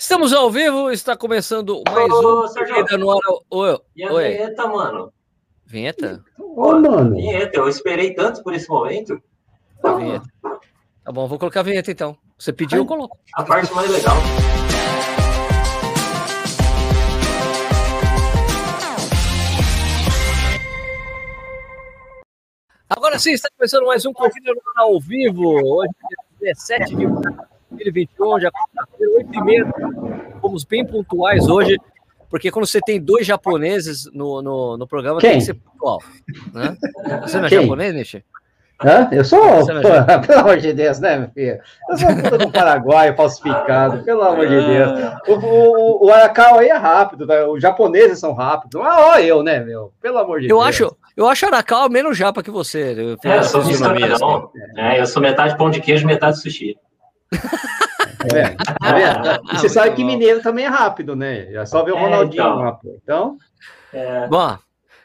Estamos ao vivo, está começando mais Ô, um. Corrida no Ar. Oi, E a oi. vinheta, mano? Vinheta? Ô, mano. Vinheta, eu esperei tanto por esse momento. A vinheta. Tá bom, vou colocar a vinheta então. Você pediu, eu coloco. A parte mais legal. Agora sim, está começando mais um Corrida no Ar ao vivo. Hoje, dia 17 de março de 2021, já quarta-feira, 8h30. Fomos bem pontuais hoje, porque quando você tem dois japoneses no, no, no programa, tem Quem? que ser pontual. Né? Você não é Quem? japonês, Nishi? Hã? Eu sou, é pô, pelo amor de Deus, né, meu filho? Eu sou puta do Paraguai falsificado, pelo amor de Deus. O, o, o Arakawa aí é rápido, né? os japoneses são rápidos. Ah, ó eu, né, meu? Pelo amor de Eu Deus. acho, eu acho Arakawa menos japa que você. Eu É, eu sou fisionomia, assim. fiscalhão. É, eu sou metade pão de queijo, metade sushi. Tá vendo? Tá vendo? E você sabe que mineiro também é rápido, né? Já só vê o É, Ronaldinho então. lá, pô. Então, É, Bom,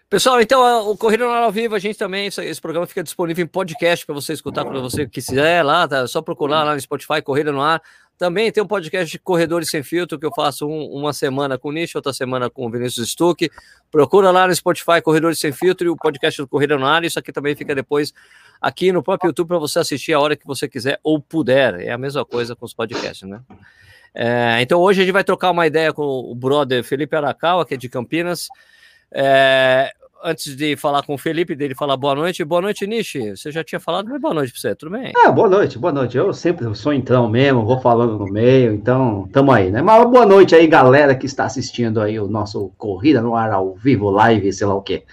pessoal, então o Corrida ao Vivo, a gente também, esse, esse programa fica disponível em podcast para você escutar quando você quiser lá, tá? É só procurar lá no Spotify, Corrida no Ar. Também tem um podcast de Corredores Sem Filtro, que eu faço um- uma semana com o Nish, outra semana com o Vinícius Stuck. Procura lá no Spotify, Corredores Sem Filtro e o podcast do Corrida no Ar. Isso aqui também fica depois aqui no próprio YouTube para você assistir a hora que você quiser ou puder. É a mesma coisa com os podcasts, né? É, então hoje a gente vai trocar uma ideia com o brother Felipe Arakawa, que é de Campinas. É, antes de falar com o Felipe, dele falar boa noite. Boa noite, Nishi. Você já tinha falado, mas boa noite para você, tudo bem? ah, boa noite, boa noite. Eu sempre sou entrão mesmo, vou falando no meio, então tamo aí, né? Mas boa noite aí, galera que está assistindo aí o nosso Corrida no Ar ao vivo, live, sei lá o quê.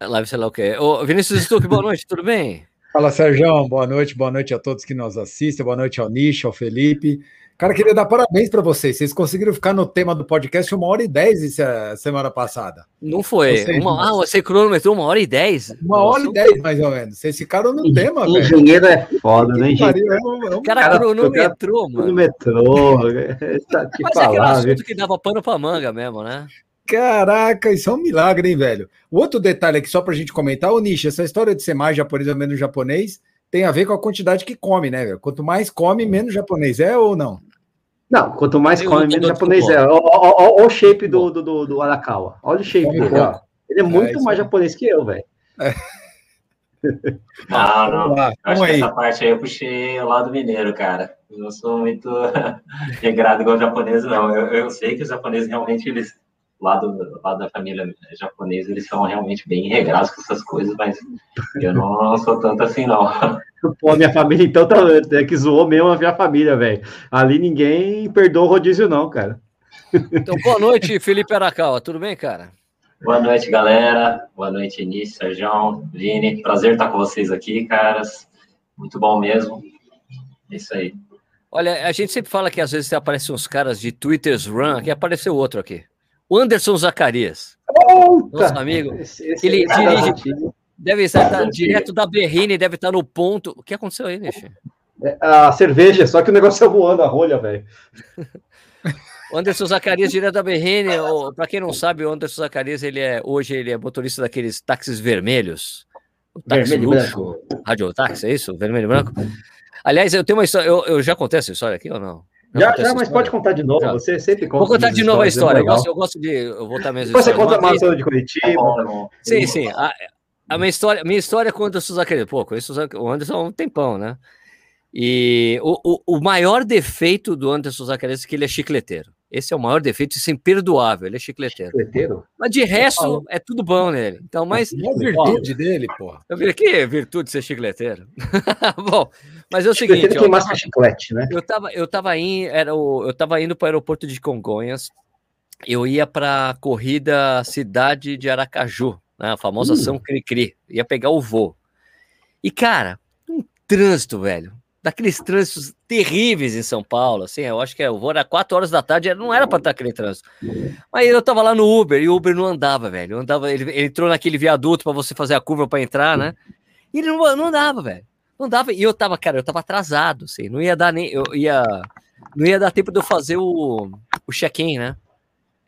Live, sei lá o quê. Ô, Vinícius Stuck, boa noite, tudo bem? Fala, Sérgio. Boa noite, boa noite a todos que nos assistem, boa noite ao Nish, ao Felipe. Cara, queria dar parabéns para vocês. Vocês conseguiram ficar no tema do podcast uma hora e dez essa semana passada. Não foi. Vocês, Uma, mas- ah, você cronometrou uma hora e dez? Uma hora e dez, mais ou menos. Vocês ficaram no tema, velho. Engenheiro é foda, né, engenheiro? é um- é um- O cara, Cara, cronometrou, No mano. metrô, tá Mas é aquele falar, viu? assunto que dava pano pra manga mesmo, né? Caraca, isso é um milagre, hein, velho? O outro detalhe aqui, só pra gente comentar, o Nish, essa história de ser mais japonês ou menos japonês tem a ver com a quantidade que come, né, velho? Quanto mais come, menos japonês é ou não? Não, quanto mais Tem come, menos japonês é. Ó o shape do, do, do, do Arakawa. Olha o shape dele, ó. Ele é muito isso mais aí. japonês que eu, velho. Não, não. Vamos lá, Acho vamos que aí. essa parte aí eu puxei o lado mineiro, cara. Eu não sou muito regrado igual o japonês, não. Eu, eu sei que os japoneses realmente, eles, lá do lado da família japonesa, eles são realmente bem regrados com essas coisas, mas eu não sou tanto assim, não. Pô, minha família, então, tá, é que zoou mesmo a minha família, velho. Ali ninguém perdoa o rodízio, não, cara. Então, boa noite, Felipe Arakawa. Tudo bem, cara? Boa noite, galera. Boa noite, Início, Sérgio, Vini. Prazer estar com vocês aqui, caras. Muito bom mesmo. É isso aí. Olha, a gente sempre fala que às vezes aparecem uns caras de Twitter's Run, aqui apareceu outro aqui. O Anderson Zacarias. Nosso amigo. Esse, esse Ele cara dirige- antigo. Deve estar tá direto da Berrine, deve estar no ponto. O que aconteceu aí, Nishi? É, A cerveja, só que o negócio é voando a rolha, velho. Anderson Zacarias, direto da Berrine. Para quem não sabe, o Anderson Zacarias, ele é, hoje ele é motorista daqueles táxis vermelhos. O táxi Vermelho luxo. Radiotáxi, é isso? Vermelho e branco? Aliás, eu tenho uma história. Eu, eu já contei essa história aqui ou não? Já, já, mas história? pode contar de novo. Já. Você sempre conta. Vou contar de novo a história. Eu é gosto, eu gosto de eu voltar mesmo. Você conta mais sobre de Curitiba. É bom, é bom. Sim, sim. A, a minha história, minha história com o Anderson Zacarias. Pô, conheço o Anderson há um tempão, né? E o, o, o maior defeito do Anderson Zacarias é que ele é chicleteiro. Esse é o maior defeito, isso é imperdoável. Ele é chicleteiro. Chicleteiro? Mas de resto, é tudo bom nele. Então, mas É a virtude dele, porra. eu vi aqui, virtude de ser chicleteiro. bom, mas é o seguinte, ó, que chiclete, né? eu tava, eu tava, in, era o, eu tava indo para o aeroporto de Congonhas. Eu ia para a corrida cidade de Aracaju, né, a famosa Hum. São Cri-Cri. Ia pegar o voo. E, cara, um trânsito, velho. Daqueles trânsitos terríveis em São Paulo, assim, eu acho que é, o voo era 4 horas da tarde, não era para estar aquele trânsito. Aí eu tava lá no Uber e o Uber não andava, velho. Andava, ele, ele entrou naquele viaduto para você fazer a curva para entrar, né? E ele não, não andava, velho. Não dava. E eu tava, cara, eu tava atrasado, assim, não ia dar nem. Eu ia. Não ia dar tempo de eu fazer o, o check-in, né?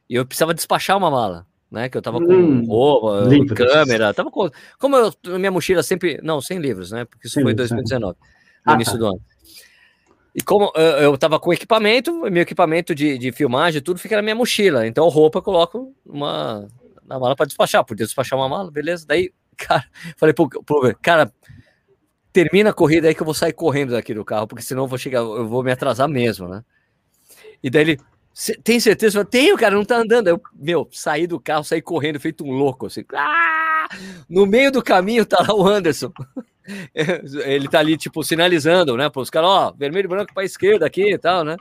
E eu precisava despachar uma mala, né? Que eu tava com Hum, roupa, livros. câmera, tava com. Como eu, minha mochila sempre. Não, sem livros, né? Porque isso Sem foi em livros, 2019, no Ah, início tá. do ano. E como eu, eu tava com equipamento, meu equipamento de, de filmagem, tudo fica na minha mochila. Então, roupa eu coloco uma, na mala para despachar. Podia despachar uma mala, beleza. Daí, cara, falei pro, pro cara, termina a corrida aí que eu vou sair correndo daqui do carro, porque senão eu vou chegar, eu vou me atrasar mesmo, né? E daí ele, tem certeza? Eu tenho, cara, não tá andando. Eu, meu, saí do carro, saí correndo, feito um louco, assim. Ah! No meio do caminho tá lá o Anderson. Ele tá ali, tipo, sinalizando, né, para os caras, ó, vermelho e branco pra esquerda aqui e tal, né?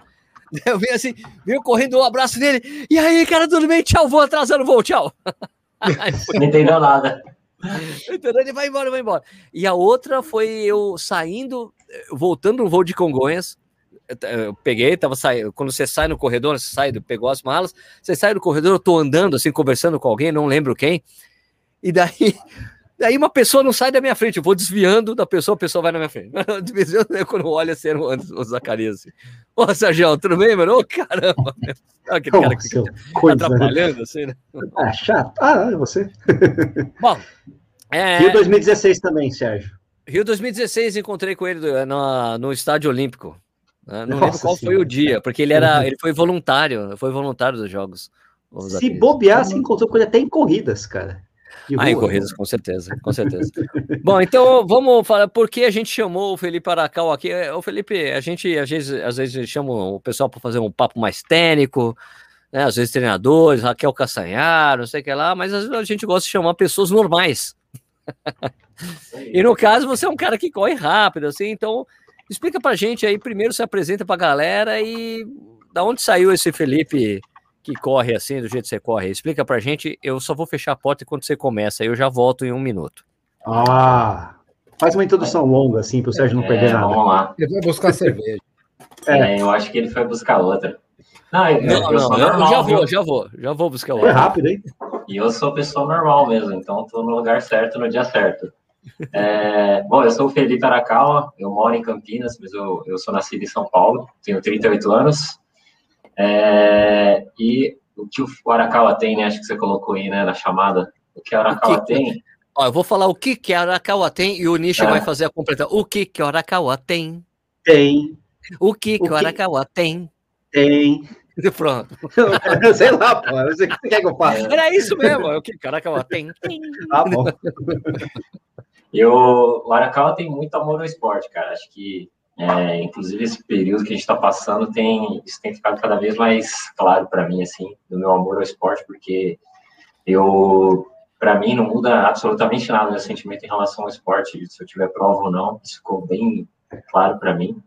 Eu vi assim, veio correndo um abraço nele. E aí, cara, tudo bem? Tchau, vou atrasando, vou, tchau. Não entendeu nada. Ele vai embora, vai embora. E a outra foi eu saindo, voltando no voo de Congonhas. Eu peguei, tava saindo. Quando você sai no corredor, você sai, pegou as malas, você sai do corredor, eu tô andando assim, conversando com alguém, não lembro quem. E daí Daí uma pessoa não sai da minha frente, eu vou desviando da pessoa, a pessoa vai na minha frente. Quando olha assim, era o Zacarias assim. Ô, Sérgio, tudo bem, mano? Ô, caramba! Aquele cara que fica coisa, atrapalhando, né? assim, né? Ah, chato. Ah, é você. Bom. É... Rio 2016 também, Sérgio. Rio 2016, encontrei com ele no, no Estádio Olímpico. Né? Não Nossa lembro qual senhora. foi o dia, porque ele era, ele foi voluntário, foi voluntário dos jogos. Se bobear, se encontrou com ele até em corridas, cara. Ah, em né? corridas, com certeza, com certeza. Bom, então vamos falar por que a gente chamou o Felipe Aracal aqui. É, o Felipe, a gente às vezes, às vezes chama o pessoal para fazer um papo mais técnico, né? Às vezes treinadores, Raquel Castanhar, não sei o que lá, mas às vezes a gente gosta de chamar pessoas normais. e no caso, você é um cara que corre rápido, assim, então explica pra gente aí, primeiro se apresenta pra galera e da onde saiu esse Felipe que corre assim, do jeito que você corre? Explica pra gente. Eu só vou fechar a porta enquanto você começa. Eu já volto em um minuto. Ah, faz uma introdução longa, assim, para o Sérgio não é, perder nada. Vamos lá. Ele vai buscar cerveja. É. é. eu acho que ele foi buscar outra. Não, eu, não, eu, não, normal, eu já vou, já vou, já vou buscar outra. Foi rápido, hein? E eu sou pessoa normal mesmo, então estou no lugar certo, no dia certo. É, bom, eu sou o Felipe Arakawa, eu moro em Campinas, mas eu, eu sou nascido em São Paulo, tenho 38 anos, é, e o que o Arakawa tem, né? Acho que você colocou aí, né, na chamada. O que o Arakawa que tem. Ó, eu vou falar o que que a Arakawa tem e o Nishi é. vai fazer a completa. O que que o Arakawa tem? Tem. O que que o, Arakawa tem? Tem. Pronto. Sei lá, pô. Você quer que eu faça? Era isso mesmo. O que que o Arakawa tem? Tem. Ah, bom. Eu, o Arakawa tem muito amor ao esporte, cara. Acho que é, inclusive, esse período que a gente está passando tem isso tem ficado cada vez mais claro para mim, assim, do meu amor ao esporte, porque eu, para mim, não muda absolutamente nada meu sentimento em relação ao esporte, se eu tiver prova ou não, isso ficou bem claro para mim.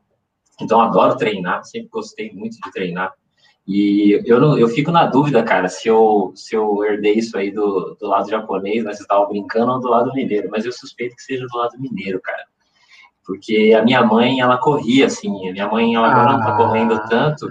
Então, adoro treinar, sempre gostei muito de treinar. E eu, não, eu fico na dúvida, cara, se eu, se eu herdei isso aí do, do lado japonês, né, vocês estavam brincando, ou do lado mineiro, mas eu suspeito que seja do lado mineiro, cara porque a minha mãe, ela corria, assim, a minha mãe, ela agora não tá correndo ah. tanto,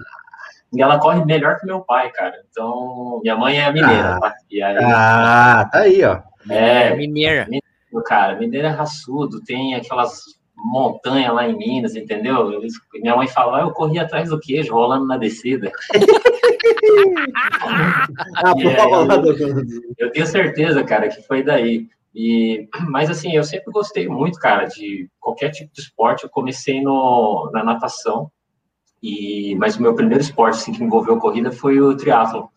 e ela corre melhor que meu pai, cara. Então, minha mãe é mineira, ah, tá? E aí, ah, tá aí, ó. É, mineira. Mineiro, cara, mineiro é raçudo, tem aquelas montanhas lá em Minas, entendeu? Minha mãe fala, ah, eu corri atrás do queijo, rolando na descida. ah, por favor. Eu, eu tenho certeza, cara, que foi daí. E, mas assim, eu sempre gostei muito, cara, de qualquer tipo de esporte. Eu comecei no, na natação, e mas o meu primeiro esporte assim, que envolveu corrida foi o triatlo.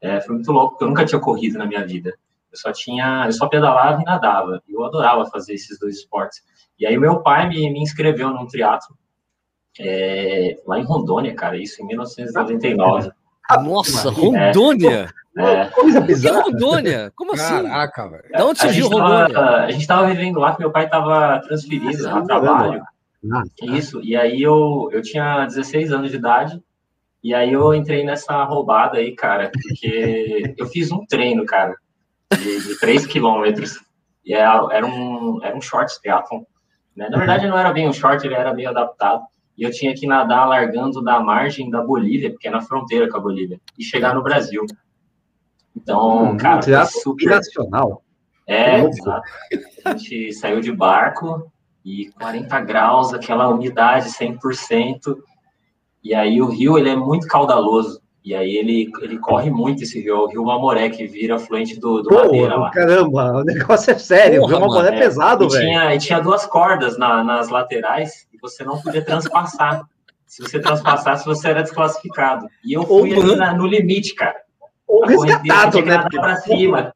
É, foi muito louco, porque eu nunca tinha corrido na minha vida. Eu só tinha, eu só pedalava e nadava. E eu adorava fazer esses dois esportes. E aí meu pai me, me inscreveu num triatlo é, lá em Rondônia, cara, isso em 1999. Nossa, Rondônia! É. Coisa bizarra. Que Rondônia? Como assim? Caraca, velho. De onde surgiu Rondônia? Tava, a gente estava vivendo lá, que meu pai estava transferido no trabalho. Ah, Isso, e aí eu, eu tinha 16 anos de idade, e aí eu entrei nessa roubada aí, cara, porque eu fiz um treino, cara, de, de 3 quilômetros, e era, é, era, um, era um short triathlon. Né? Na verdade, não era bem um short, ele era meio adaptado. E eu tinha que nadar largando da margem da Bolívia, porque é na fronteira com a Bolívia, e chegar no Brasil. Então, hum, cara, foi super... nacional. É, a gente saiu de barco e 40 graus, aquela umidade 100%. E aí o rio, ele é muito caudaloso. E aí ele, ele corre muito esse rio, o rio Mamoré, que vira afluente do, do Pô, Madeira lá. Caramba, o negócio é sério, Porra, o rio Mamoré é, é pesado, velho. Tinha, e tinha duas cordas na, nas laterais e você não podia transpassar. Se você transpassasse, você era desclassificado. E eu fui Ou- ali na- no limite, cara. Ou resgatado, né? pra cima.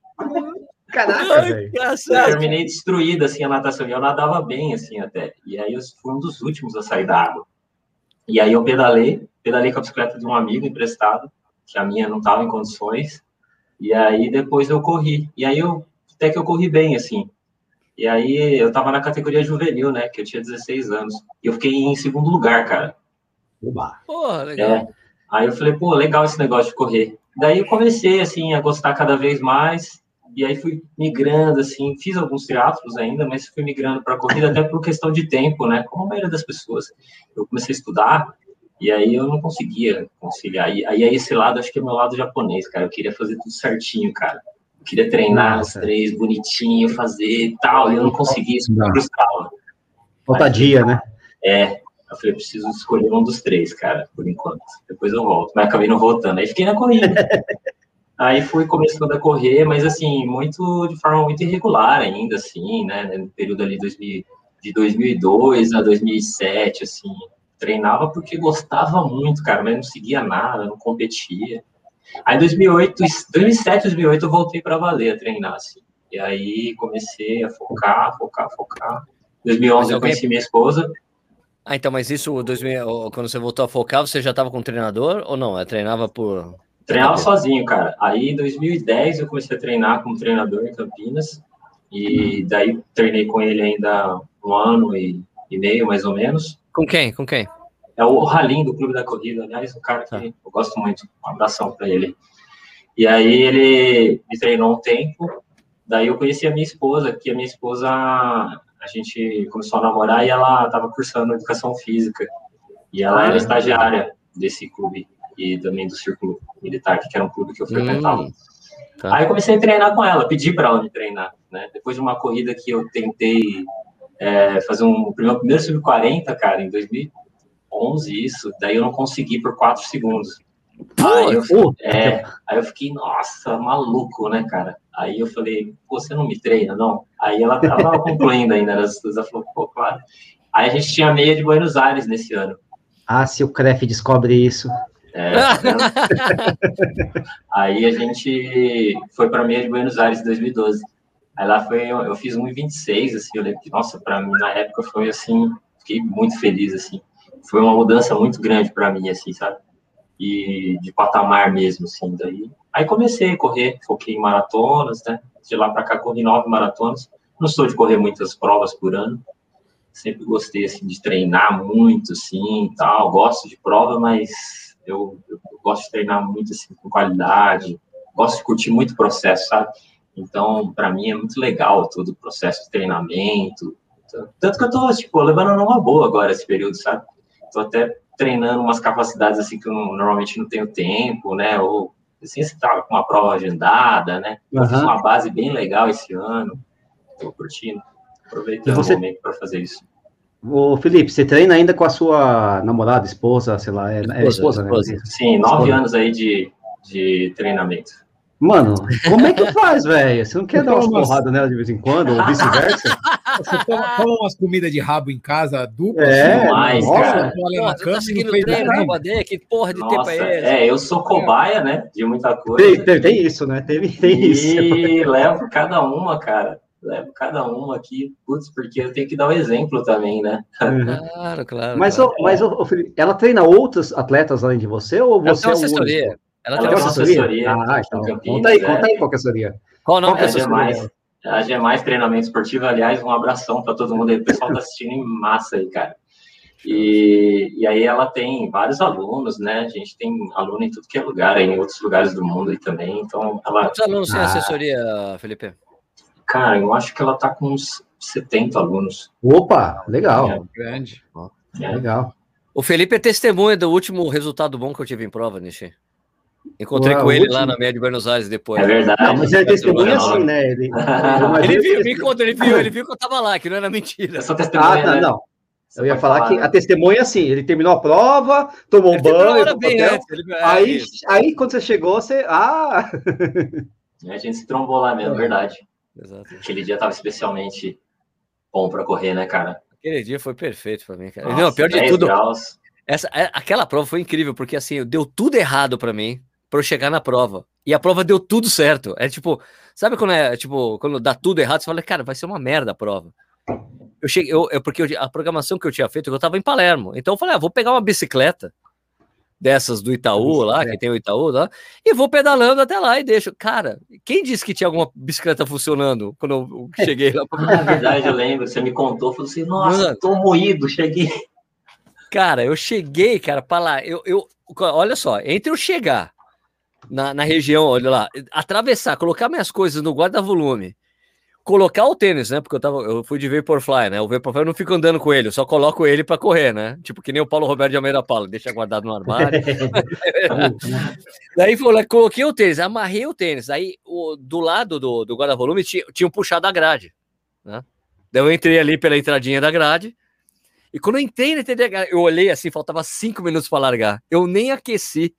Caraca, velho. Eu Engraçado. terminei destruído, assim, a natação. E eu nadava bem, assim, até. E aí eu fui um dos últimos a sair da água. E aí eu pedalei, pedalei com a bicicleta de um amigo emprestado, que a minha não estava em condições. E aí depois eu corri. E aí eu, até que eu corri bem, assim. E aí eu tava na categoria juvenil, né, que eu tinha 16 anos. E eu fiquei em segundo lugar, cara. Oba. Porra, legal. É. Aí eu falei, pô, legal esse negócio de correr. Daí eu comecei, assim, a gostar cada vez mais. E aí fui migrando, assim, fiz alguns triatlos ainda, mas fui migrando para corrida até por questão de tempo, né? Como a maioria das pessoas. Eu comecei a estudar e aí eu não conseguia conciliar. E aí esse lado, acho que é meu lado japonês, cara. Eu queria fazer tudo certinho, cara. Eu queria treinar os Nossa. três bonitinho, fazer e tal. E eu não conseguia, isso me frustrava. Falta dia, né? É, eu falei, preciso escolher um dos três, cara, por enquanto. Depois eu volto. Mas acabei não voltando. Aí fiquei na corrida. Aí fui começando a correr, mas assim, muito de forma muito irregular ainda, assim, né? No período ali 2000, de 2002 a 2007, assim. Treinava porque gostava muito, cara, mas não seguia nada, não competia. Aí 2008, 2007, 2008 eu voltei para valer a treinar, assim. E aí comecei a focar, focar, focar. 2011 Mas eu alguém- conheci minha esposa. Ah, então, mas isso, 2000, ó, quando você voltou a focar, você já estava com um treinador ou não? É, treinava por. Treinava sozinho, cara. Aí em 2010 eu comecei a treinar como treinador em Campinas. E daí treinei com ele ainda um ano e, e meio, mais ou menos. Com quem? Com quem? É o Ralim do Clube da Corrida, aliás, um cara que Tá. eu gosto muito. Um abração para ele. E aí ele me treinou um tempo. Daí eu conheci a minha esposa, que a minha esposa a gente começou a namorar e ela estava cursando educação física. E ela era Ah. estagiária desse clube e também do Círculo Militar, que era um clube que eu frequentava. Hum, tá. Aí eu comecei a treinar com ela, pedi para ela me treinar, né? Depois de uma corrida que eu tentei é, fazer um meu primeiro sub-40, cara, em 2011, isso, daí eu não consegui por 4 segundos. Aí eu, Pô, é, aí eu fiquei, nossa, maluco, né, cara? Aí eu falei, pô, você não me treina, não? Aí ela tava concluindo ainda, ela ela falou, pô, claro. Aí a gente tinha meia de Buenos Aires nesse ano. Ah, se o CREF descobre isso. É, vendo? aí a gente foi para meia de Buenos Aires em 2012. Aí lá foi, eu, eu fiz 1,26, assim, eu lembro que, nossa, para mim na época foi assim, fiquei muito feliz, assim. Foi uma mudança muito grande para mim, assim, sabe? E de patamar mesmo, assim, daí. Aí comecei a correr, foquei em maratonas, né? De lá para cá corri nove maratonas. Não sou de correr muitas provas por ano. Sempre gostei, assim, de treinar muito, assim, tal. Gosto de prova, mas eu, eu gosto de treinar muito, assim, com qualidade. Gosto de curtir muito o processo, sabe? Então, para mim é muito legal todo o processo de treinamento. Tanto que eu tô, tipo, levando numa boa agora esse período, sabe? Tô até treinando umas capacidades, assim, que eu não- normalmente não tenho tempo, né? Ou, assim, você tá com uma prova agendada, né? Eu fiz uma base bem legal esse ano. Tô curtindo. Aproveitando você- o momento para fazer isso. Ô, Felipe, você treina ainda com a sua namorada, esposa, sei lá, é, é esposa, né? esposa. Sim, nove Escolha. anos aí de, de treinamento. Mano, como é que faz, velho? Você não quer dar umas Então, mas- porradas nela de vez em quando, ou vice-versa? Você toma, toma umas comidas de rabo em casa dupla, É, demais, nossa. cara. olha na tá e seguindo o treino nada. da Badê? Que porra de tempo Nossa, é esse? é, eu sou cobaia, né? De muita coisa. Tem, tem, tem isso, né? Tem, tem isso. E levo cada uma, cara. Levo cada uma aqui. Putz, porque eu tenho que dar o exemplo também, né? Claro, claro. Mas, claro. ô, mas ô, ô, Felipe, ela treina outros atletas além de você, ou Ela você tem é uma o assessoria. único? Ela Ela tem Tem uma assessoria. assessoria? Ah, então. Campinas, Conta aí, é. conta aí qual que é a assessoria. Qual o nome é a assessoria? G+, a G+, treinamento esportivo, aliás, um abração para todo mundo aí. O pessoal tá assistindo em massa aí, cara. E, e aí ela tem vários alunos, né? A gente tem aluno em tudo que é lugar, aí, em outros lugares do mundo aí também. Então, ela, Quantos alunos tem Ah. assessoria, Felipe? cara, eu acho que ela tá com uns 70 alunos. Opa, legal, É. Grande. É. legal. O Felipe é testemunha do último resultado bom que eu tive em prova, Nishi. Encontrei Ué, com ele último? lá na meia de Buenos Aires depois. É verdade. Ah, mas ele é testemunha assim, né? Ele, eu Ele viu, me conta, ele viu, ele viu que eu tava lá, que não era mentira. Eu sou testemunha, Ah, não, né? não. Você Eu ia pode falar que né? a testemunha é assim, ele terminou a prova, tomou um Ele terminou banho, hotel, antes, ele- é, aí, isso. aí quando você chegou, você. Ah! A gente se trombou lá mesmo, verdade. Exato. Aquele dia tava especialmente bom pra correr, né, cara? Aquele dia foi perfeito pra mim, cara. Nossa, não, pior de 10 tudo, graus. Essa, é, aquela prova foi incrível, porque assim, deu tudo errado para mim para eu chegar na prova. E a prova deu tudo certo. É tipo, sabe quando é tipo, quando dá tudo errado, você fala, cara, vai ser uma merda a prova. Eu cheguei, eu, eu porque eu, a programação que eu tinha feito, eu tava em Palermo. Então eu falei, ah, vou pegar uma bicicleta dessas do Itaú lá, que tem o Itaú lá, e vou pedalando até lá e deixo. Cara, quem disse que tinha alguma bicicleta funcionando quando eu cheguei lá? Na ah, verdade, eu lembro, você me contou, falou assim, nossa, Mano, tô moído, cheguei. Cara, eu cheguei, cara, para lá, eu, eu, olha só, entre eu chegar na, na região, olha lá, atravessar, colocar minhas coisas no guarda-volume, colocar o tênis, né? Porque eu tava, eu fui de Vaporfly, né? O Vaporfly eu não fico andando com ele, eu só coloco ele para correr, né? Tipo que nem o Paulo Roberto de Almeida Paulo, deixa guardado no armário. Daí falou, coloquei o tênis, amarrei o tênis. Aí o, do lado do, do guarda-volume tinha, tinha um puxado a grade, né? Daí eu entrei ali pela entradinha da grade. E quando eu entrei na entradinha, eu olhei assim, faltava cinco minutos para largar. Eu nem aqueci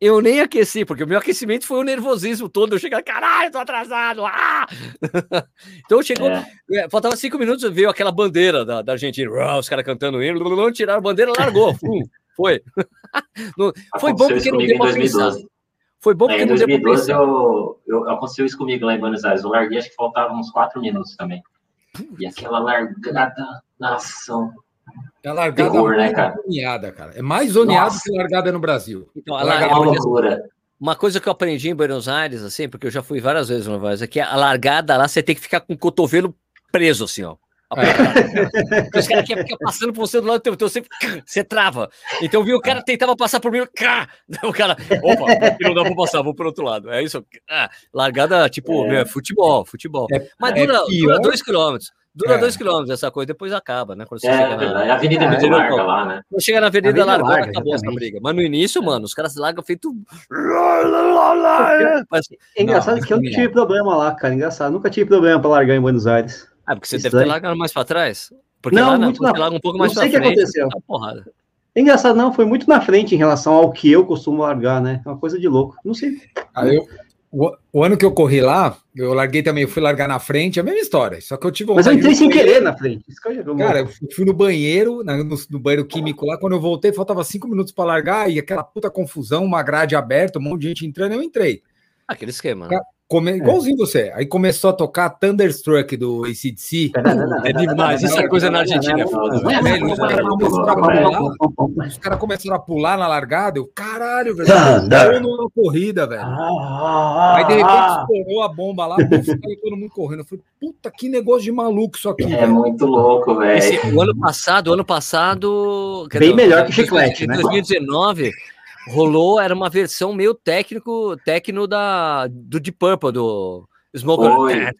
eu nem aqueci, porque o meu aquecimento foi o nervosismo todo. Eu cheguei, caralho, tô atrasado. Ah! então chegou, é. é. faltava cinco minutos, veio aquela bandeira da, da Argentina, os caras cantando hino, tiraram a bandeira, largou, fum, foi. foi bom porque não deu pra pensar. Foi bom porque é, em 2012 eu, eu, aconteceu isso comigo lá em Buenos Aires. Eu larguei, acho que faltava uns quatro minutos também. E aquela largada na ação. É a largada Terror, né, cara? zoneada, cara. É mais zoneada que largada no Brasil. Então, a largada é uma loucura. Uma coisa que eu aprendi em Buenos Aires, assim, porque eu já fui várias vezes no Buenos Aires, é que a largada lá você tem que ficar com o cotovelo preso, assim, ó. É. Os caras querem ficar passando por você do lado do teu, então você, você trava. Então viu, o cara tentava passar por mim, o cara, opa, aqui não dá pra passar, vou pro outro lado. É isso. Ah, largada, tipo, é. futebol, futebol. É, Mas é dura, dura dois quilômetros. Dura é. dois quilômetros essa coisa, depois acaba, né? Quando você é, chega na... É a avenida é muito larga lá, né? Quando chega na avenida, larga, larga acabou essa briga. Mas no início, mano, os caras largam feito. É engraçado não, que eu não tive problema lá, cara. Engraçado, nunca tive problema para largar em Buenos Aires. Ah, porque você Isso deve ter largado mais para trás? Porque não, lá muito na, larga um pouco mais para frente. Não sei o que aconteceu. Tá porrada. É engraçado, não, foi muito na frente em relação ao que eu costumo largar, né? É uma coisa de louco. Não sei. Ah, eu, o, o, ano que eu corri lá, eu larguei também, eu fui largar na frente, a mesma história. Só que eu tive Mas eu entrei sem querer na frente. Eu Cara, eu fui no banheiro, no, no, banheiro químico lá. Quando eu voltei, faltava cinco minutos para largar e aquela puta confusão, uma grade aberta, um monte de gente entrando, eu entrei. Aquele esquema, né? Come... É. Igualzinho você. Aí começou a tocar Thunderstruck do ACDC. É demais. Isso é coisa na Argentina. É foda. Os caras começaram a pular na largada. Eu, caralho, velho. Estourou numa corrida, velho. Aí de repente estourou a bomba lá. todo mundo correndo. Eu falei, puta, que negócio de maluco isso aqui. É muito louco, velho. O ano passado, o ano passado. Bem melhor que chiclete, né? 2019 rolou, era uma versão meio técnico, técnico da, do Deep Purple, do Smoker.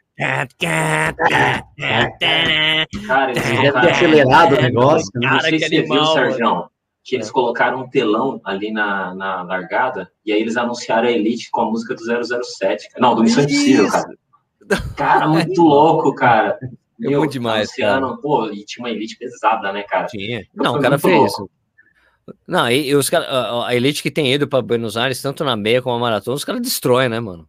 Cara, eles acelerado o negócio. Né? Cara, não sei que você animal, viu, Sérgio, que eles colocaram um telão ali na, na largada, e aí eles anunciaram a Elite com a música do 007. Não, do Missão Impossível, cara. Cara, muito louco, cara. É muito demais, cara. Pô, e tinha uma Elite pesada, né, cara? Tinha. Não, o cara fez louco. Não, e, e os cara, a, a, elite que tem ido para Buenos Aires, tanto na meia como na maratona, os caras destroem, né, mano?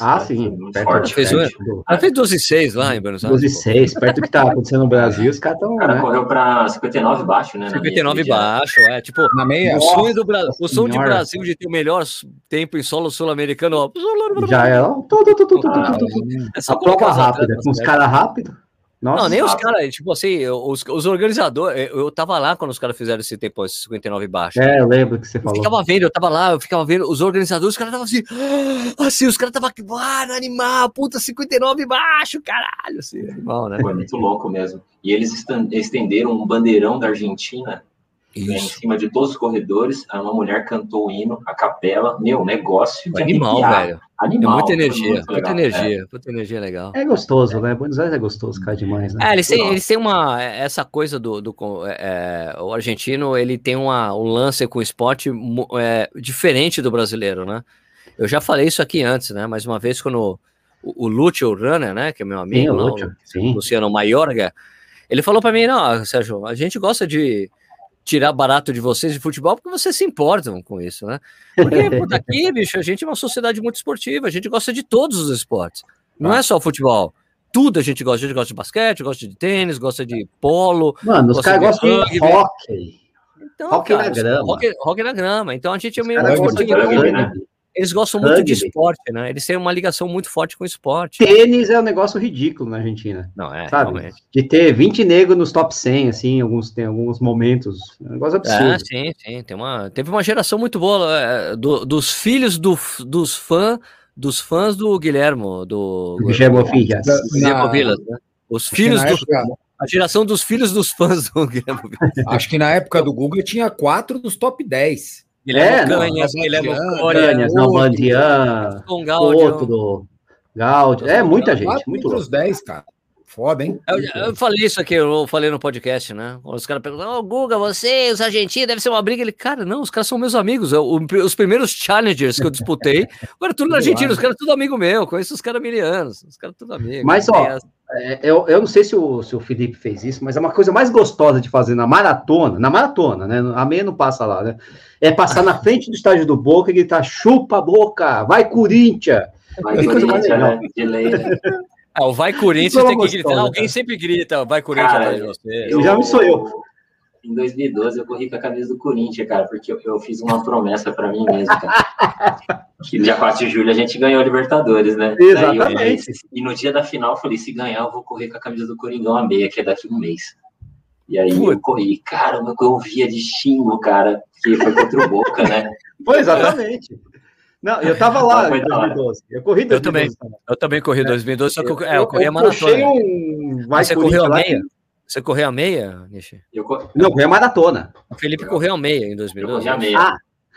Ah, sim. Forte, fez, ela fez 12 e 6 lá em Buenos Aires. 12 e 6, perto do que tá acontecendo no Brasil, os caras estão. O cara né? correu para 59 baixo, né? 59 baixo, é. Tipo, na meia. O sonho do Brasil, o sonho de Brasil de ter o melhor tempo em solo sul-americano. Já é. Tudo, tudo, tudo, A prova rápida, com os caras rápidos. Nossa, não, nem os caras, tipo assim, os, os organizadores, eu, eu tava lá quando os caras fizeram esse tempo, esse 59 baixo. É, eu lembro que você falou. Eu ficava vendo, eu tava lá, eu ficava vendo, os organizadores, os caras estavam assim, ah", assim, os caras estavam, ah, animal, puta, 59 baixo, caralho, assim, animal, né? Foi muito louco mesmo. E eles estenderam um bandeirão da Argentina né, em cima de todos os corredores, uma mulher cantou o hino, a capela, meu, negócio de animal, velho. Animal. É muita energia, muito muita energia, é. muita energia legal. É gostoso, né? Buenos Aires é gostoso, cara, demais, né? É, eles têm, eles têm uma, essa coisa do, do é, o argentino, ele tem uma, um lance com o esporte é, diferente do brasileiro, né? Eu já falei isso aqui antes, né? Mais uma vez, quando o, o Lúcio Runner, né, que é meu amigo, sim, o Lúcio, sim. Luciano Maiorga, ele falou para mim, não, Sérgio, a gente gosta de tirar barato de vocês de futebol porque vocês se importam com isso, né? Porque por daqui, bicho, a gente é uma sociedade muito esportiva, a gente gosta de todos os esportes. Não ah. é só futebol. Tudo a gente gosta. A gente gosta de basquete, gosta de tênis, gosta de polo. Mano, os caras gostam de hockey. Então, rock cara, na grama. Rock, rock, na grama. Então a gente é meio. Eles gostam muito Rugby. de esporte, né? Eles têm uma ligação muito forte com o esporte. Tênis é um negócio ridículo na Argentina. Não, é, sabe? Realmente. De ter 20 negros nos top 100, assim, alguns, tem alguns momentos. É um negócio absurdo. É, sim, sim. Tem uma, teve uma geração muito boa é, do, dos filhos do, dos fãs dos fãs do Guilhermo, do Guilhermo Filhas. Guilhermo Villas, né? Os filhos do, época, a geração dos filhos dos fãs do Guilhermo Villas. Acho que na época do Google tinha quatro dos top 10. Guilherme é, Canhas, Guilherme Canhas, Nalbandian, outro, Gaudio. É, muita gente, muito louco. 10, cara. Foda, hein? Eu, eu, falei isso aqui, eu falei no podcast, né? Os caras perguntam, ô oh, Guga, você, os argentinos, deve ser uma briga. Ele, cara, não, os caras são meus amigos. Eu, os primeiros challengers que eu disputei, agora tudo argentino, os caras tudo amigo meu, conheço os caras milianos, os caras tudo amigos. Mas, ó, é, eu, eu não sei se o, se o Felipe fez isso, mas é uma coisa mais gostosa de fazer na maratona, na maratona, né? A meia não passa lá, né? É passar na frente do estádio do Boca e gritar, chupa a boca, vai Corinthians! Vai Corinthians, né? De lei, né? Ah, o vai Corinthians tem que gritar. Alguém sempre grita, vai Corinthians cara, atrás de você. Eu, já me sou eu. Em 2012 eu corri com a camisa do Corinthians, cara, porque eu, eu fiz uma promessa para mim mesmo, cara. que dia 4 de julho a gente ganhou a Libertadores, né? Exatamente. Eu, e no dia da final eu falei, se ganhar eu vou correr com a camisa do Coringão a meia, que é daqui a um mês. E aí Putz. eu corri, cara, eu via de xingo, cara, que foi contra o Boca, né? Foi, exatamente. Não, eu tava lá em 2012. Eu corri 2012. Eu também, eu também corri em 2012, só que eu, é, eu corri a maratona. Um... Você correu a meia? Você correu a meia, Nishi? Eu cor... Não, corri a maratona. O Felipe correu a meia em 2012. Eu a meia. Ah,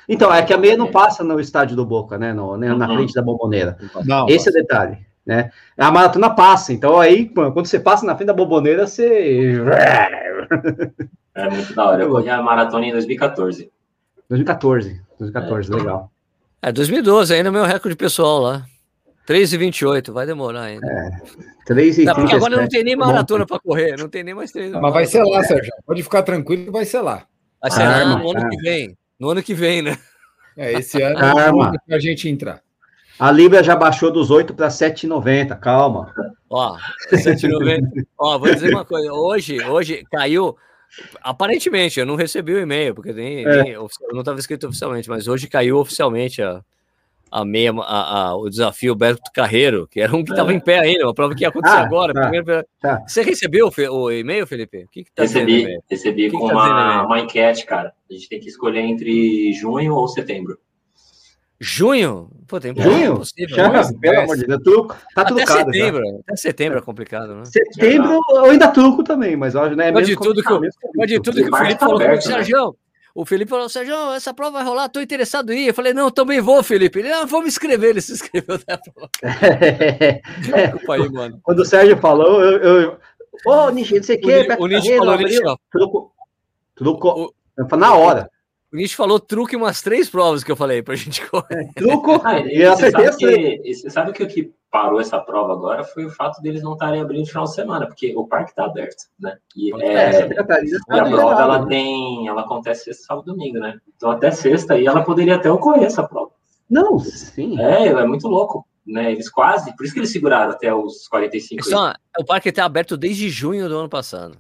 então, é que a meia não passa no estádio do Boca, né? No, né na uhum. frente da bomboneira. Não, Esse é o detalhe. Né? A maratona passa, então aí, quando você passa na frente da bomboneira, você. É muito da hora. Eu corri a maratona em 2014. 2014, 2014, é. legal. É 2012, ainda é meu recorde pessoal lá. 3,28, vai demorar ainda. É, 3 e Porque agora não tem nem maratona para correr, não tem nem mais 3. Mas vai ser lá, Sérgio. Pode ficar tranquilo que vai ser lá. Vai ser lá no ano que vem. No ano que vem, né? É, esse ano Arma. a gente entrar. A Libra já baixou dos 8 para 7,90, calma. Ó, 7,90. Ó, vou dizer uma coisa. Hoje, hoje caiu Aparentemente, eu não recebi o e-mail, porque nem, é. nem não estava escrito oficialmente, mas hoje caiu oficialmente a, a meia, a, a, o desafio Beto Carreiro, que era um que estava é. em pé ainda, uma prova que ia acontecer ah, agora. Tá, primeiro... tá. Você recebeu o, e-mail, Felipe? O que, que tá recebi, recebi que com que tá uma, uma enquete, cara. A gente tem que escolher entre junho ou setembro. Junho? Pô, tem Junho? É possível, Já, pelo amor de Deus, truco. Tá até trucado. Setembro, já. até setembro é complicado, né? Setembro eu ainda truco também, mas hoje, né? É de tudo que, eu, de tudo que o Felipe falou comigo, Sérgio. O Felipe falou, Sérgio, essa prova vai rolar, tô interessado em ir. Eu falei, não, também vou, Felipe. Ele, ah, vou me inscrever. Ele se inscreveu na prova. É, aí, mano. Quando o Sérgio falou, eu. eu... Ô, oh, Nishi, não sei o quê. O Nishi falou, Nishi, truco. Truco. Na hora. O Nietzsche falou truque umas três provas que eu falei pra gente correr. É, truco? Ah, e você sabe, que, você sabe que o que parou essa prova agora foi o fato deles não estarem abrindo no final de semana, porque o parque está aberto, né? E, é, é, e a prova ela tem, ela acontece sexta, sábado, domingo, né? Então até sexta aí ela poderia até ocorrer essa prova. Não, sim. É, é muito louco. Né, eles quase, por isso que eles seguraram até os 45. Só, o parque está aberto desde junho do ano passado.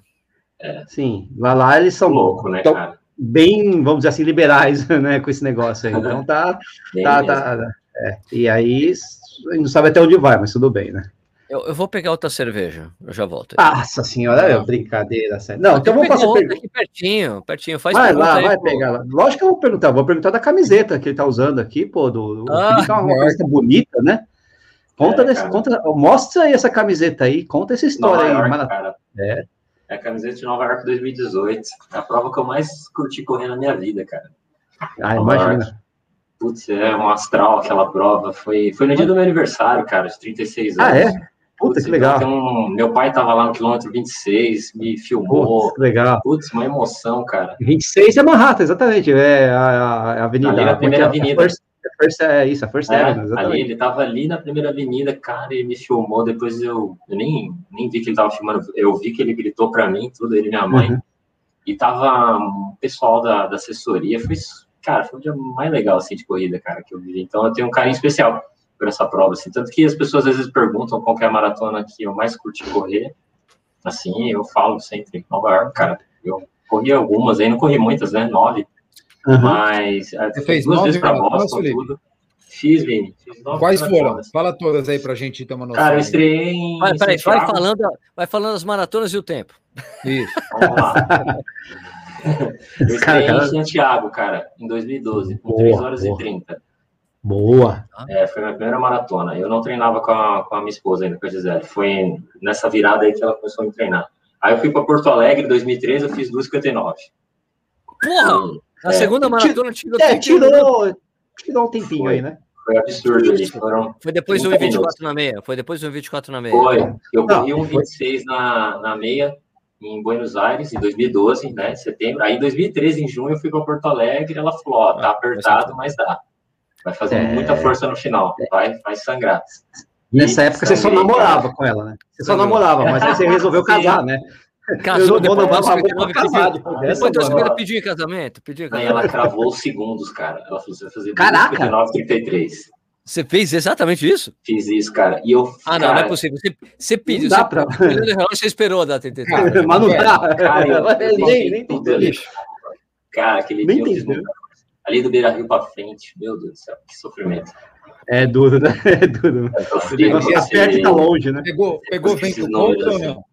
É. Sim, lá, lá eles são loucos, né, tão, cara? Bem, vamos dizer assim, liberais, né, com esse negócio aí. Então tá, tá, tá, é. E aí, a gente não sabe até onde vai, mas tudo bem, né? Eu, eu vou pegar outra cerveja, eu já volto. Nossa senhora, é brincadeira. Sério. Não, então vamos fazer outra aqui pertinho, pertinho. Faz vai lá, aí, vai pô. pegar lá. Lógico que eu vou perguntar, vou perguntar da camiseta que ele tá usando aqui, pô, do, do ah, é uma camiseta bonita, né? Conta, é, desse, conta, mostra aí essa camiseta aí, conta essa história Nova aí. York, Cara. É. É a camiseta de Nova York 2018. É a prova que eu mais curti correr na minha vida, cara. Ah, Nova imagina. York. Putz, é um astral aquela prova. Foi, foi no dia do meu aniversário, cara, de 36 anos. Ah, é? Puta, Putz, que legal. Então, meu pai tava lá no quilômetro 26, me filmou. Putz, legal. Putz, uma emoção, cara. 26 é Manhattan, exatamente. É a, a, a avenida. Ali na primeira avenida. First, First, é isso, a First é, Avenue, Ali, ele tava ali na primeira avenida, cara, ele me filmou, depois eu, eu nem, nem vi que ele tava filmando, eu vi que ele gritou para mim, tudo, ele e minha mãe, uhum. e tava o pessoal da, da assessoria, foi, cara, foi o dia mais legal, assim, de corrida, cara, que eu vi, então eu tenho um carinho especial por essa prova, assim, tanto que as pessoas às vezes perguntam qual é a maratona que eu mais curti correr, assim, eu falo sempre, Nova York, cara, eu corri algumas, aí não corri muitas, né? Nove. Uhum. Mas Você fez duas vezes para Boston, tudo. Fiz, Vini. Fiz Quais foram? Fala todas aí pra gente ter uma noção. Cara, eu estreiei em. Vai, peraí, vai falando, vai falando as maratonas e o tempo. Isso. Vamos lá. eu estreiei em Santiago, cara, em 2012, com boa, 3 horas boa. e 30. Boa. É, foi minha primeira maratona. Eu não treinava com a, com a minha esposa ainda, com a Gisele. Foi nessa virada aí que ela começou a me treinar. Aí eu fui para Porto Alegre em 2013, eu fiz 2,59. Porra! A é, segunda maratona tirou. É, tirou, tirou um tempinho foi, aí, né? Foi absurdo. Foram foi depois do 1,24 na meia. Foi depois do 1,24 na meia. Foi. Eu corri 1,26 na, na meia em Buenos Aires em 2012, né? Setembro. Aí em 2013, em junho, eu fui para Porto Alegre. Ela falou: Ó, tá ah, apertado, mas dá. Vai fazer é... muita força no final. Vai, vai sangrar. Nessa e época você só namorava com ela, né? Você só namorava, mas aí você resolveu casar, né? Casou depois dos 59 casado. Depois dos 50 pediu em casamento. Pediu em casamento. Aí ela cravou os segundos, cara. Ela falou: você vai fazer Caraca. 59, 33. Você fez exatamente isso? Fiz isso, cara. E eu. Ah, não, cara, não é possível. Você, você pediu. Não dá pra. Você esperou dar 33. Mas não dá. Cara, eu, eu nem, nem entendeu. Cara, aquele nem dia eu ali do Beira Rio para frente, meu Deus do céu, que sofrimento. É duro, né? É duro. É você aperta tá longe, né? Pegou, pegou vento contra ou não?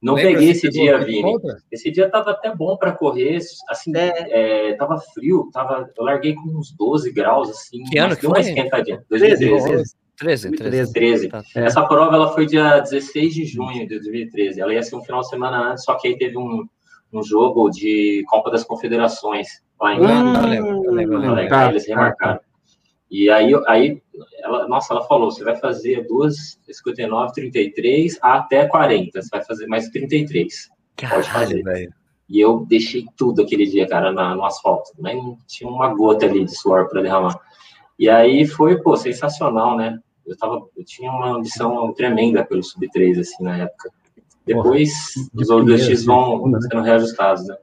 Não Lembra peguei esse dia, Vini. Contra? Esse dia tava até bom para correr, assim, é. É, tava frio, tava, eu larguei com uns 12 graus, assim, que ano deu uma esquentadinha. 2013. 13, 13. 13. Essa prova ela foi dia 16 de junho de 2013. Ela ia ser um final de semana antes, só que aí teve um, um jogo de Copa das Confederações lá em hum, eu lembro, eu lembro, eu lembro. Tá, eles remarcaram. Tá. E aí, aí ela, nossa, ela falou: você vai fazer duas 59, 33 até 40. Você vai fazer mais 33. Caralho, pode fazer. Véio. E eu deixei tudo aquele dia, cara, na, no asfalto. Nem tinha uma gota ali de suor para derramar. E aí foi, pô, sensacional, né? Eu, tava, eu tinha uma ambição tremenda pelo Sub-3, assim, na época. Depois, Porra, os ODX vão né? sendo reajustados, né?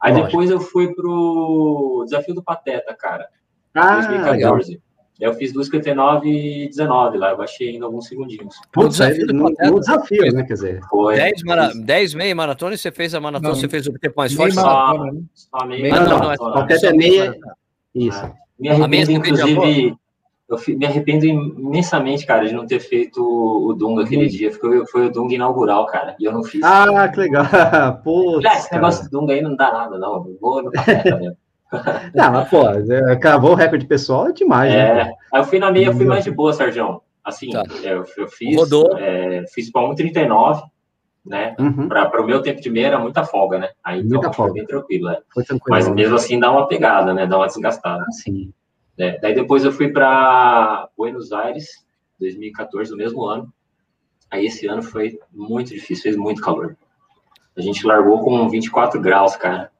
Aí Lógico. depois eu fui pro Desafio do Pateta, cara. Ah, 2014. Legal. Eu fiz 2,59 e 19 lá, eu baixei ainda alguns segundinhos. Putz, desafio no, no desafio, né? Quer dizer, foi. 10, mara 10 meia maratona e você fez a maratona, não, você fez o tempo mais forte? Só, né? só meia. Ah, não, não, não, Pateta é meia. Isso. Me arrependo, inclusive, eu me arrependo imensamente, cara, de não ter feito o Dunga aquele hum. dia. Foi, foi o Dunga inaugural, cara, e eu não fiz. Ah, que legal. Pô, esse negócio do Dunga aí não dá nada, não. Eu vou no café mesmo. não, mas, pô, é, cravou o recorde pessoal é demais, né, é, né? Aí eu fui na meia, eu fui mais de boa, Sérgio. Assim, tá. eu, eu, fiz. Rodou. É, fiz para 1,39, né? Uhum. Para o meu tempo de meia era muita folga, né? Aí então, muita folga. bem tranquilo, né? tranquilo, Mas mesmo assim dá uma pegada, né? Dá uma desgastada. Ah, sim. É, daí depois eu fui para Buenos Aires, 2014, no mesmo ano. Aí esse ano foi muito difícil, fez muito calor. A gente largou com 24 graus, cara.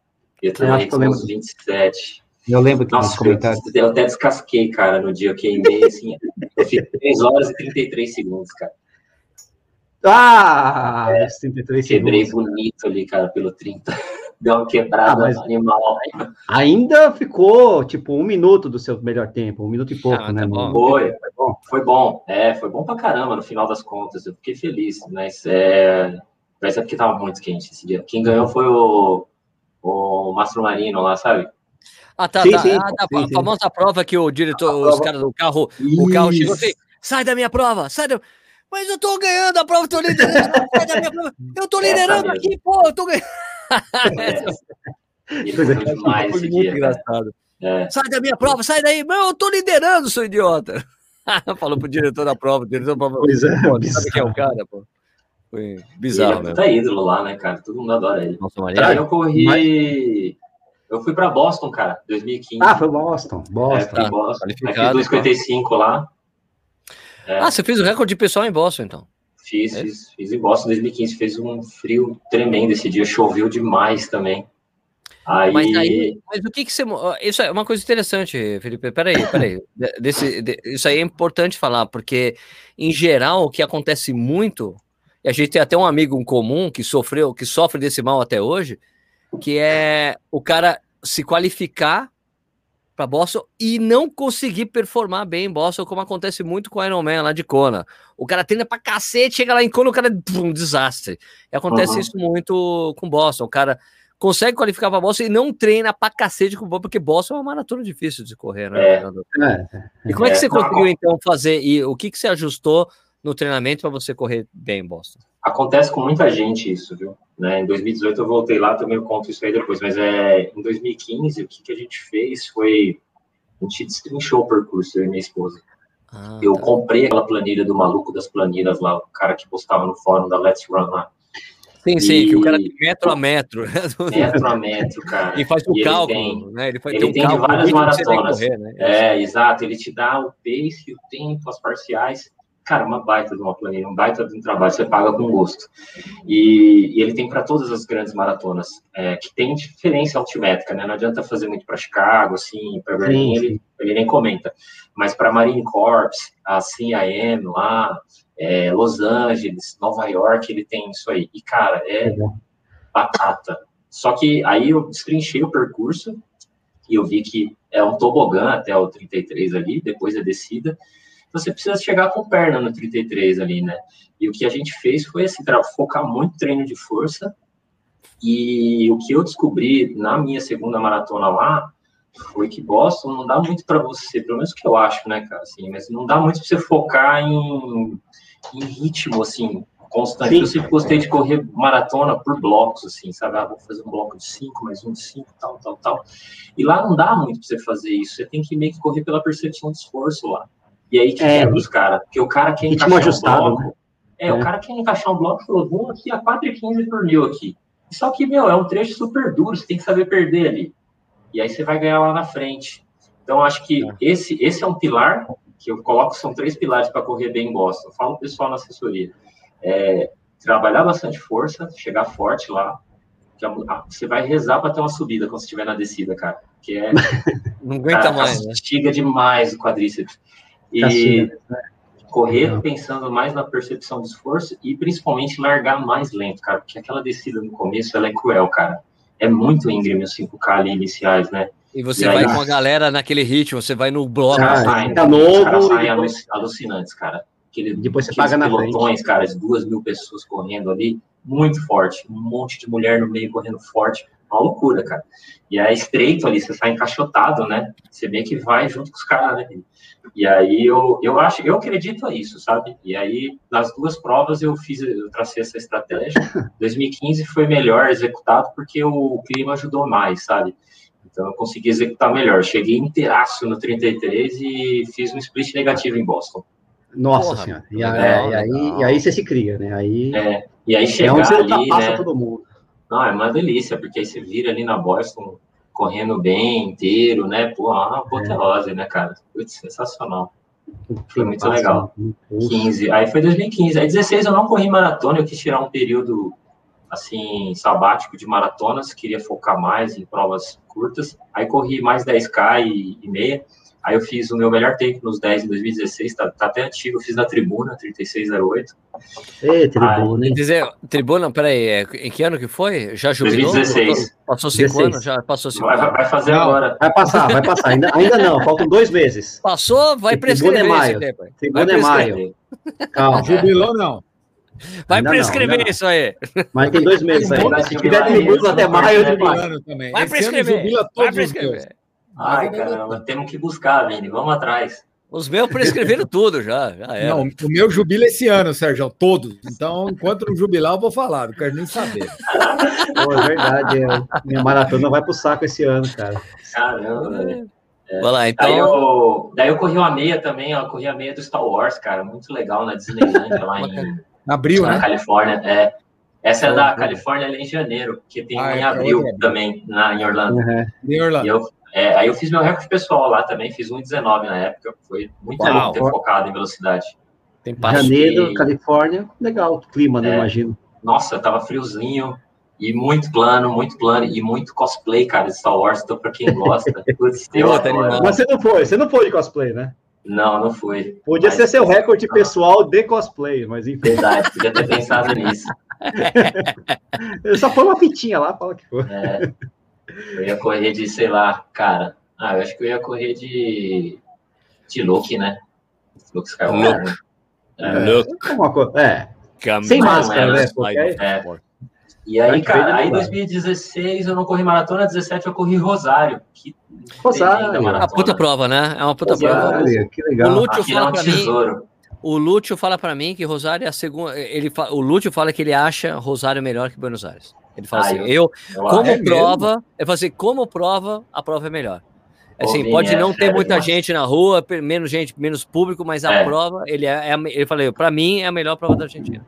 Eu também com uns 27. Eu lembro que Nossa, eu, eu até descasquei, cara, no dia. Eu queimei, assim. eu fiquei 3 horas e 33 segundos, cara. Ah! É, 33 quebrei segundos. bonito ali, cara, pelo 30 deu uma quebrada ah, animal. Ainda ficou, tipo, um minuto do seu melhor tempo, um minuto e pouco, ah, né? Tá foi, foi bom. Foi bom, é, foi bom pra caramba no final das contas, eu fiquei feliz, mas é, mas é porque tava muito quente esse dia. Quem ganhou foi o, o Mastro Marino lá, sabe? Ah, tá, sim, tá. Sim, ah, tá. Sim, a famosa prova que o diretor, os caras do carro, Isso. o carro chegou assim, sai da minha prova, sai da... Mas eu tô ganhando a prova, tô liderando, sai da minha prova. Eu tô liderando aqui, pô, eu tô ganhando. Coisa demais foi muito dia, engraçado. É. Sai da minha prova, sai daí. Meu, eu tô liderando, seu idiota. Falou pro diretor da prova, o diretor da prova. Pois é, pô, sabe quem é o cara, pô? Foi bizarro, ele é tá ídolo lá, né, cara? Todo mundo adora ele. Nossa, Maria. Eu corri. Mas... Eu fui pra Boston, cara, 2015. Ah, foi Boston. Boston. É, fui Boston. Ah, fiz 2,55 lá. É. Ah, você fez o recorde pessoal em Boston, então? Fiz, é. fiz, fiz em Boston em 2015. Fez um frio tremendo esse dia, choveu demais também. Aí... Mas, aí, mas o que, que você. Isso é uma coisa interessante, Felipe. Peraí, peraí. Desse, de, isso aí é importante falar, porque, em geral, o que acontece muito, e a gente tem até um amigo em comum que sofreu, que sofre desse mal até hoje, que é o cara se qualificar para Boston e não conseguir performar bem em Boston, como acontece muito com o Iron Man lá de Kona. O cara treina pra cacete, chega lá em Kona, o cara um desastre. E acontece uhum. isso muito com Boston. O cara consegue qualificar para Boston e não treina pra cacete com o porque Boston é uma maratona difícil de correr, né? É. É. E como é que você conseguiu, então, fazer? E o que, que você ajustou no treinamento para você correr bem em Boston? Acontece com muita gente isso, viu? Né? Em 2018 eu voltei lá, também eu conto isso aí depois, mas é, em 2015 o que, que a gente fez foi, a gente destrinchou o percurso, eu e minha esposa. Ah, eu tá. comprei aquela planilha do maluco das planilhas lá, o cara que postava no fórum da Let's Run lá. Sim, sim, e... que o cara tem metro a metro. Metro a metro, cara. E faz o e cálculo, tem, né? Ele, faz, ele tem, tem um várias maratonas. Correr, né? É, exato. Ele te dá o pace, o tempo, as parciais cara, uma baita de uma planilha, um baita de um trabalho, você paga com gosto. E, e ele tem para todas as grandes maratonas, é, que tem diferença altimétrica, né? Não adianta fazer muito para Chicago, assim, para Berlim, ele, ele nem comenta. Mas para Marine Corps, a CIM lá, é, Los Angeles, Nova York, ele tem isso aí. E, cara, é batata. Só que aí eu destrinchei o percurso e eu vi que é um tobogã até o 33 ali, depois a descida, você precisa chegar com perna no 33 ali, né? E o que a gente fez foi assim, focar muito treino de força. E o que eu descobri na minha segunda maratona lá foi que Boston não dá muito para você, pelo menos que eu acho, né, cara, assim, mas não dá muito para você focar em, em ritmo, assim, constante. Sim. Eu sempre gostei de correr maratona por blocos, assim, sabe? Ah, vou fazer um bloco de 5, mais um de 5, tal, tal, tal. E lá não dá muito para você fazer isso. Você tem que meio que correr pela percepção de esforço lá. E aí que é, os caras. Porque o cara quer encaixar ajustado, um bloco. Né? É, é, o cara quer encaixar um bloco e falou, vamos aqui a 4,15 por mil aqui. Só que, meu, é um trecho super duro, você tem que saber perder ali. E aí você vai ganhar lá na frente. Então, acho que é. esse, esse é um pilar que eu coloco, são três pilares para correr bem em Boston. Eu falo pessoal na assessoria. É, trabalhar bastante força, chegar forte lá. Que você vai rezar para ter uma subida quando você estiver na descida, cara. Que é. Não aguenta cara, mais. Né? demais o quadríceps. E correr pensando mais na percepção do esforço e principalmente largar mais lento, cara, porque aquela descida no começo ela é cruel, cara. É muito íngreme os 5K ali iniciais, né? E você e vai aí, com a galera naquele ritmo, você vai no bloco. Ah, saem, tá novo, os caras saem depois... alucinantes, cara. Aquele, depois você paga na pelotões, frente. cara, de duas mil pessoas correndo ali, muito forte. Um monte de mulher no meio correndo forte. Uma loucura, cara. E é estreito ali, você sai encaixotado, né? Você vê que vai junto com os caras, né? E aí eu, eu acho, eu acredito a isso, sabe? E aí nas duas provas eu fiz, eu tracei essa estratégia. 2015 foi melhor executado porque o clima ajudou mais, sabe? Então eu consegui executar melhor. Cheguei inteiraço no 33 e fiz um split negativo em Boston. Nossa Porra, senhora. E, aí, é, e, aí, e aí você se cria, né? Aí, é, e aí chegar é onde você ali, né? todo mundo. Não, é uma delícia, porque aí você vira ali na Boston correndo bem, inteiro, né? Pô, uma apoteose, é. né, cara? Putz, sensacional. Foi muito legal. 15. Aí foi 2015. Aí 16 eu não corri maratona, eu quis tirar um período assim sabático de maratonas, queria focar mais em provas curtas. Aí corri mais 10k e, e meia. Aí eu fiz o meu melhor tempo nos 10 em 2016, tá, tá até antigo, eu fiz na tribuna, 3608. Ei, tribuna, hein? Dizer, tribuna, peraí, é, em que ano que foi? Já jubilou? 2016. Passou cinco 16. anos? Já passou cinco vai, anos. Vai fazer não, agora. Vai passar, vai passar. Ainda, ainda não, faltam dois meses. Passou, vai prescrever é maio. Tribuna é maio. Calma. Jubilou não. Vai ainda prescrever não, isso aí. Mas tem dois meses aí. Se tiver tribuna até maio, vai prescrever. Vai prescrever. Ai, caramba, temos que buscar, Vini, vamos atrás. Os meus prescreveram tudo já, já era. Não, o meu jubila esse ano, Sérgio, todos. Então, enquanto não jubilar, eu vou falar, não quero nem saber. Pô, é verdade, é. minha maratona vai pro saco esse ano, cara. Caramba, velho. É. Vai lá, então. Daí eu, daí eu corri uma meia também, ó, corri a meia do Star Wars, cara, muito legal na Disneyland, lá em abril, na né? Califórnia. É. Essa é da Califórnia ali em janeiro, porque tem ah, em é abril também, na, em Orlando. Uhum. Em Orlando. E eu, é, aí eu fiz meu recorde pessoal lá também, fiz 1,19 na época, foi muito Uau, bom ter focado em velocidade. Tem Janeiro, e... Califórnia, legal, clima, né, é, imagino. Nossa, tava friozinho, e muito plano, muito plano, e muito cosplay, cara, de Star Wars, então pra quem gosta, putz, Mas você não foi, você não foi de cosplay, né? Não, não foi. Podia mas, ser seu recorde não. pessoal de cosplay, mas enfim. Verdade, podia ter pensado nisso. Eu só põe uma pitinha lá, fala que foi. É. Eu ia correr de, sei lá, cara. Ah, eu acho que eu ia correr de. de Luke, né? Luke Skywalker. Luke. É. Luke. É. Sem máscara, né? É. E aí, cara, aí em 2016 eu não corri maratona, 17 eu corri Rosário. Que Rosário. É uma puta prova, né? É uma puta Rosário, prova. Que legal. O Lúcio Aqui é fala um pra tesouro. mim. O Lúcio fala para mim que Rosário é a segunda. Ele fa... O Lúcio fala que ele acha Rosário melhor que Buenos Aires. Ele fala Ah, assim: eu- eu, como acho. prova, ele fala assim, como prova, a prova é melhor. Assim, Pô, pode Vini, não é ter muita demais. gente na rua, menos gente, menos público, mas a É. prova, ele é, é ele falou, para mim é a melhor prova da Argentina.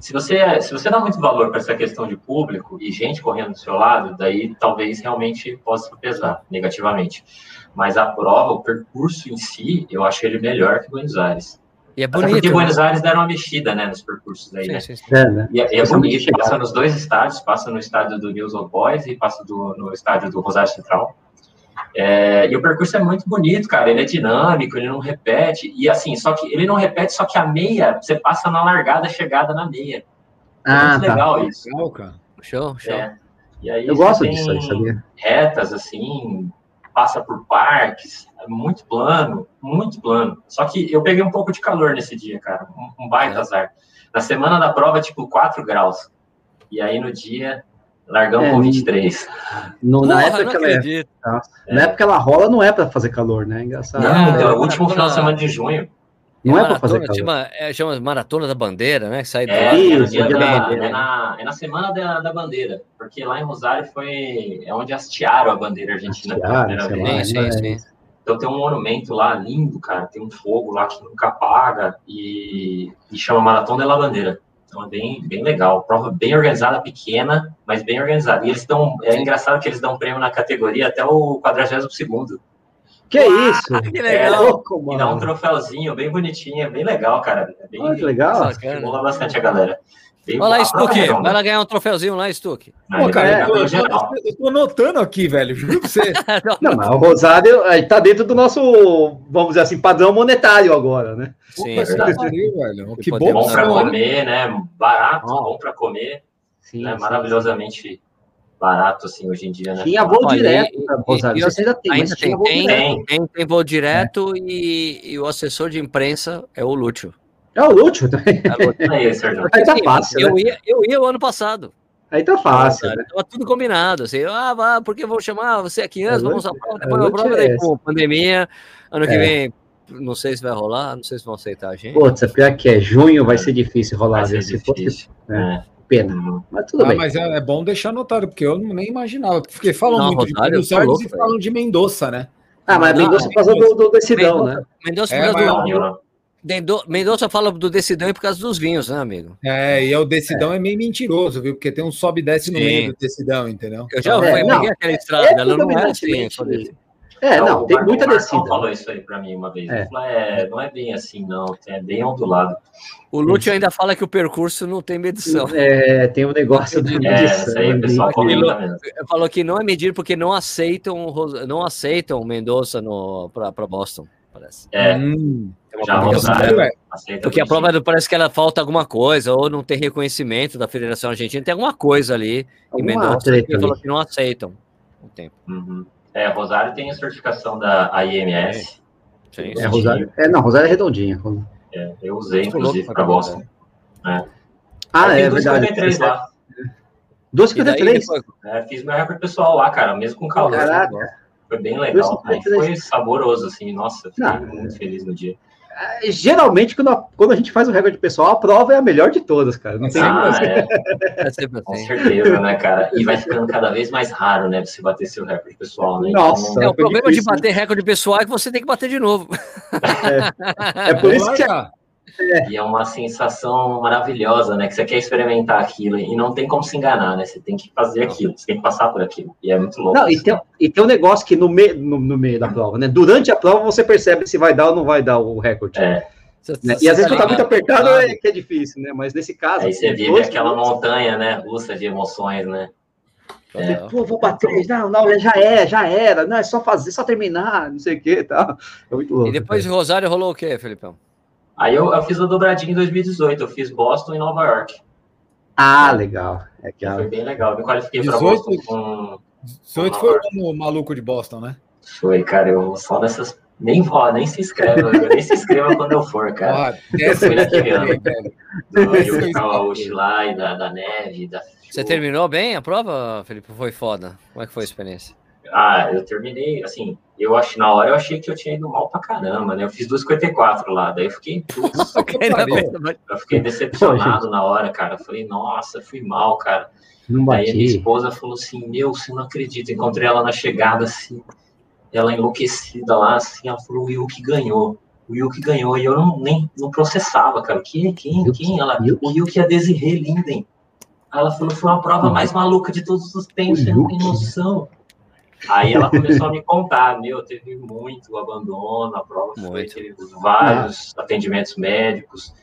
Se você, se você dá muito valor para essa questão de público e gente correndo do seu lado, daí talvez realmente possa pesar negativamente. Mas a prova, o percurso em si, eu acho ele melhor que Buenos Aires. E é Até bonito. porque né? Buenos Aires deram uma mexida, né, nos percursos aí, Sim, né? sim, sim. É, né? E é, e é bonito, mexida. passa nos dois estádios, passa no estádio do News Old Boys e passa do, no estádio do Rosário Central. É, e o percurso é muito bonito, cara. Ele é dinâmico, ele não repete. E assim, só que ele não repete, só que a meia, você passa na largada, chegada na meia. É Ah, muito tá. legal isso. Legal, cara. Show, show. É. E aí Eu gosto disso aí, sabia? retas, assim, passa por parques, é muito plano, muito plano. Só que eu peguei um pouco de calor nesse dia, cara, um, um baita É. azar. Na semana da prova, tipo, 4 graus. E aí no dia, largamos É, com não- 23. No, na, Porra, época ela, acredito. na época ela rola, não é pra fazer calor, né? Engraçado. Não, é, é o é, último final de semana de junho. Não é pra maratona, fazer calor. Chama, é, chama Maratona da Bandeira, né? que Sai do É, lado. é, Isso, dia dia da- da é na, é na semana da, da bandeira, porque lá em Rosário foi é onde hastearam a bandeira argentina pela primeira vez. lá. Sim, sim, é. sim. Então tem um monumento lá lindo, cara. Tem um fogo lá que nunca apaga e, e chama Maratona de la Bandeira. Então é bem, bem legal. Prova bem organizada, pequena, mas bem organizada. E eles dão. É engraçado que eles dão prêmio na categoria até o 42 Que isso? que É legal. louco, E dá um mano. troféuzinho bem bonitinho, é bem legal, cara. É bem, Olha que legal. Estimula bastante a galera. Bem- Olha lá, é redonda. Vai lá ganhar um troféuzinho lá, Stuck. Aí, Pô, cara, vai eu, eu, tô, eu tô anotando aqui, velho. Juro pra você. Não, mas o Rosário aí tá dentro do nosso, vamos dizer assim, padrão monetário agora, né? Sim, sim. que verdade. pariu, velho. Que podemos- bom Bom que pra comer, né? Barato, Ó. bom pra comer. Sim, né? sim. Maravilhosamente barato, assim, hoje em dia, né? Tinha voo Olha, direto e- e- Rosário. e se ainda tem, Ainda mas tem, voo tem, direto. Tem. tem, voo direto e, e o assessor de imprensa é o Lúcio. É o Lúcio também. É o Lúcio. Aí, tá fácil, eu, né? ia, eu ia o ano passado. Aí tá fácil, né? Tava tudo combinado. Assim, ah, vá, porque vou chamar você aqui antes, É, vamos à prova, é, depois a prova, é daí esse. com pandemia. Ano que É. vem, não sei se vai rolar, não sei se vão aceitar a gente. Putz, é pior que é junho, vai ser difícil rolar. Vai ser? Se fosse né? É. pena. Mas tudo Ah, bem. mas é, é bom deixar anotado, porque eu não- nem imaginava. Porque falam Não, muito Rosário, de tá Buenos Aires louco, e falam de Mendoza, né? Ah, mas Não, Mendonça por causa do, do decidão, né? Mendonça, É, por causa mas- do- Mendo- Mendonça fala do decidão e por causa dos vinhos, né, amigo? É, e é o decidão é. meio mentiroso, viu? Porque tem um sobe e desce no Sim. meio do decidão, entendeu? Eu já É, fui, não, peguei aquela estrada, é ela não é assim. É, não, o tem muita o Marcão descida. falou isso aí pra mim uma vez. É. Ele falou, é, não é bem assim, não. É bem ondulado. O Lúcio ainda fala que o percurso não tem medição. É, tem um negócio da É, medição. isso aí o pessoal comenta mesmo. Falou que não é medir porque não aceitam não aceitam Mendonça no para Boston, parece. É, Hum. Uma já Ué, aceita Porque a prova do- parece que ela falta alguma coisa ou não tem reconhecimento da Federação Argentina, tem alguma coisa ali. E Alguma Mendonça treta ele falou que não aceitam o tempo. Uhum. É, Rosário tem a certificação da AIMS. Sim, É, Rosário. É, não, Rosário é redondinha. É, eu usei, inclusive, para Boston. Ah, Aí é fiz verdade. 2,53 lá. E daí 2,53? depois- É, fiz meu recorde pessoal lá, cara, mesmo com calor. Caraca. Foi bem legal. Aí 2,53. foi saboroso, assim. Nossa, fiquei Não. muito feliz no dia. É, Geralmente, quando a, quando a gente faz o recorde pessoal, a prova é a melhor de todas, cara. Não tem Ah, é, é sempre com certeza, né, cara? E vai ficando cada vez mais raro, né, você bater seu recorde pessoal, né? Nossa. É, o foi problema de difícil, bater recorde pessoal é que você tem que bater de novo. É por isso que largar. E é uma sensação maravilhosa, né? Que você quer experimentar aquilo e não tem como se enganar, né? Você tem que fazer aquilo, você tem que passar por aquilo. E é muito louco. Não, e tem, né? e tem um negócio que no, me, no, no meio da prova, né? Durante a prova você percebe se vai dar ou não vai dar o recorde. É, Você- né? você E às vezes tá quando tá muito apertado Claro. é que é difícil, né? Mas nesse caso. aí você vive dois aquela montanha, né? Russa de emoções, né? você, Pô, vou bater. Não, não, já é, já era. Não, é só fazer, só terminar, não sei o que tá. É muito louco. E depois de cara. Rosário rolou o quê, Felipão? Aí eu, eu fiz a dobradinha em 2018, eu fiz Boston e Nova York. Ah, legal. É que Que a- foi bem legal. Eu me qualifiquei para 18? Boston com. 18 foi o maluco de Boston, né? Foi, cara, eu só nessas. Nem vó, nem se inscreve, eu nem se inscreva quando eu for, cara. Ah, desce Foi naquele ano. Do Yuki Kawauchi lá e da, da neve, da Você terminou bem a prova, Felipe? Foi foda. Como é que foi a experiência? Ah, eu terminei, assim, eu acho, na hora eu achei que eu tinha ido mal pra caramba, né? Eu fiz 2,54 lá, daí eu fiquei, putz, eu fiquei decepcionado na hora, cara. Eu falei, nossa, fui mal, cara. Não Aí a minha esposa falou assim, meu, você não acredita, encontrei ela na chegada, assim, ela enlouquecida lá, assim, ela falou, o Yuki ganhou. O Yuki ganhou, e eu não, nem não processava, cara. Quem, quem, quem? Ela, o Yuki e a Desirê Linden. Ela falou, foi uma prova mais maluca de todos os tempos, você não tem noção. Aí ela começou a me contar, meu, teve muito abandono, a prova foi, teve vários ah. atendimentos médicos.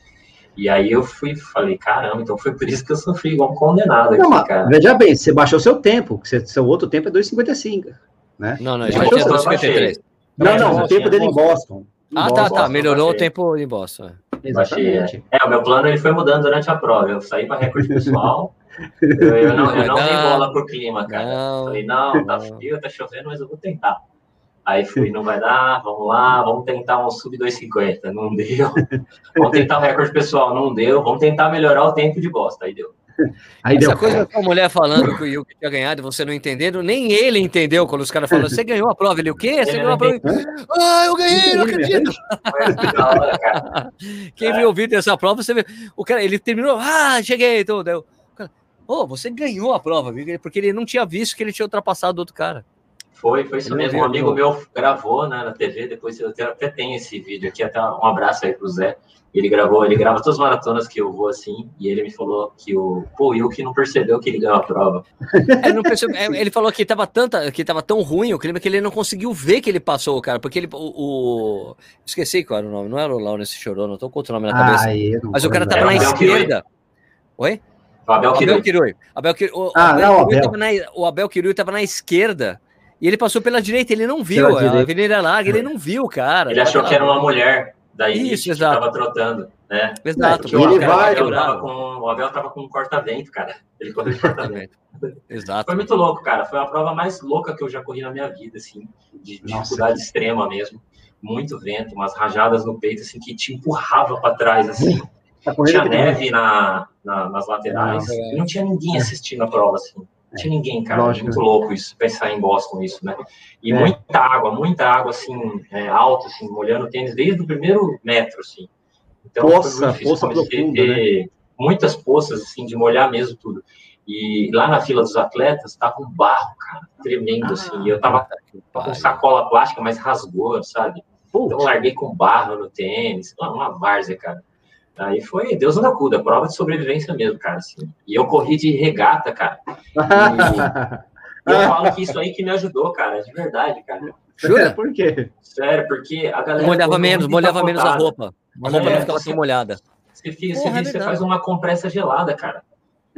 E aí eu fui, falei, caramba, então foi por isso que eu sofri igual um condenado aqui, não, cara. Veja bem, você baixou seu tempo, seu outro tempo é 2,55, né? Não, não, ele baixou 2,53. Não, não, o tempo dele em Boston. ah, tá, tá, melhorou o tempo em Boston. Exatamente. é. o meu plano ele foi mudando durante a prova. Eu saí para recorde pessoal, eu, eu, não, eu não, não dei bola pro clima, cara. Não, Falei, não, tá frio, tá chovendo, mas eu vou tentar. Aí fui, não vai dar, vamos lá, vamos tentar um sub 250, não deu. Vamos tentar o recorde pessoal, não deu. Vamos tentar melhorar o tempo de bosta, aí deu. Aí Essa deu. coisa com a mulher falando que o Yuki tinha ganhado e você não entendendo, nem ele entendeu quando os caras falaram, você ganhou a prova. Ele, o quê? Você ganhou a prova? Ah, eu ganhei, não acredito. Quem viu o vídeo dessa prova, você vê, o cara, ele terminou, ah, cheguei, tudo. Então, Ô, oh, você ganhou a prova, porque ele não tinha visto que ele tinha ultrapassado o outro cara. Foi, foi isso mesmo. Um amigo meu gravou né, na TV, depois eu até tenho esse vídeo aqui, até um abraço aí pro Zé. Ele gravou, ele grava todas as maratonas que eu vou assim, e ele me falou que o pô, eu que não percebeu que ele ganhou a prova. É, percebe, é, ele falou que tava tanta, que tava tão ruim o clima que ele não conseguiu ver que ele passou, cara, porque ele o, o... esqueci qual era o nome, não era o Laurence Chorou, não tô com outro nome na cabeça. Ah, mas o cara tava na esquerda. Oi? O Abel Kirui. Abel Kirui. O, ah, Abel não, Abel. Na, o Abel Kirui estava na esquerda e ele passou pela direita, ele não viu. A Avenida Larga, ele não viu, cara. Ele achou que era uma mulher da Isso, que estava trotando, né? Exato. Ele vai, o, Abel tava com, o Abel tava com um corta-vento, cara. Ele correu de corta-vento. Exato. Foi muito louco, cara. Foi a prova mais louca que eu já corri na minha vida, assim, de dificuldade Nossa. extrema mesmo. Muito vento, umas rajadas no peito, assim, que te empurrava para trás, assim. Tá tinha neve na, na, nas laterais. Não, é. não tinha ninguém assistindo a prova, assim. Não tinha ninguém, cara. Lógico. Muito louco isso, pensar em Boston isso, né? E é. muita água, muita água, assim, é, alta, assim, molhando o tênis desde o primeiro metro, assim. Então, poça, poça profunda, né? Muitas poças, assim, de molhar mesmo tudo. E lá na fila dos atletas tava um barro, cara, tremendo, ah, assim. E eu tava com sacola plástica, mas rasgou, sabe? Então, eu larguei com barro no tênis, uma várzea, cara. Aí foi Deus na cuda, prova de sobrevivência mesmo, cara. Assim. E eu corri de regata, cara. E eu falo que isso aí que me ajudou, cara, de verdade, cara. Jura? Por quê? Sério, porque a galera. Molhava menos, molhava menos a roupa. A roupa é, não ficava assim molhada. Você, fica, Porra, você, é você faz uma compressa gelada, cara.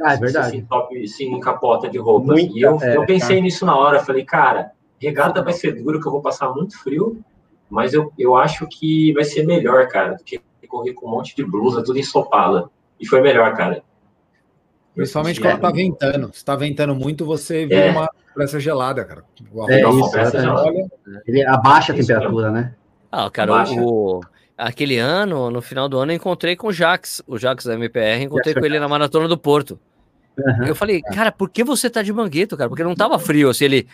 Ah, é verdade. Você se, top, se encapota de roupa. Muita, e eu, é, eu pensei cara. nisso na hora, falei, cara, regata vai ser duro, que eu vou passar muito frio, mas eu, eu acho que vai ser melhor, cara, do que correr com um monte de blusa, tudo ensopada. E foi melhor, cara. Principalmente quando tá ventando. Se tá ventando muito, você vira é. uma compressa gelada, cara. É isso, é, Ele abaixa a temperatura, né? Ah, cara, o, aquele ano, no final do ano, eu encontrei com o Jax, o Jax da MPR, encontrei com ele na Maratona do Porto. Uhum. Eu falei, cara, por que você tá de mangueto, cara? Porque não tava frio, assim, ele...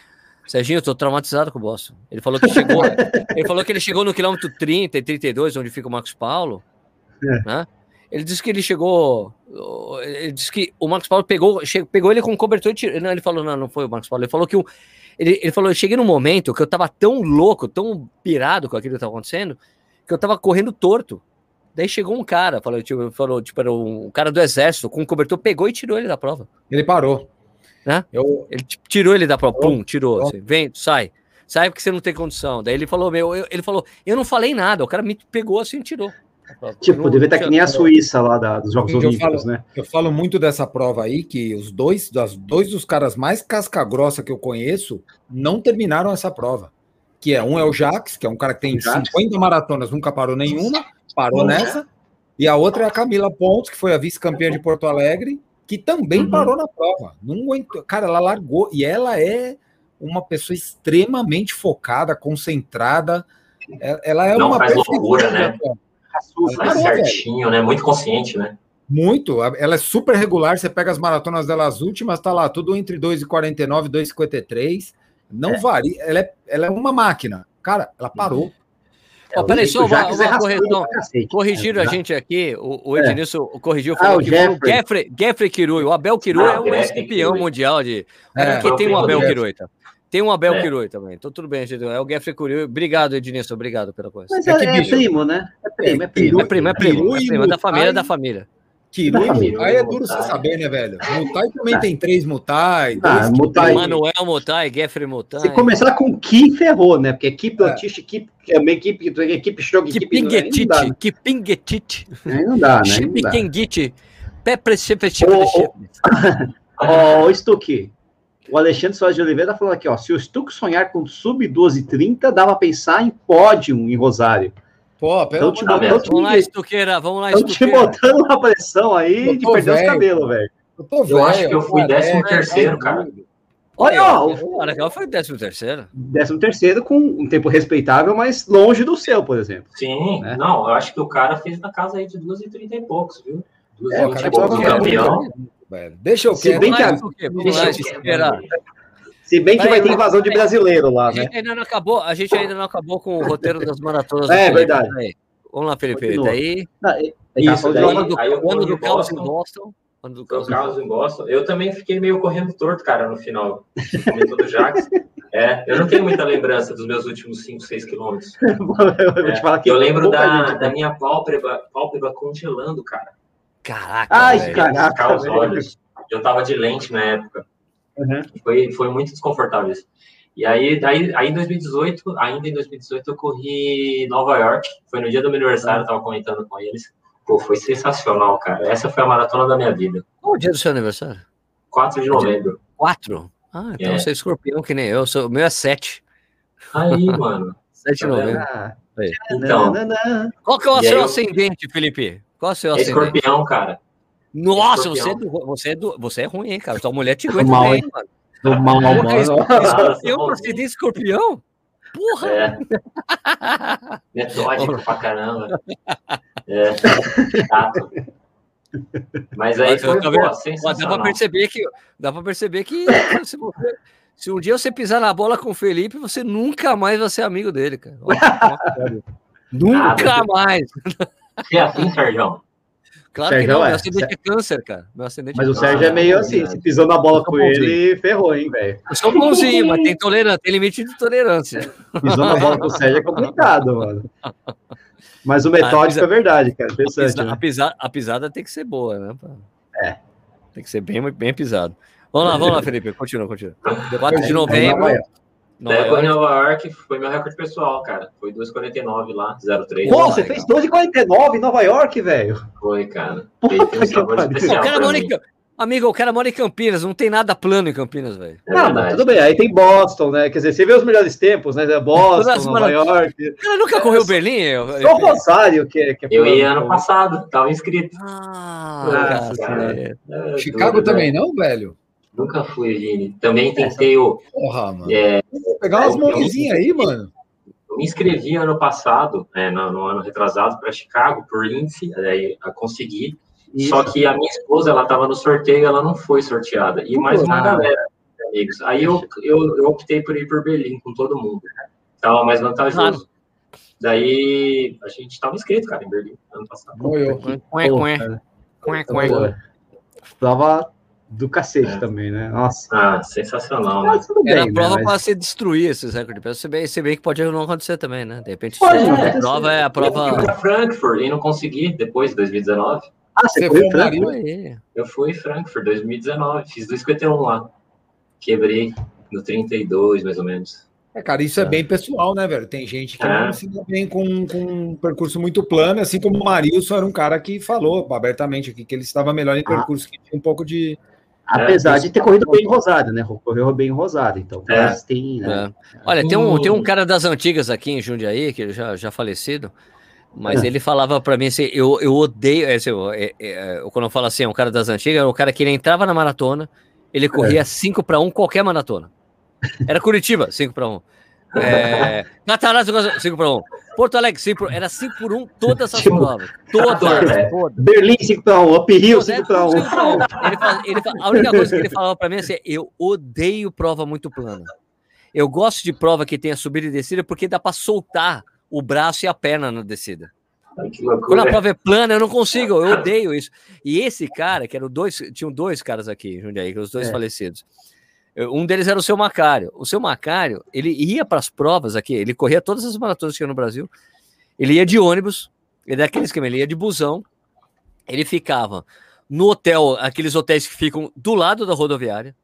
Serginho, eu tô traumatizado com o Boston. Ele falou que chegou. ele falou que ele chegou no quilômetro 30 e 32, onde fica o Marcos Paulo. É. Né? Ele disse que ele chegou. Ele disse que o Marcos Paulo pegou, chegou, pegou ele com cobertor e tirou. Não, ele falou, não, não foi o Marcos Paulo. Ele falou que o. Ele, ele falou, eu cheguei num momento que eu tava tão louco, tão pirado com aquilo que tava acontecendo, que eu tava correndo torto. Daí chegou um cara, falou, tipo, falou, tipo, era um cara do exército, com um cobertor, pegou e tirou ele da prova. Ele parou. Né? Eu... Ele tipo, tirou ele da prova, pum, tirou. Assim, vem, sai. Sai porque você não tem condição. Daí ele falou, meu, eu, ele falou, eu não falei nada, o cara me pegou assim e tirou. Tipo, deve estar que nem a Suíça lá da, dos Jogos Olímpicos, falo, né? Eu falo muito dessa prova aí, que os dois, das, dois dos caras mais casca-grossa que eu conheço não terminaram essa prova. Que é um é o Jax, que é um cara que tem 50 maratonas, nunca parou nenhuma, parou nessa. E a outra é a Camila Pontes, que foi a vice-campeã de Porto Alegre, que também uhum. parou na prova. Não aguentou. Cara, ela largou. E ela é uma pessoa extremamente focada, concentrada. É, ela é não uma faz loucura, né? Faz certinho, né? Muito consciente, né? Muito. Ela é super regular. Você pega as maratonas dela, as últimas, tá lá, tudo entre 2,49 e 2,53. Não é. varia. Ela é, ela é uma máquina. Cara, ela parou. Oh, peraí, só uma, uma correção. Corrigiram é, a gente aqui, o, o é. Ednilson é. corrigiu, falou ah, o que Jeffrey. Geoffrey, Geoffrey Kirui. O Abel Kirui ah, é um ex-campeão mundial de... É, que tem um Abel Kirui, tá? Tem um Abel é. Kirui também. Então tudo bem, gente. É o Geoffrey Kirui. Obrigado, Ednilson. Obrigado pela coisa. Mas é, é, é primo, né? É primo, é primo. É primo, é primo. É primo, é da família, da família. Kirui e Mutai é duro você saber, né, velho? Mutai também ah. tem três Mutai. Ah, Mutai. Manuel Mutai, Geoffrey Mutai. Se começar com Ki, ferrou, né? Porque equipe é. Autista, equipe, é uma equipe, equipe Shogun, equipe... Kipingetite, Kipingetite. Aí não dá, né? Chipikengite. Pepre, Chepre, Ó, o Stuque. O Alexandre Soares de Oliveira tá falando aqui, ó. Se o Stuque sonhar com sub 12,30, dava a pensar em pódio em Rosário. Pô, pelo então, amor de Deus. Vamos lá, estuqueira, vamos lá, Estão te botando uma pressão aí de perder os cabelos, velho. Eu, eu acho que eu fui 13 terceiro, cara. Olha, ó. O Araquel foi 13 terceiro. 13 terceiro com um tempo respeitável, mas longe do seu, por exemplo. Sim, né? não, eu acho que o cara fez na casa aí de 2,30 e poucos, viu? 2 é, o cara é campeão. Deixa eu Se bem que a... Deixa esperar. Se bem que vai ter invasão de brasileiro lá, né? A gente ainda não acabou, a gente ainda não acabou com o roteiro das maratonas. É, verdade. Vamos lá, Felipe. Daí. Isso, daí, o ano do, aí o ano do caos em Boston. Ano do caos, caos em Boston. Eu também fiquei meio correndo torto, cara, no final. Comentou do Jax. É, eu não tenho muita lembrança dos meus últimos 5, 6 quilômetros. É, eu lembro da, da minha pálpebra, pálpebra congelando, cara. Caraca. Ai, caraca. Os olhos. Eu tava de lente na época. Uhum. Foi, foi muito desconfortável isso. E aí, aí, aí em 2018, ainda em 2018, eu corri Nova York. Foi no dia do meu aniversário, eu tava comentando com eles. Pô, foi sensacional, cara. Essa foi a maratona da minha vida. Qual o dia do seu aniversário? 4 de novembro. 4? Ah, então é. você é escorpião que nem eu. Sou, o meu é 7. Aí, mano. 7 de tá novembro. Então. Qual que é o seu ascendente, Felipe? Qual é o seu ascendente? Escorpião, cara. Nossa, você é, do, você, é do, você é ruim, hein, cara? Sua mulher te aguenta mal, bem, mano. Do mal, mano. Escorpião, você tem escorpião? Porra! É. Metódico pra caramba. É. Chato. Mas aí foi tá pô, sensacional. Dá pra perceber que, dá pra perceber que se, você, se, um dia você pisar na bola com o Felipe, você nunca mais vai ser amigo dele, cara. nunca Nada. mais. É assim, Sérgio? Claro Sérgio que não, é. meu acidente é câncer, cara. Meu acidente mas é o Sérgio é meio assim, se pisou na bola com ele, ferrou, hein, velho. Eu sou bonzinho, mas tem tolerância, tem limite de tolerância. Pisou na bola com o Sérgio é complicado, mano. Mas o metódico é verdade, cara. Interessante, a, né? pisada, a pisada tem que ser boa, né? É. Tem que ser bem, bem pisado. Vamos lá, vamos lá, Felipe. Continua, continua. 4 de novembro. Nova York. Foi em Nova York, foi meu recorde pessoal, cara. Foi 2,49 lá, 0,3. Pô, você fez 2,49 em Nova York, velho? Foi, cara. Puta um especial o cara mora em, amigo, o cara mora em Campinas, não tem nada plano em Campinas, velho. É não, mas tudo bem. Aí tem Boston, né? Quer dizer, você vê os melhores tempos, né? Boston, Nova York. O cara nunca correu Berlim? Eu, Só o Rosário que é. Que é eu ia ano passado, tava inscrito. Ah, cara. É, Chicago também não, velho? Nunca fui, Vini. Também tentei o. Porra, mano. É, pegar umas mãozinhas aí, mano. Eu me inscrevi ano passado, né, no, no ano retrasado, para Chicago, por índice, aí a consegui. Isso. Só que a minha esposa, ela estava no sorteio, ela não foi sorteada. E mais uma galera, amigos. Aí eu, eu, eu, optei por ir por Berlim com todo mundo. Estava mais vantajoso. Claro. Daí a gente estava inscrito, cara, em Berlim, ano passado. Moeu. Cué, cué. Cué, cué. Tava do cacete é. também, né? Nossa. Ah, sensacional, né? Bem, Era a prova né? para se destruir esses recordes de peso. Se bem, que pode não acontecer também, né? De repente, pode, é, a prova é a prova. Eu fui para Frankfurt e não consegui depois de 2019. Ah, você, foi em Frankfurt? Eu fui em Frankfurt 2019, fiz 2,51 lá. Quebrei no 32, mais ou menos. É, cara, isso é, é bem pessoal, né, velho? Tem gente que é. não se dá bem com, com um percurso muito plano, assim como o Marilson era um cara que falou abertamente aqui que ele estava melhor em ah. percurso, ah. que tinha um pouco de, Apesar é, de ter corrido bem em Rosário, né? Correu bem em Rosário, então. É. tem, né? é. Olha, tem um, tem um cara das antigas aqui em Jundiaí, que já, já falecido, mas é. ele falava para mim assim: eu, eu odeio. Assim, eu, é, é, quando eu falo assim, é um cara das antigas, é o cara que ele entrava na maratona, ele corria 5 para 1 qualquer maratona. Era Curitiba, 5 para 1. É, Cataratas 5 para 1. Porto Alegre 5 por, era 5 por 1 todas as provas. Todas, todas. Berlim 5 para 1, Up Rio 5 para 1. a única coisa que ele falava para mim é assim, eu odeio prova muito plana. Eu gosto de prova que tenha subida e descida porque dá para soltar o braço e a perna na descida. Quando a prova é plana, eu não consigo, eu odeio isso. E esse cara, que eram dois, tinham dois caras aqui, Jundiaí, os dois é. falecidos. Um deles era o seu Macário. O seu Macário, ele ia para as provas aqui, ele corria todas as maratonas que tinha no Brasil. Ele ia de ônibus, ele é daquele esquema, ele ia de busão. Ele ficava no hotel, aqueles hotéis que ficam do lado da rodoviária.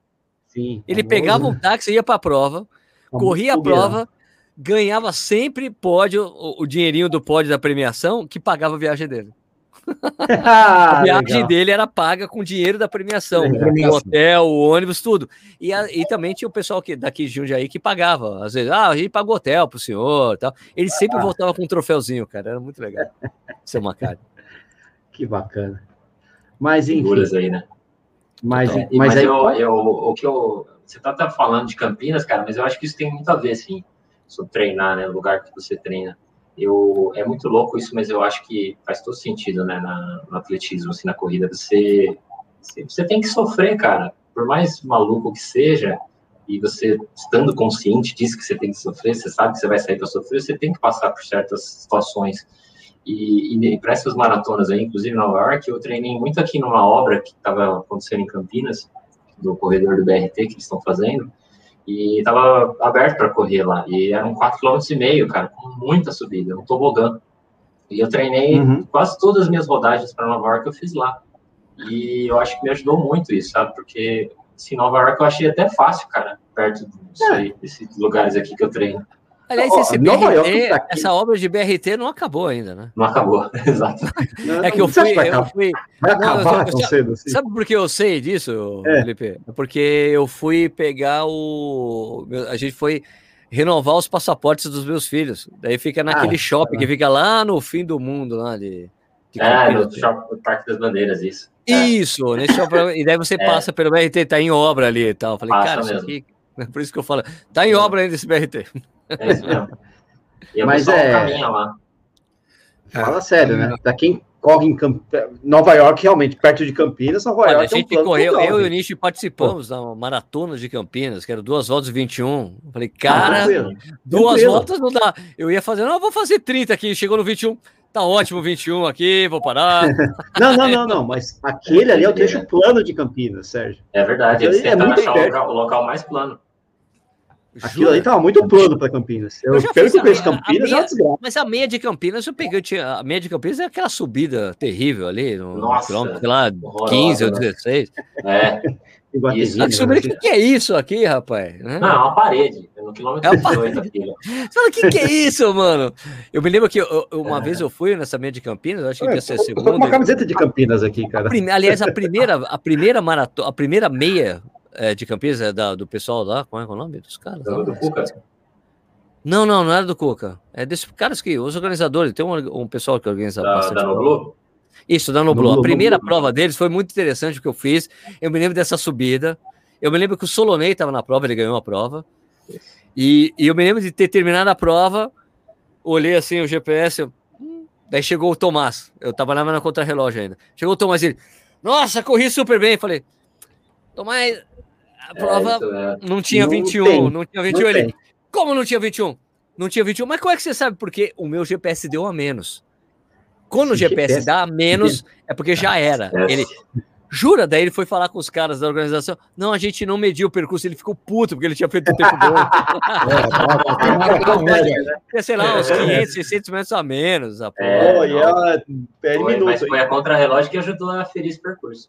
Sim, ele famoso. pegava um táxi, ia para a prova, corria a prova, ganhava sempre pódio, o, o dinheirinho do pódio da premiação, que pagava a viagem dele. a viagem Legal. dele era paga com dinheiro da premiação, o hotel, o ônibus, tudo. E, a, e também tinha o pessoal que, daqui de Jundiaí que pagava. Às vezes, ah, a gente pagou hotel pro senhor tal. Ele sempre ah. voltava com um troféuzinho, cara. Era muito legal. Seu Macari. Que bacana. Mas enfim. Figuras aí, né? Mas, então, mas, mas aí, eu, eu, o que eu. Você tá, tá falando de Campinas, cara, mas eu acho que isso tem muito a ver, assim, sobre treinar, né? O lugar que você treina eu é muito louco isso, mas eu acho que faz todo sentido, né, na, no atletismo, assim, na corrida, você, você, tem que sofrer, cara, por mais maluco que seja, e você estando consciente disso que você tem que sofrer, você sabe que você vai sair para sofrer, você tem que passar por certas situações. E, e, e para essas maratonas aí, inclusive Nova York, eu treinei muito aqui numa obra que estava acontecendo em Campinas, do corredor do BRT que eles estão fazendo, e estava aberto para correr lá. E eram 4,5 km, cara, com muita subida, um tobogã. E eu treinei uhum. quase todas as minhas rodagens para Nova York, eu fiz lá. E eu acho que me ajudou muito isso, sabe? Porque, assim, Nova York eu achei até fácil, cara, perto é. desses lugares aqui que eu treino. Aliás, esse BRT, tá essa obra de BRT não acabou ainda, né? Não acabou, exato. é que eu fui. Eu fui vai acabar tão cedo assim. Sabe por que eu sei disso, é. Felipe? É porque eu fui pegar o. A gente foi renovar os passaportes dos meus filhos. Daí fica naquele ah, shopping que fica lá no fim do mundo, lá de. de é, no shopping, Parque das Bandeiras, isso. Isso, nesse shopping. E daí você é. passa pelo BRT, tá em obra ali e tal. falei, passa cara, mesmo. isso aqui. Por isso que eu falo, tá em obra ainda esse BRT. É isso mesmo. Mas é. lá. Fala sério, né? Pra quem corre em Camp... Nova York, realmente, perto de Campinas, Nova Olha, York. A gente é um correu, eu e o Nishi participamos Pô. da maratona de Campinas, que era duas voltas 21. falei, cara, ah, duas voltas não dá. Eu ia fazer, não, vou fazer 30 aqui, chegou no 21. Tá ótimo, 21 aqui, vou parar. não, não, não, não, mas aquele ali é o trecho plano de Campinas, Sérgio. É verdade, eles é muito achar o local, o local mais plano. Aquilo ali tava muito plano para Campinas. Eu, eu pelo que eu conheço Campinas, meia, é Mas a meia de Campinas, eu peguei, eu tinha, a meia de Campinas é aquela subida terrível ali, no Nossa, quilômetro, sei lá, 15 ou 16. É. Isso, a descobrir o que, é isso aqui, rapaz. Né? Não, é uma parede. No quilômetro é 18 aqui. Né? Fala, o que, que é isso, mano? Eu me lembro que eu, uma é. vez eu fui nessa meia de Campinas, acho que ia ser segunda. uma camiseta de Campinas aqui, cara. A, aliás, a primeira, a primeira maratona, a primeira meia é, de Campinas, é da, do pessoal lá, como é, é o nome dos caras? Não, do Cuca? Não, não, não era do Cuca. É desses caras que, os organizadores, tem um, um pessoal que organiza da, bastante. Da Noblu? Isso, da Noblu. A primeira prova deles foi muito interessante o que eu fiz. Eu me lembro dessa subida. Eu me lembro que o Solonei estava na prova, ele ganhou a prova. E, e, eu me lembro de ter terminado a prova, olhei assim o GPS, eu, hum, daí chegou o Tomás. Eu tava na contra-relógio ainda. Chegou o Tomás e ele, nossa, corri super bem. Eu falei, Tomás, a é, prova é, não tinha não 21, tem, não tinha 21. Não ele, tem. como não tinha 21? Não tinha 21, mas como é que você sabe? Porque o meu GPS deu a menos. Quando o GPS, GPS dá a menos, é porque já era. Ele, jura? Daí ele foi falar com os caras da organização. Não, a gente não mediu o percurso. Ele ficou puto porque ele tinha feito o tempo bom. é, sei lá, uns 500, 600 metros a menos. A é, oh, yeah, foi, mas foi a contra-relógio que ajudou a ferir esse percurso.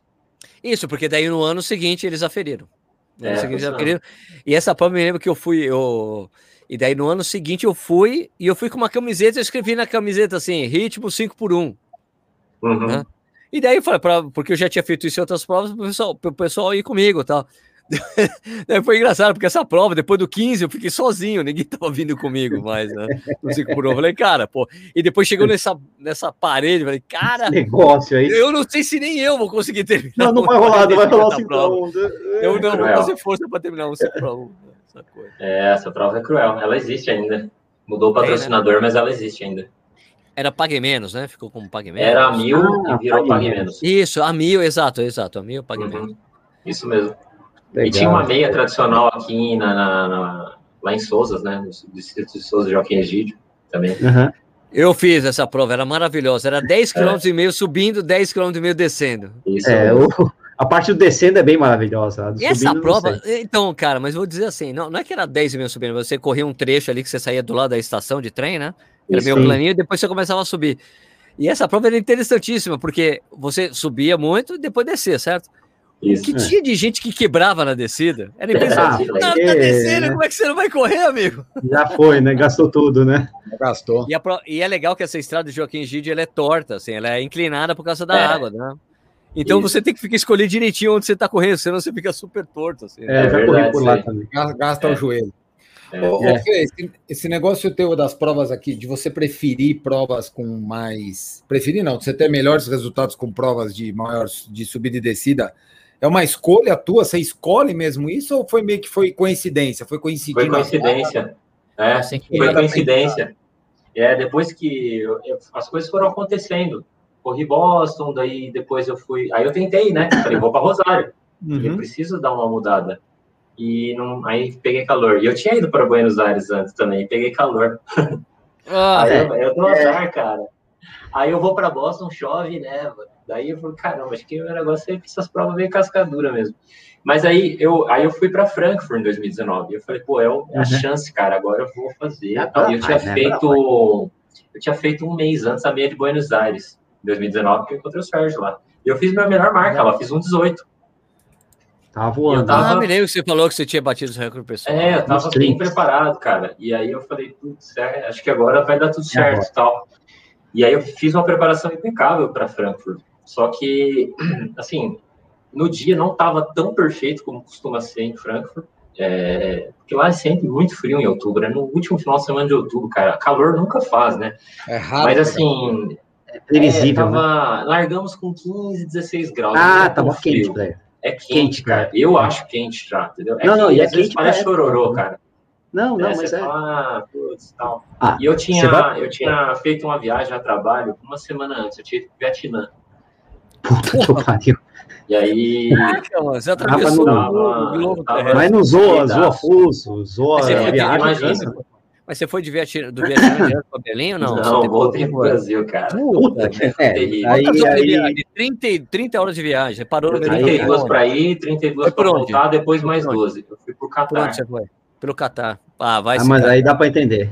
Isso, porque daí no ano seguinte eles aferiram. É, seguinte, aferiram. E essa prova me lembro que eu fui. Eu... E daí no ano seguinte eu fui e eu fui com uma camiseta, eu escrevi na camiseta assim, ritmo 5 por 1 uhum. né? E daí, pra, porque eu já tinha feito isso em outras provas, o pessoal, o pessoal ir comigo tal. Daí foi engraçado, porque essa prova, depois do 15, eu fiquei sozinho, ninguém tava vindo comigo mais, né? No 5 por 1. Eu falei, cara, pô. E depois chegou nessa, nessa parede, eu falei, cara. negócio aí. Eu não sei se nem eu vou conseguir terminar. Não, não vai rolar, não vai rolar o 5 Eu não vou fazer força para terminar um 5 por 1. essa coisa. É, essa prova é cruel. Ela existe ainda. Mudou o patrocinador, é, né? mas ela existe ainda. Era Pague Menos, né? Ficou como Pague Menos. Era a mil ah, e virou Pague, Menos. Isso, a mil, exato, exato. A mil, Pague uhum. Menos. Isso mesmo. Legal. E tinha uma meia tradicional aqui na, na, na lá em Souzas, né? No distrito de Souza, Joaquim Egídio, também. Uhum. Eu fiz essa prova, era maravilhosa. Era 10 km é. e meio subindo, 10 km e meio descendo. Isso. É, o, a parte do descendo é bem maravilhosa. E essa prova, então, cara, mas vou dizer assim, não, não é que era 10 e meio subindo, você corria um trecho ali que você saía do lado da estação de trem, né? Era meio planinho e depois você começava a subir. E essa prova era interessantíssima, porque você subia muito e depois descia, certo? Isso. Que tinha de gente que quebrava na descida. Era impressionante. Ah, tá, tá descendo, como é que você não vai correr, amigo? Já foi, né? Gastou tudo, né? Gastou. E, a, e é legal que essa estrada de Joaquim Gide ela é torta, assim, ela é inclinada por causa da é. água, né? Então Isso. você tem que ficar escolher direitinho onde você está correndo, senão você fica super torto. Assim. É, é já corri por lá também. Gasta é. o joelho. É. Ô, é. Fê, esse, esse, negócio teu das provas aqui, de você preferir provas com mais. Preferir não, você ter melhores resultados com provas de maior de subida e descida, é uma escolha tua? Você escolhe mesmo isso ou foi meio que foi coincidência? Foi coincidir? Foi coincidência. É, assim foi coincidência. É, depois que eu, eu, as coisas foram acontecendo. Corri Boston, daí depois eu fui. Aí eu tentei, né? Falei, vou para Rosário. Uhum. Eu preciso dar uma mudada. E não, aí peguei calor. E eu tinha ido para Buenos Aires antes também, peguei calor. Ah, aí eu, eu tô azar, é. cara. Aí eu vou para Boston, chove, né? Daí eu falei, caramba, acho que o negócio é que essas provas meio cascadura mesmo. Mas aí eu, aí eu fui para Frankfurt em 2019. E eu falei, pô, é, é a uhum. chance, cara, agora eu vou fazer. É eu tinha né? feito. Eu tinha feito um mês antes a meia de Buenos Aires, em 2019, que eu encontrei o Sérgio lá. E eu fiz minha melhor marca, ela fiz um 18. Tava voando. Eu tava... Ah, me lembro que você falou que você tinha batido os recordes pessoal. É, eu tava bem preparado, cara. E aí eu falei, putz, é, acho que agora vai dar tudo certo e tal. E aí eu fiz uma preparação impecável para Frankfurt. Só que, assim, no dia não estava tão perfeito como costuma ser em Frankfurt. É, porque lá é sempre muito frio em outubro, é no último final de semana de outubro, cara. Calor nunca faz, né? É rápido, Mas assim. É previsível. É, tava, né? Largamos com 15, 16 graus. Ah, tava quente, velho. É quente, quente cara. Eu acho quente já, entendeu? É não, não, e é quente parece chororô, cara. Não, não, é, mas é. Fala, ah, putz, tal. Ah, e eu tinha, vai... eu tinha feito uma viagem a trabalho uma semana antes. Eu tinha ido para Vietnã. Puta que pariu. E aí. Caraca, você atravessou ah, o globo Mas não zoa, zoa fuso, zoa a viagem. Mas você foi de Vietnã, do Vietnã direto para Belém ou não? Não, voltei para o Brasil, cara. Puta, é, é, aí, aí, 30, 30 horas de viagem, você parou no 32 para ir, 32 para voltar, depois mais 12. Eu fui para o Catar. Onde você foi? Pelo Catar. Ah, vai ah, mas aí dá para entender.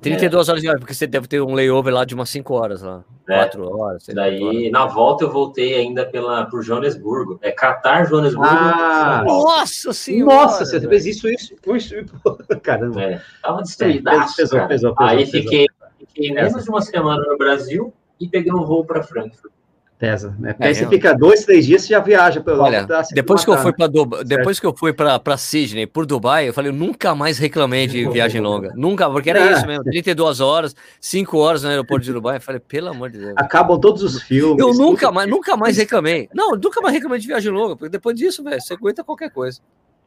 32 é. horas de viagem, porque você deve ter um layover lá de umas 5 horas lá. 4 é. horas. Daí, horas. na volta, eu voltei ainda pela, por Joanesburgo. É Catar, Joanesburgo. Ah, nossa senhora! Nossa, você fez isso, isso, isso. Caramba. É, tava destruídaço. Pesou, pesou, pesou, aí fiquei, fiquei menos de uma semana no Brasil e peguei um voo para Frankfurt. Pesa, né? Porque é, aí você fica dois, três dias e já viaja pelo Olha, depois que, eu fui para Dubai, depois que eu fui para Sydney, por Dubai, eu falei, eu nunca mais reclamei de viagem longa. Nunca, porque era é. isso mesmo, 32 horas, 5 horas no aeroporto de Dubai. Eu falei, pelo amor de Deus. Acabam todos os filmes. Eu nunca mais, nunca mais reclamei. Não, nunca mais reclamei de viagem longa, porque depois disso, velho, você aguenta qualquer coisa.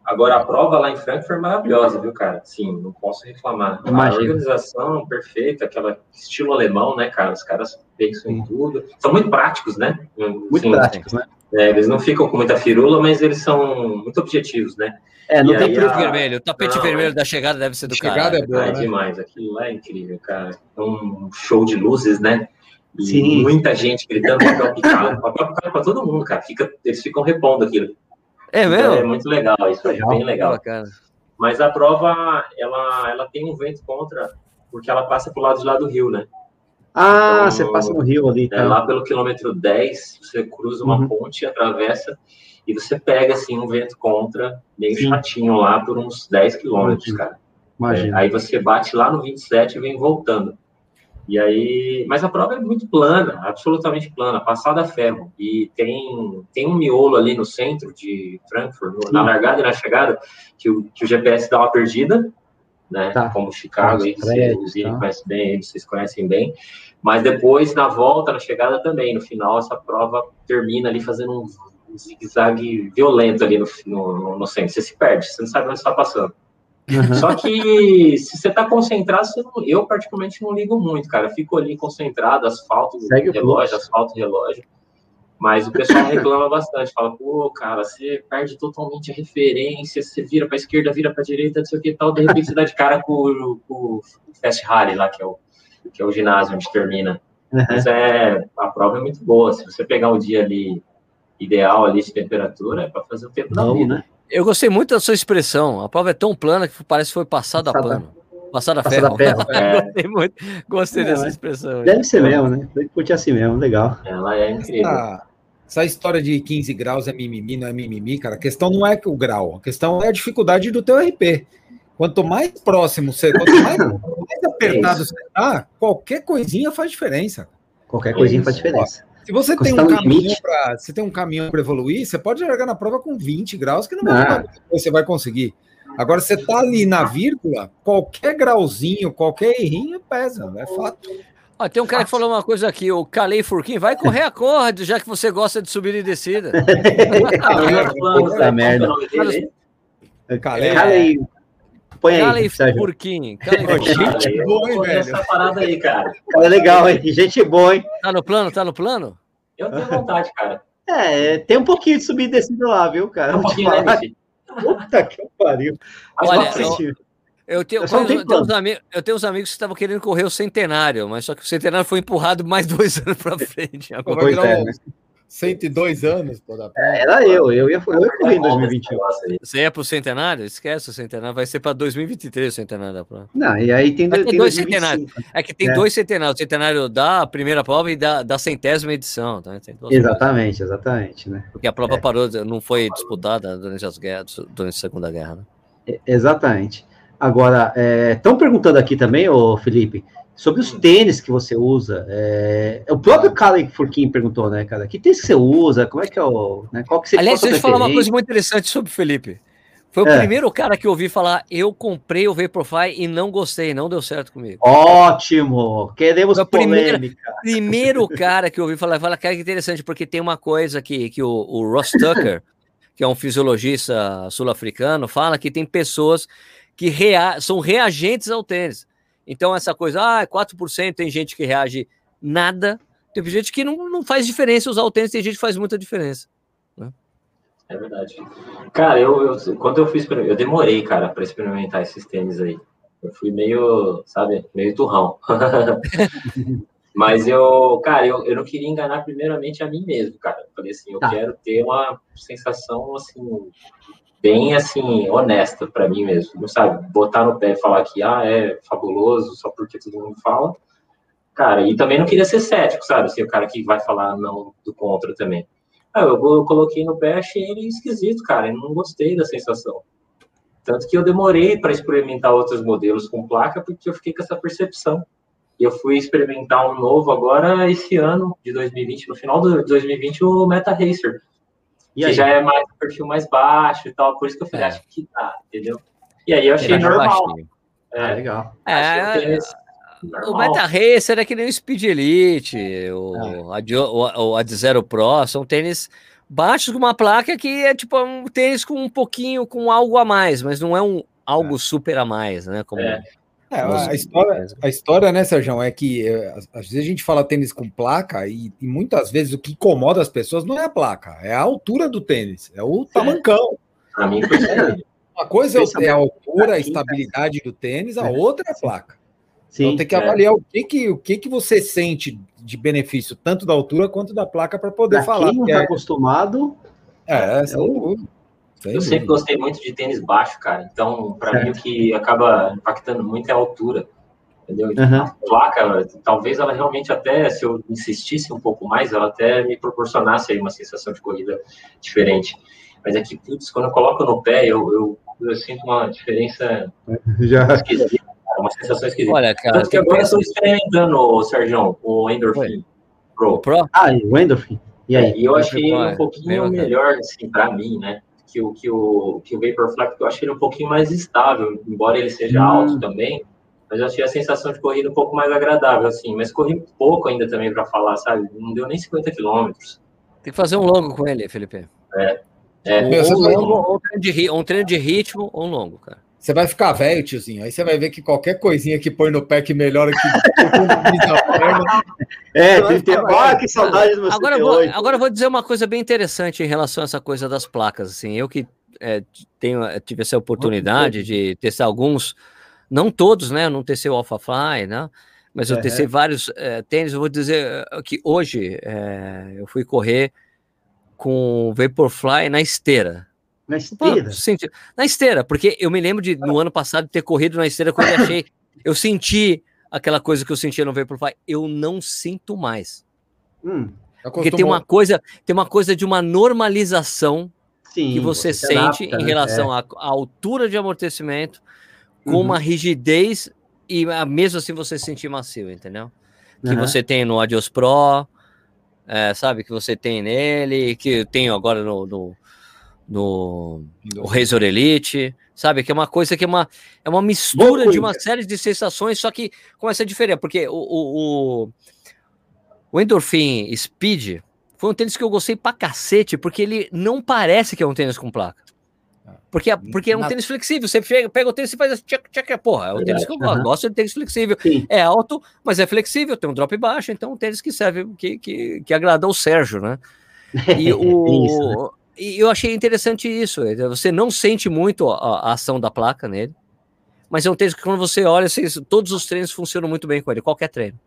Agora, a prova lá em Frankfurt é maravilhosa, viu, cara? Sim, não posso reclamar. Imagina. A organização perfeita, aquela estilo alemão, né, cara? Os caras pensam em tudo. São muito práticos, né? Muito Sim, práticos, né? É, eles não ficam com muita firula, mas eles são muito objetivos, né? É, não e tem preto a... vermelho. O tapete não, vermelho é... da chegada deve ser do chegada cara. é boa, é né? demais. Aquilo lá é incrível, cara. É um show de luzes, né? E Sim. muita gente gritando papel picado. papel picado para todo mundo, cara. Fica, eles ficam repondo aquilo. É mesmo? Então, é muito legal, isso é bem legal. Mas a prova, ela, ela tem um vento contra, porque ela passa pro lado de lá do rio, né? Ah, então, você passa no rio ali. É, tá? lá pelo quilômetro 10, você cruza uma uhum. ponte, atravessa, e você pega, assim, um vento contra, meio Sim. chatinho lá, por uns 10 quilômetros, cara. Imagina. É, aí você bate lá no 27 e vem voltando. E aí, mas a prova é muito plana, absolutamente plana, passada a ferro. E tem, tem um miolo ali no centro de Frankfurt, no, na largada e na chegada, que o, que o GPS dá uma perdida, né? Tá. Como Chicago, aí, vocês tá. conhecem bem, vocês conhecem bem. Mas depois, na volta, na chegada também, no final, essa prova termina ali fazendo um, um zigue-zague violento ali no, no, no centro. Você se perde, você não sabe onde está passando. Uhum. Só que se você tá concentrado, você não, eu particularmente não ligo muito, cara. fico ali concentrado, asfalto, Segue relógio, asfalto, relógio. Mas o pessoal reclama bastante, fala, pô, cara, você perde totalmente a referência, você vira para esquerda, vira para direita, não sei o que tal, de repente você dá de cara com, com o Fast Rally lá, que é o, que é o ginásio onde termina. Uhum. Mas é, a prova é muito boa. Se você pegar um dia ali ideal ali de temperatura, é para fazer o tempo da vida. Né? Eu gostei muito da sua expressão. A prova é tão plana que parece que foi passada a pano. Passada a ferro. ferro. É. gostei muito. Gostei é, dessa expressão. Deve ser mesmo, né? Tem que curtir assim mesmo, legal. Ela é incrível. Essa, essa, história de 15 graus é mimimi, não é mimimi, cara. A questão não é o grau, a questão é a dificuldade do teu RP. Quanto mais próximo você, quanto mais, mais apertado você tá, qualquer coisinha faz diferença. Qualquer coisinha faz diferença. Se você tem, um caminhão pra, você tem um caminhão para evoluir, você pode largar na prova com 20 graus, que não ah. você vai conseguir. Agora, você tá ali na vírgula, qualquer grauzinho, qualquer errinho pesa, é fato. Ó, tem um cara que falou uma coisa aqui, o Calei Furquim, vai correr a corda, já que você gosta de subir e descida. Puta merda. Calei. Calei. Põe aí. Calei Furquim. Gente boa, hein, velho? Essa parada aí, cara. É legal, hein? Gente boa, hein? Tá no plano? Tá no plano? Eu tenho vontade, cara. É, tem um pouquinho de subir e descida lá, viu, cara? Um pouquinho, né, Puta que pariu. Olha, eu, eu, tenho, eu, tenho, tenho uns amigos, eu tenho uns amigos que estavam querendo correr o centenário, mas só que o centenário foi empurrado mais dois anos para frente. Agora pois é, 102 anos, pô, da é, Era eu, eu ia, eu ia correr em 2021. Você ia pro centenário? Esquece o centenário, vai ser para 2023 o centenário da prova. Não, e aí tem, tem, tem dois centenários. É que tem é. dois centenários, o centenário da primeira prova e da, da centésima edição. Tá? exatamente, provas. exatamente, né? Porque a prova é. parou, não foi disputada durante as guerras, durante a Segunda Guerra, né? Exatamente. Agora, estão é, perguntando aqui também, ô Felipe, sobre os tênis que você usa. É, o próprio Kalen Furquim perguntou, né, cara? Que tênis que você usa? Como é que é o. Né, qual que você Aliás, deixa eu falar uma coisa muito interessante sobre o Felipe. Foi o é. primeiro cara que eu ouvi falar: eu comprei o Vaporfly e não gostei, não deu certo comigo. Ótimo! Queremos Foi polêmica. Primeiro, primeiro cara que eu ouvi falar, fala, cara, que interessante, porque tem uma coisa que, que o, o Ross Tucker, que é um fisiologista sul-africano, fala que tem pessoas que rea são reagentes ao tênis. Então, essa coisa, ah, 4% tem gente que reage nada, tem gente que não, não faz diferença usar o tênis, tem gente que faz muita diferença. Né? É verdade. Cara, eu, eu, quando eu fiz, eu demorei, cara, para experimentar esses tênis aí. Eu fui meio, sabe, meio turrão. Mas eu, cara, eu, eu não queria enganar primeiramente a mim mesmo, cara. Eu falei assim, eu tá. quero ter uma sensação, assim, bem assim, honesta para mim mesmo, não sabe? Botar no pé e falar que ah, é fabuloso só porque todo mundo fala. Cara, e também não queria ser cético, sabe? Ser o cara que vai falar não do contra também. Ah, eu, eu coloquei no pé, achei ele esquisito, cara, e não gostei da sensação. Tanto que eu demorei para experimentar outros modelos com placa, porque eu fiquei com essa percepção. E eu fui experimentar um novo agora esse ano, de 2020, no final de 2020, o Meta Racer e que já é mais um perfil mais baixo e tal, por isso que eu falei, é. acho que tá, entendeu? E aí eu achei normal. É, ah, legal. É, o Meta Racer é que nem o Speed Elite, o, é. o, o Ad Zero Pro, são tênis baixos com uma placa que é tipo um tênis com um pouquinho, com algo a mais, mas não é um algo é. super a mais, né? Como, é. É, a, história, a história, né, Sérgio, é que é, às vezes a gente fala tênis com placa e, e, muitas vezes o que incomoda as pessoas não é a placa, é a altura do tênis, é o tamancão. Para mim, foi Uma coisa é a altura, a estabilidade do tênis, a outra é a placa. Sim, então tem que avaliar o que que, o que que você sente de benefício, tanto da altura quanto da placa, para poder pra falar. Quem não está é... acostumado. É, é, é o, eu sempre gostei muito de tênis baixo, cara. Então, para mim, o que acaba impactando muito é a altura. Entendeu? Uhum. A placa, talvez ela realmente até, se eu insistisse um pouco mais, ela até me proporcionasse aí uma sensação de corrida diferente. Mas é que, putz, quando eu coloco no pé, eu, eu, eu sinto uma diferença Já. esquisita, uma sensação esquisita. Olha, cara, Tanto que agora eu estou experimentando, Sérgio, o Endorphin Pro. Pro. Ah, o Endorphin. E aí? E eu achei um pouquinho melhor, assim, para mim, né? Que o, que o, que o Vaporfly, eu achei ele um pouquinho mais estável, embora ele seja hum. alto também, mas eu achei a sensação de corrida um pouco mais agradável, assim, mas corri pouco ainda também para falar, sabe? Não deu nem 50 quilômetros. Tem que fazer um longo com ele, Felipe. É. é. Ou, ou, ou, um, treino de, um treino de ritmo ou um longo, cara. Você vai ficar velho, tiozinho. Aí você vai ver que qualquer coisinha que põe no pé que melhora que. é, tem, tem... Ah, que saudade de você. Agora, vou, agora eu vou dizer uma coisa bem interessante em relação a essa coisa das placas. Assim, eu que é, tenho, tive essa oportunidade de testar alguns, não todos, né? Eu não testei o AlphaFly, né? Mas eu testei vários é, tênis. Eu vou dizer é, que hoje é, eu fui correr com Vaporfly na esteira. Na esteira? Pô, senti... Na esteira, porque eu me lembro de no ano passado ter corrido na esteira quando eu achei. eu senti aquela coisa que eu sentia no Vaporfly. Eu não sinto mais. Hum, porque tem uma coisa, tem uma coisa de uma normalização Sim, que você, você sente adapta, em né? relação é. à, à, altura de amortecimento, com uhum. uma rigidez e mesmo assim você se sentir macio, entendeu? Que uhum. você tem no Adios Pro, é, sabe? Que você tem nele, que eu tenho agora no, no no o Razor Elite, sabe? Que é uma coisa que é uma, é uma mistura de uma série de sensações, só que começa a diferir, porque o, o, o, o Endorphin Speed foi um tênis que eu gostei pra cacete, porque ele não parece que é um tênis com placa. Porque, é, porque é um tênis flexível. Você pega, pega o tênis e faz assim, tchac, tchac, porra, é um tênis que eu gosto. Gosto de tênis flexível. Sim. É alto, mas é flexível, tem um drop baixo, então é um tênis que serve, que, que, que agrada o Sérgio, né? E o, isso, né? E eu achei interessante isso. Você não sente muito a, a, ação da placa nele, mas é um tênis que quando você olha, todos os treinos funcionam muito bem com ele, qualquer treino.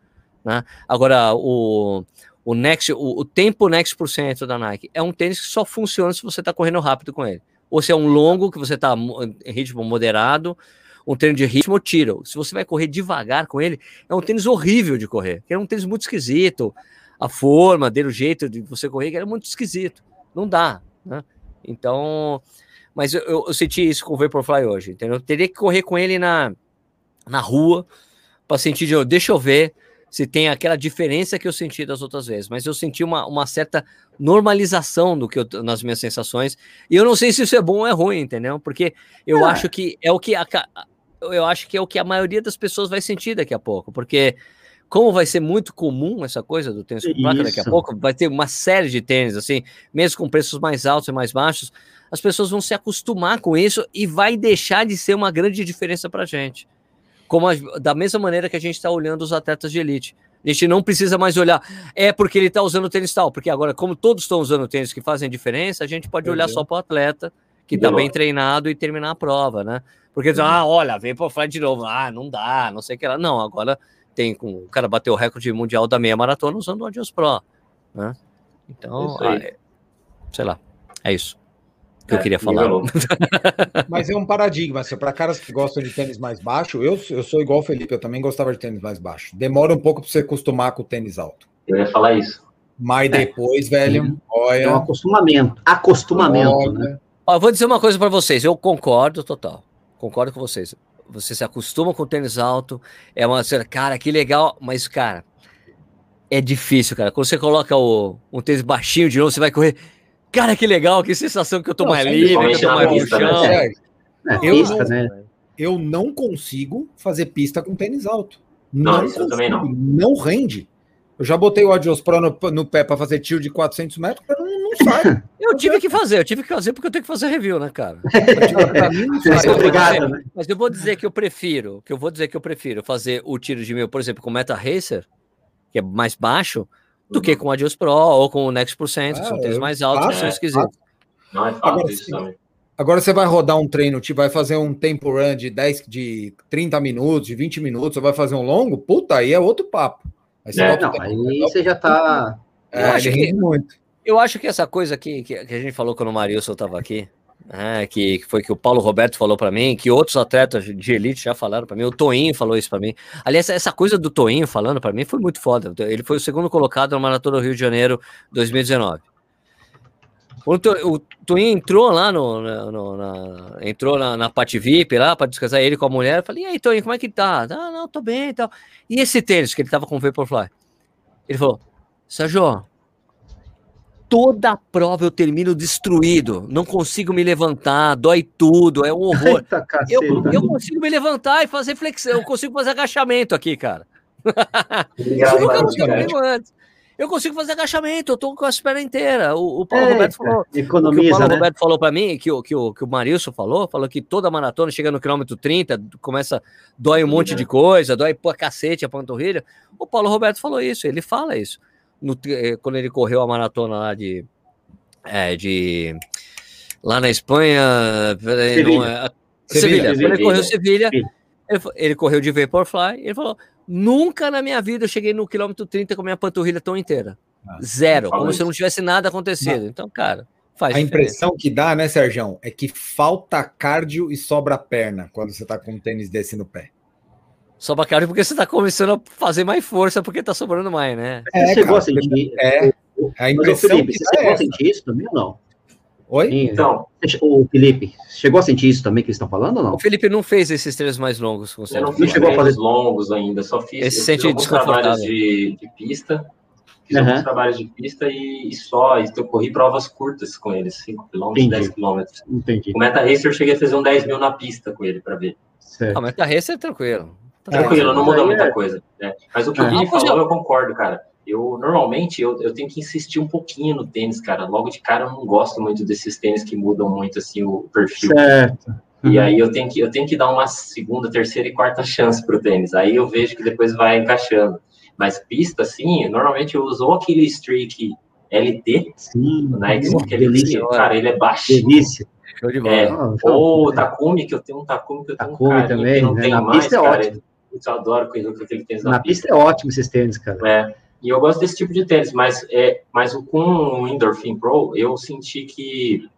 Né? Agora, o, o Next, o, o tempo Next por cento da Nike é um tênis que só funciona se você está correndo rápido com ele. Ou se é um longo que você está em ritmo moderado, um treino de ritmo, tira. Se você vai correr devagar com ele, é um tênis horrível de correr. É um tênis muito esquisito. A forma dele, o jeito de você correr, é muito esquisito. Não dá. Né? Então, mas eu, eu, senti isso com o Vaporfly hoje, entendeu? Eu teria que correr com ele na, na rua para sentir de, deixa eu ver se tem aquela diferença que eu senti das outras vezes, mas eu senti uma, uma certa normalização do que eu, nas minhas sensações, e eu não sei se isso é bom ou é ruim, entendeu? Porque eu é. acho que é o que a, eu acho que é o que a maioria das pessoas vai sentir daqui a pouco, porque como vai ser muito comum essa coisa do tênis com placa daqui a pouco, vai ter uma série de tênis, assim, mesmo com preços mais altos e mais baixos, as pessoas vão se acostumar com isso e vai deixar de ser uma grande diferença para a gente. Como a, da mesma maneira que a gente está olhando os atletas de elite. A gente não precisa mais olhar, é porque ele está usando tênis tal, porque agora, como todos estão usando tênis que fazem diferença, a gente pode olhar só para o atleta que está bem treinado e terminar a prova, né? Porque, uhum. ah, olha, vem para o de novo, ah, não dá, não sei o que lá. Não, agora tem com o cara bateu o recorde mundial da meia maratona usando o Adios Pro, né? Então, ah, é, sei lá, é isso que é, eu queria falar. Mas é um paradigma, assim, para caras que gostam de tênis mais baixo, eu, eu sou igual o Felipe, eu também gostava de tênis mais baixo. Demora um pouco para você acostumar com o tênis alto. Eu ia falar isso. Mas é. depois, velho, olha. É um acostumamento. Acostumamento. Né? Ó, vou dizer uma coisa para vocês, eu concordo total. Concordo com vocês você se acostuma com o tênis alto, é uma cara, que legal, mas cara, é difícil, cara. Quando você coloca o, um tênis baixinho de novo, você vai correr. Cara, que legal, que sensação que eu tô não, mais livre, que eu tô mais no chão. Né? É, eu, pista, não, né? eu não consigo fazer pista com tênis alto. Não, não consigo, também não. Não rende. Eu já botei o Adios Pro no, no pé para fazer tiro de 400 metros, não, não sai. eu tive que fazer, eu tive que fazer porque eu tenho que fazer review, né, cara? Obrigado, né? Mas eu vou dizer que eu prefiro, que eu vou dizer que eu prefiro fazer o tiro de mil, por exemplo, com o Meta Racer, que é mais baixo, do que com o Adios Pro ou com o Next Percent, que são tênis mais altos, que são esquisitos. Não é fácil agora, isso também. Agora você vai rodar um treino, te vai fazer um tempo run de 10, de 30 minutos, de 20 minutos, você vai fazer um longo, puta, aí é outro papo. Aí você, é, não, aí você já tá. É, eu, acho que, muito. Eu acho que essa coisa aqui que, que a gente falou quando o Marilson estava aqui, é, que, que, foi que o Paulo Roberto falou para mim, que outros atletas de elite já falaram para mim, o Toinho falou isso para mim. Aliás, essa coisa do Toinho falando para mim foi muito foda. Ele foi o segundo colocado na Maratona do Rio de Janeiro 2019. O, o Twin entrou lá no, no na, entrou na, na parte VIP lá para descansar ele com a mulher. Eu falei, e aí, Twin, como é que tá? Ah, não, tô bem e tal. E esse tênis que ele tava com o Vaporfly? Ele falou, Sérgio, toda a prova eu termino destruído, não consigo me levantar, dói tudo, é um horror. Eita, eu, eu consigo me levantar e fazer flexão, eu consigo fazer agachamento aqui, cara. Aconteceu antes. eu consigo fazer agachamento, eu tô com as pernas inteiras. O, o Paulo É, Roberto falou. Economiza, o o Paulo né? Roberto falou para mim, que, o- que, o, que o Marilson falou, falou que toda maratona chega no quilômetro 30, começa, dói um monte de coisa, dói pra cacete a panturrilha. O Paulo Roberto falou isso, ele fala isso. No eh, quando ele correu a maratona lá de. é, de lá na Espanha. peraí, Sevilha. não é- Sevilha, Sevilha. Quando ele correu Sevilha, ele, ele correu de Vaporfly, ele falou: nunca na minha vida eu cheguei no quilômetro 30 com a minha panturrilha tão inteira. Ah, Zero, como se isso. não tivesse nada acontecido. Então, cara, faz A diferença. impressão que dá, né, Sérgio, é que falta cardio e sobra perna quando você tá com um tênis desse no pé. Só bacana porque você tá começando a fazer mais força porque tá sobrando mais, né? Você É, chegou cara, a sentir. É, a impressão Felipe, que você chegou é a sentir isso também ou não? Oi? Então, O Felipe, chegou a sentir isso também que eles estão falando ou não? O Felipe não fez esses treinos mais longos com você. eu não Não fiz chegou a fazer- longos ainda, só fiz, Ele se eu fiz sente alguns trabalhos de, de pista, fiz Aham. alguns trabalhos de pista e, e só, e eu corri provas curtas com eles, 5 km, Entendi. 10 km. Entendi. O Meta Racer eu cheguei a fazer um 10 mil na pista com ele para ver. Certo. Ah, mas a race é tranquilo. Tá Tranquilo, não muda muita é- coisa. né? Mas o que o É. Vini Ah, pois falou, é. eu concordo, cara. Eu, normalmente, eu, eu tenho que insistir um pouquinho no tênis, cara. Logo de cara, eu não gosto muito desses tênis que mudam muito, assim, o perfil. Certo. E aí eu tenho, que, eu tenho que dar uma segunda, terceira e quarta chance pro tênis. Aí eu vejo que depois vai encaixando. Mas pista, assim, normalmente eu uso ou aquele streak LT, Sim. o Nike, Nossa, aquele, delícia. cara, ele é baixo. Delícia. Show de bola. É, Ah, Ou o Takumi, que eu tenho um Takumi que eu tenho Takumi um carinho também, que não né? tem Na mais, pista é cara. ótimo. Eu adoro correr com aquele tênis Na pista é ótimo esses tênis, cara. É, e eu gosto desse tipo de tênis, mas, é, mas o- com o Endorphin Pro, eu senti que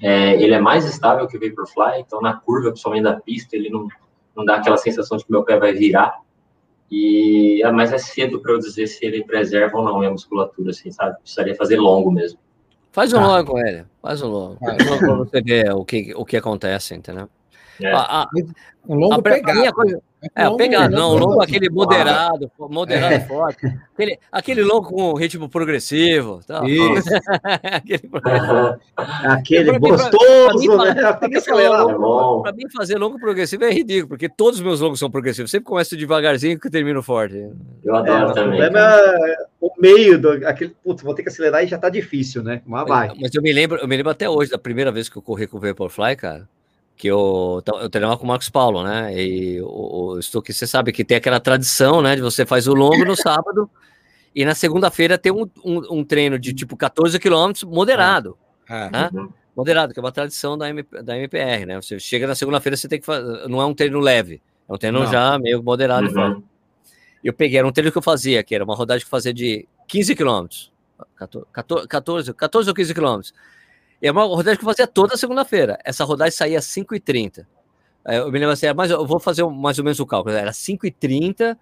é, ele é mais estável que o Vaporfly, então na curva, principalmente da pista, ele não, não dá aquela sensação de que meu pé vai virar. E, é, mas é cedo para eu dizer se ele preserva ou não a minha musculatura, assim, sabe? Precisaria fazer longo mesmo. Faz um Tá. longo com ele. Faz um longo. Faz. Faz um longo pra você ver o que, o que acontece, entendeu? É. A, a, Um longo a, pra pegado. a coisa- é, longo- pegado, não, o longo longo- aquele moderado, moderado forte. Aquele, aquele longo com ritmo progressivo. Tal. Isso. aquele, Aquele Pra pra- pra gostoso, mim, né? pra Tem mim, que acelerar. é bom. Pra mim, fazer longo progressivo é ridículo, porque todos os meus longos são progressivos. Sempre começo devagarzinho que termino forte. Eu É, adoro o também. problema cara. é o meio do. Aquele, putz, vou ter que acelerar e já tá difícil, né? Mas vai. Mas, mas eu me lembro, eu me lembro até hoje da primeira vez que eu corri com o Vaporfly, cara. Que eu, eu treinava com o Marcos Paulo, né? E o, o Stuck, você sabe que tem aquela tradição, né? De você faz o longo no sábado e na segunda-feira tem um, um, um treino de tipo 14 quilômetros moderado. É. né? Uhum. Moderado, que é uma tradição da, MP, da MPR, né? Você chega na segunda-feira, você tem que fazer. Não é um treino leve, é um treino Não. já meio moderado. Uhum. Eu peguei, era um treino que eu fazia, que era uma rodagem que eu fazia de 15 quilômetros. 14, 14, 14 ou 15 quilômetros. E é uma rodagem que eu fazia toda segunda-feira. Essa rodagem saía às 5h30. Aí Eu me lembro assim, mas eu vou fazer mais ou menos o cálculo. Era 5h30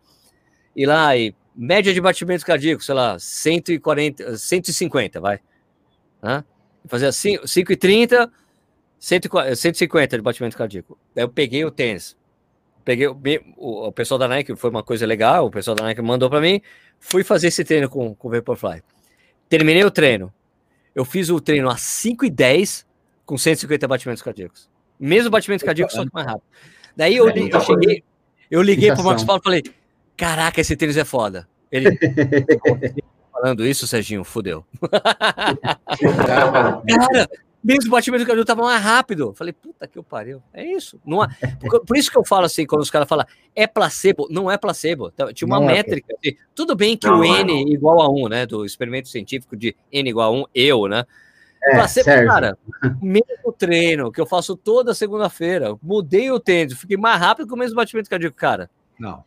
e lá, e média de batimentos cardíacos, sei lá, 140, 150, vai. Hã? Fazia 5, 5h30, 140, 150 de batimento cardíaco. Daí eu peguei o tênis. Peguei o, o, o pessoal da Nike, foi uma coisa legal, o pessoal da Nike mandou para mim. Fui fazer esse treino com, com o Vaporfly. Terminei o treino. Eu fiz o treino às 5 e 10 com 150 batimentos cardíacos. Mesmo batimento cardíaco, só que mais rápido. Daí eu, li- muita eu cheguei, eu liguei pro. Marcos Paulo e falei: Caraca, esse tênis é foda. Ele falando isso, Serginho, fudeu. Cara, mesmo o batimento cardíaco tava mais rápido. Falei, puta que eu pariu. É isso. Não há... por, por isso que eu falo assim, quando os caras falam, é placebo. Não é placebo. Tá, Tinha uma Não é métrica. assim, tudo bem que Não, o é, N igual a 1, né? Do experimento científico de N igual a 1, eu, né? É, placebo, serve. cara, mesmo treino que eu faço toda segunda-feira, mudei o tênis, fiquei mais rápido que o mesmo batimento cardíaco, cara. Não.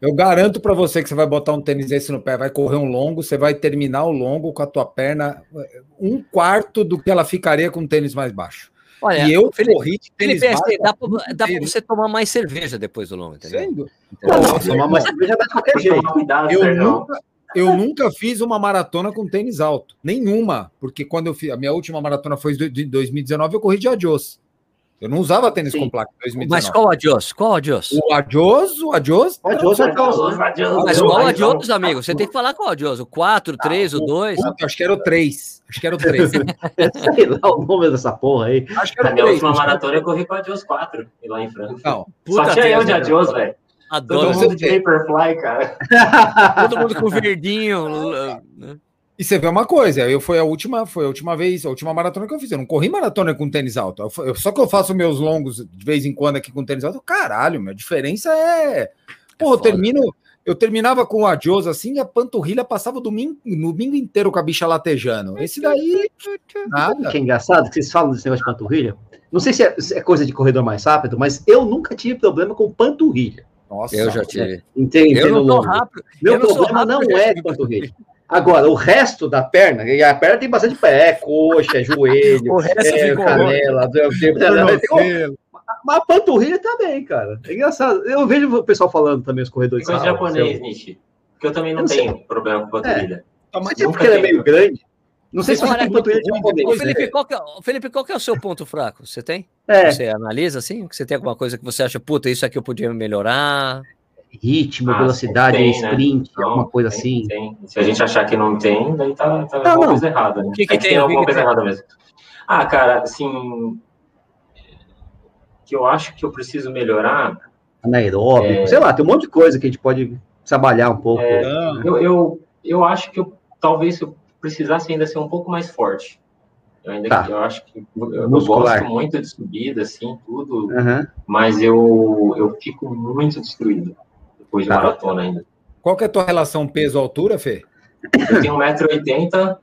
Eu garanto pra você que você vai botar um tênis desse no pé, vai correr um longo, você vai terminar o longo com a tua perna eh, um quarto do que ela ficaria com um tênis mais baixo. Olha, e eu Felipe, corri de tênis Felipe, assim, baixo. dá pra, dá pra inteiro. você tomar mais cerveja depois do longo, entendeu? Sendo. Não, tomar mais cerveja dá de qualquer jeito. cuidado, Eu Sérgio. nunca, eu nunca fiz uma maratona com tênis alto. Nenhuma. Porque quando eu fiz. A minha última maratona foi de 2019, eu corri de adios. Eu não usava tênis Sim. com placa em 2019. Mas qual adios? Qual adios? O adios, o adios. Pode usar Adiós, né? adiós, Mas qual adiós. adios, amigo? Você tem que falar qual adios. O 4, o 3, o 2? Puta, acho que era o 3. Acho que era o 3. Sei lá o nome dessa porra aí. acho que era Na o minha 3. última maratona eu corri com a Adios 4, lá em Franca. Não, Só tinha eu de adios. Adios, velho. Adoro. Todo mundo de Vaporfly, cara. Todo mundo com verdinho. E você vê uma coisa, eu foi a última, foi a última vez, a última maratona que eu fiz. Eu não corri maratona com tênis alto. Eu eu- só que eu faço meus longos de vez em quando aqui com tênis alto. Caralho, meu, a diferença é. Pô, eu foda. termino. Eu terminava com a Josa assim e a panturrilha passava o domingo, domingo inteiro com a bicha latejando. Esse daí, nada. Que é engraçado que vocês falam desse negócio de panturrilha. Não sei se é, se é coisa de corredor mais rápido, mas eu nunca tive problema com panturrilha. Nossa, Eu já tive. Entende? Eu não rápido. Meu eu não problema rápido, não eu já é tive panturrilha. Agora, o resto da perna, e a perna tem bastante pé, é coxa, é joelho, é canela, do- Tornozelo. mas a panturrilha também, cara. É engraçado. Eu vejo o pessoal falando também, os corredores. Coisa de ah, japonês, Nishi. Porque eu também não Eu não sei. tenho problema com panturrilha. Tá, mas Não sei porque ele é meio grande. Não sei se você tem panturrilha de japonês. Ô, Felipe, qual é, Felipe, qual que é o seu ponto fraco? Você tem? É, Você analisa assim? Você tem alguma coisa que você acha, puta, isso aqui eu podia melhorar? Ritmo, Ah, velocidade, tem, né? sprint, Então, alguma coisa tem- assim. tem. Se a gente achar que não tem, daí tá, tá Não, alguma não. coisa errada. Né? O que que tem? tem alguma que coisa tem? errada mesmo. Ah, cara, assim. Que eu acho que eu preciso melhorar. Anaeróbico, É. sei lá, tem um monte de coisa que a gente pode trabalhar um pouco. É. Ah, Eu, eu, eu acho que eu talvez eu precisasse ainda ser um pouco mais forte. Eu ainda Tá. eu acho que eu, eu Muscular. gosto muito de subida, assim, tudo, Aham. mas eu, eu fico muito destruído depois de Tá. maratona ainda. qual que é a tua relação peso-altura, Fê? Eu tenho 1,80m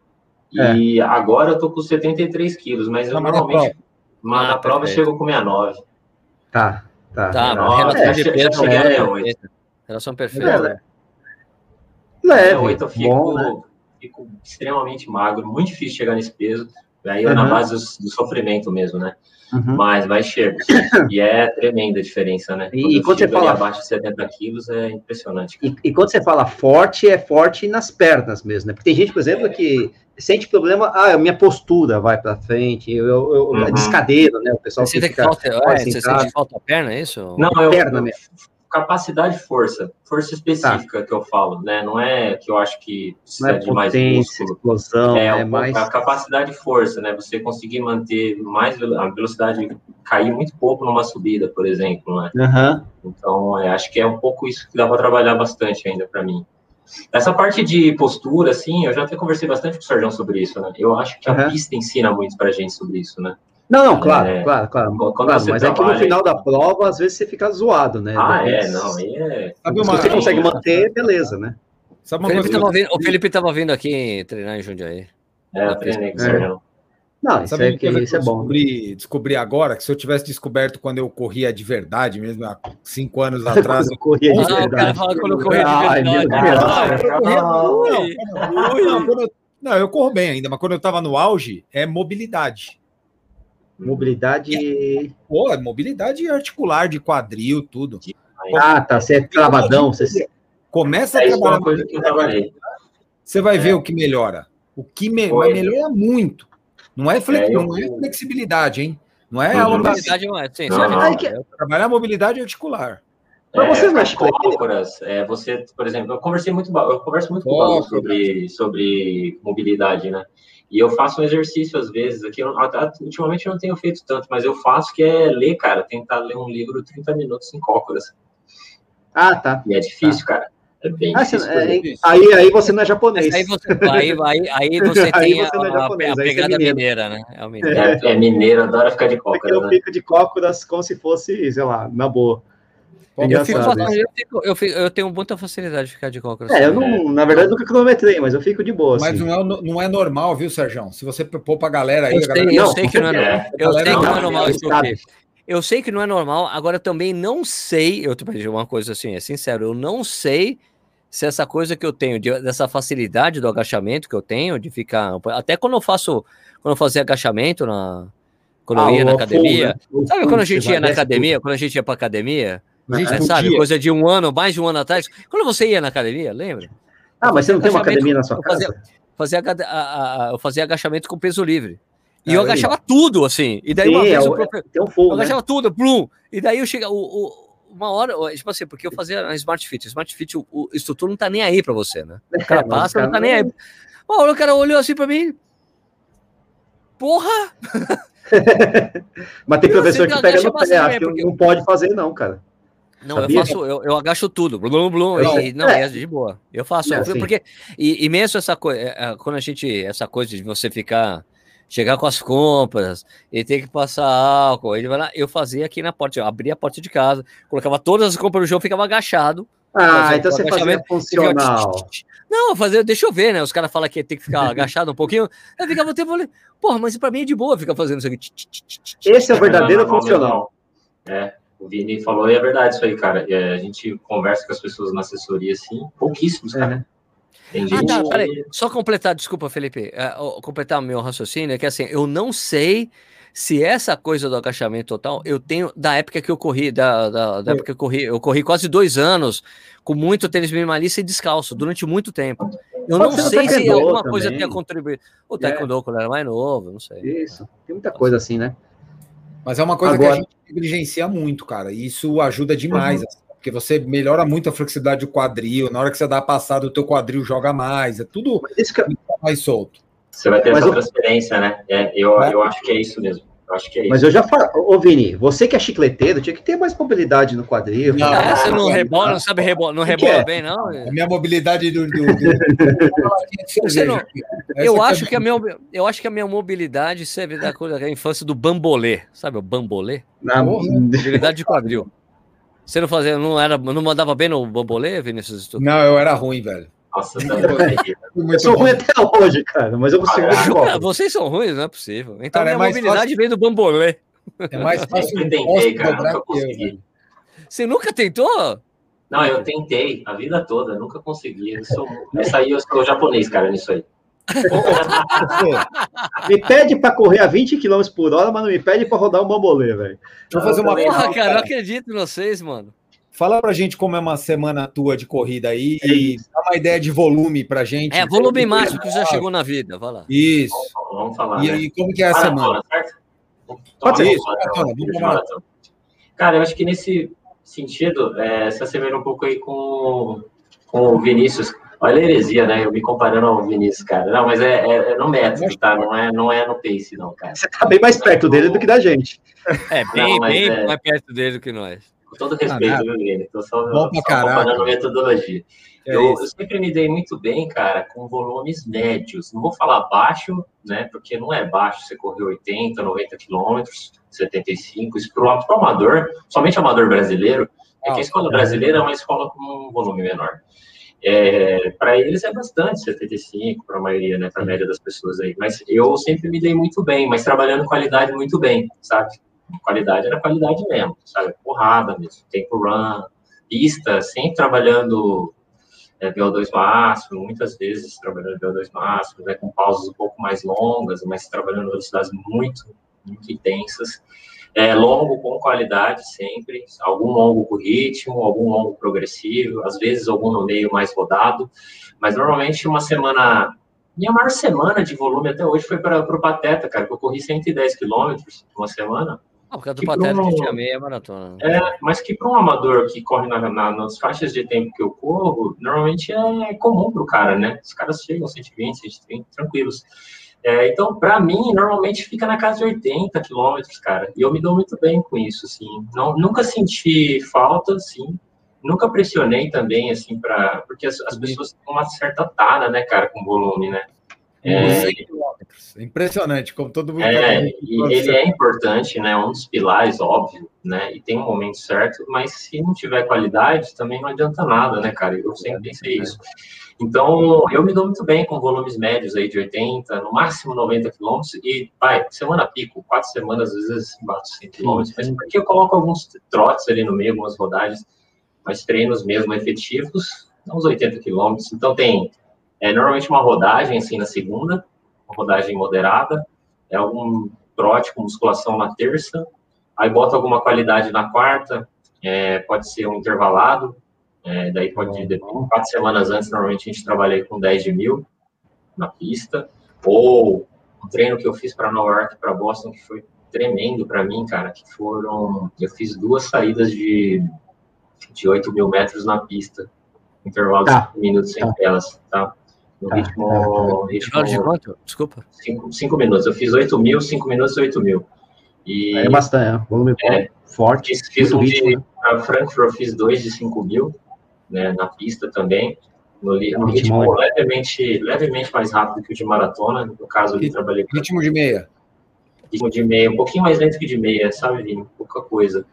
e agora eu tô com 73 quilos, mas eu Não, mas na normalmente Ah, na prova eu chego com 69. Tá, tá. Tá, Nossa, relação já de peso já a é 68. perfeita. Relação É, perfeita. né? Leve, 68 eu fico, bom, né? fico extremamente magro, muito difícil chegar nesse peso. Aí eu na Uhum. base do, do sofrimento mesmo, né? Uhum. Mas vai chego. E é tremenda a diferença, né? E- e eu quando você fala- abaixo de 70 quilos é impressionante. E, e quando você fala forte, é forte nas pernas mesmo, né? Porque tem gente, por exemplo, que sente problema, ah, a minha postura vai para frente, eu, eu, eu Uhum. descadeira, né? O pessoal Você sente que fica falta, é, você sente que falta a perna, é isso? Não, eu, perna eu- mesmo. Capacidade e força. Força específica que eu falo, né? Não é que eu acho que não é precisa de mais músculo. explosão, É, é, pouco mais... a capacidade e força, né? Você conseguir manter mais a velocidade, cair muito pouco numa subida, por exemplo, né? Aham. Então, é, acho que é um pouco isso que dá para trabalhar bastante ainda para mim. Essa parte de postura, assim, eu já até conversei bastante com o Sérgio sobre isso, né? Eu acho que a Aham. pista ensina muito pra gente sobre isso, né? Não, não, claro, É, claro, claro. claro, mas é que no trabalha- final da prova, às vezes você fica zoado, né? Ah, é, Depois, não, aí é. Sabe Se uma, você consegue manter, beleza, né? sabe O uma Felipe, coisa? vindo, o Felipe estava vindo aqui treinar em Jundiaí. É, eu treinei com o É. Sérgio. Não, isso Sabe é, que, isso é bom. Descobri, descobri agora que se eu tivesse descoberto quando eu corria de verdade, mesmo há cinco anos atrás. Eu corria de Ah, o cara verdade. fala quando eu corria de verdade. Ah, não, não, não, eu- não, eu corro bem ainda, mas quando eu tava no auge, é mobilidade. Mobilidade. Pô, é mobilidade articular, de quadril, tudo. Ah, tá. Você é travadão. Você... Começa a É é trabalhar uma coisa que eu trabalhei. Você vai É. ver o que melhora. O que me... Melhora muito. Não é, flex... É, eu- não é flexibilidade, hein? Não é Uhum. alongamento. Mobilidade não é, sim, Não, não. é que- é- Trabalhar a mobilidade articular. Não é, acha que- cócoras, é, você, por exemplo, eu conversei muito, eu converso muito com o Balu sobre, sobre mobilidade, né? E eu faço um exercício às vezes, aqui, eu, até- ultimamente eu não tenho feito tanto, mas eu faço que é ler, cara, tentar ler um livro 30 minutos em cócoras. Ah, tá. E é difícil, cara. É bem Ah, difícil. fazer. é, aí, aí você não é japonês. Aí você, aí, aí, aí você Aí tem você é a, a- japonês, a você é pegada mineira, né? É o mineiro. É, é mineiro, adora ficar de cócoras, eu né? fico de cócoras como se fosse, sei lá, na boa. Qual É que é Eu, fico, eu, fico, eu, fico- eu tenho muita facilidade de ficar de cócoras. É, eu não, na verdade, nunca cronometrei, mas eu fico de boa. Mas Assim. não é, não é normal, viu, Sérgio? Se você pôr pra galera aí, Eu a sei, galera... Não, sei que não é normal. É, Eu sei que não é normal isso aqui. Eu sei que não é normal, agora eu também não sei, eu te pedir uma coisa assim, é sincero, eu não sei se essa coisa que eu tenho, de- dessa facilidade do agachamento que eu tenho, de ficar. Até quando eu faço, quando eu fazia agachamento na. Quando eu ia na Ah, academia. full, né? Sabe full, quando a gente ia na academia, quando a gente ia pra academia, gente é, sabe, coisa de um ano, mais de um ano atrás. Quando você ia na academia, lembra? Ah, mas você não tem uma academia na sua eu fazia- casa? Fazia, a- a- eu fazia agachamento com peso livre. E Ah, eu eu agachava tudo, assim. E daí uma Sim, vez é o o- profe- Tem um eu full, né? agachava tudo, plum. E daí eu chegava. O, o- uma hora, tipo assim, porque eu fazia na Smart Fit. Smart Fit, o, o instrutor não tá nem aí pra você, né? O cara É, passa, os não tá nem aí. Uma o cara olhou assim pra mim. Porra! Mas tem Eu professor que pega no pé, bastante acho que não pode fazer, não, cara. Não, Sabia? eu faço, eu, eu agacho tudo, blum, blum, não, e, não, é. é de boa. Eu faço, é, porque, e, e mesmo essa coisa, é, é, quando a gente, essa coisa de você ficar, chegar com as compras e ter que passar álcool, ele vai lá, eu fazia aqui na porta, eu abria a porta de casa, colocava todas as compras no chão, ficava agachado. Ah, então você fazia funcional. Não, fazer, deixa eu ver, né? Os caras falam que tem que ficar agachado um pouquinho. Eu ficava o tempo, falei, porra, mas pra mim é de boa ficar fazendo isso aqui. Esse é o verdadeiro funcional. É, o Vini falou e é verdade isso aí, cara. É, a gente conversa com as pessoas na assessoria, assim, pouquíssimos, cara. É, né? Tem gente ah, tá, peraí. Só completar, desculpa, Felipe, uh, completar o meu raciocínio, é que assim, eu não sei se essa coisa do agachamento total, eu tenho da época que eu corri, da, da, da época que eu corri, eu corri quase dois anos com muito tênis minimalista e descalço, durante muito tempo. Eu Pode não sei se alguma também. coisa tenha contribuído. O é. taekwondo, é. quando era mais novo, não sei. Isso, tem muita coisa assim, né? Mas é uma coisa Agora... que a gente negligencia muito, cara, e isso ajuda demais, uhum. assim, porque você melhora muito a flexibilidade do quadril, na hora que você dá a passada, o teu quadril joga mais, é tudo que... mais solto. Você vai ter Mas essa eu... transferência, né? É, eu, é. eu acho que é isso mesmo. Acho que é isso. Mas eu já falo, ô Vini, você que é chicleteiro, tinha que ter mais mobilidade no quadril. Não, ah, você não rebola, não sabe rebola, não rebola é? bem, não? A minha mobilidade do. do, do... não, eu acho que a minha, eu acho que a minha mobilidade serve da coisa da infância do bambolê, sabe o bambolê? Na mobilidade de quadril. Você não fazia, não era, não mandava bem no bambolê, Vinícius? Não, eu era ruim, velho. Nossa, eu sou ruim até hoje, cara, mas eu consigo. Ah, vocês são ruins, não é possível. Então cara, a é mobilidade fácil... veio do bambolê. É mais fácil. Eu tentei, cara, nunca consegui. Você nunca tentou? Não, eu tentei a vida toda, nunca consegui. Eu sou... Essa aí eu sou japonês, cara, nisso aí. me pede para correr a 20 km por hora, mas não me pede para rodar um bambolê, velho. Deixa eu fazer uma porra, cara, não acredito em vocês, mano. Fala pra gente como é uma semana tua de corrida aí é e dá uma ideia de volume pra gente. É, volume máximo que já chegou na vida, vai lá. Isso. Vamos falar. E, né? como que é a semana? Pode ser isso. Cara, eu acho que nesse sentido, é, se assemelha um pouco aí com, com o Vinícius. Olha a heresia, né? Eu me comparando ao Vinícius, cara. Não, mas é, é, é no método, tá? Não é, não é no pace, não, cara. Você tá bem mais perto dele do que da gente. É, bem, não, bem é... mais perto dele do que nós. Com todo respeito, ah, viu, Guilherme? Estou só, só comparando metodologia. É eu, eu, sempre me dei muito bem, cara, com volumes médios. Não vou falar baixo, né? Porque não é baixo você correr 80, 90 quilômetros, 75. Isso para o amador, somente amador brasileiro, é que a ah, escola brasileira é uma escola com um volume menor. É, para eles é bastante, 75 para a maioria, né, para a média das pessoas aí. Mas eu sempre me dei muito bem, mas trabalhando qualidade muito bem, sabe? Qualidade era qualidade mesmo, sabe? Porrada mesmo, tempo run, pista, sempre trabalhando é, VO2 máximo, muitas vezes trabalhando VO2 máximo, né, com pausas um pouco mais longas, mas trabalhando velocidades muito, muito intensas. É, longo com qualidade sempre, algum longo com ritmo, algum longo progressivo, às vezes algum no meio mais rodado, mas normalmente uma semana minha maior semana de volume até hoje foi para o Pateta, cara, que eu corri 110 quilômetros uma semana. Ah, por causa do Pateta um, que tinha meia maratona. É, mas que para um amador que corre na, na, nas faixas de tempo que eu corro, normalmente é comum para o cara, né? Os caras chegam 120, 130, tranquilos. É, então, para mim, normalmente fica na casa de 80 quilômetros, cara. E eu me dou muito bem com isso, assim. Não, nunca senti falta, assim. Nunca pressionei também, assim, para porque as, as pessoas têm uma certa tara, né, cara, com volume, né? É, Impressionante, como todo mundo. É, e ele é importante, né? Um dos pilares, óbvio, né? E tem um momento certo, mas se não tiver qualidade, também não adianta nada, né, cara? Eu sempre pensei isso. Então, eu me dou muito bem com volumes médios aí de 80, no máximo 90 quilômetros, e vai, semana pico, quatro semanas, às vezes bato 100 quilômetros, mas porque eu coloco alguns trotes ali no meio, algumas rodagens, mas treinos mesmo efetivos, uns 80 quilômetros. Então, tem é normalmente uma rodagem, assim, na segunda, uma rodagem moderada, é algum trote com musculação na terça, aí bota alguma qualidade na quarta, é, pode ser um intervalado, é, daí pode, uhum. quatro semanas antes, normalmente a gente trabalha com 10 de mil na pista, ou um treino que eu fiz para Nova York, para Boston, que foi tremendo para mim, cara, que foram, eu fiz duas saídas de, de 8 mil metros na pista, intervalo de tá. minutos sem tá. elas, tá? No tá, ritmo. Tá. ritmo de quanto? Desculpa. 5 minutos. Eu fiz 8 mil, 5 minutos, 8 mil. E, é bastante, é. Volume é, Forte. Fiz, fiz um ritmo, de né? Frankfurt, fiz dois de 5 mil, né, na pista também. No, no ritmo levemente, levemente mais rápido que o de maratona. No caso, eu trabalhei. Ritmo de meia. Ritmo de meia, um pouquinho mais lento que de meia, sabe, Vini? Pouca coisa.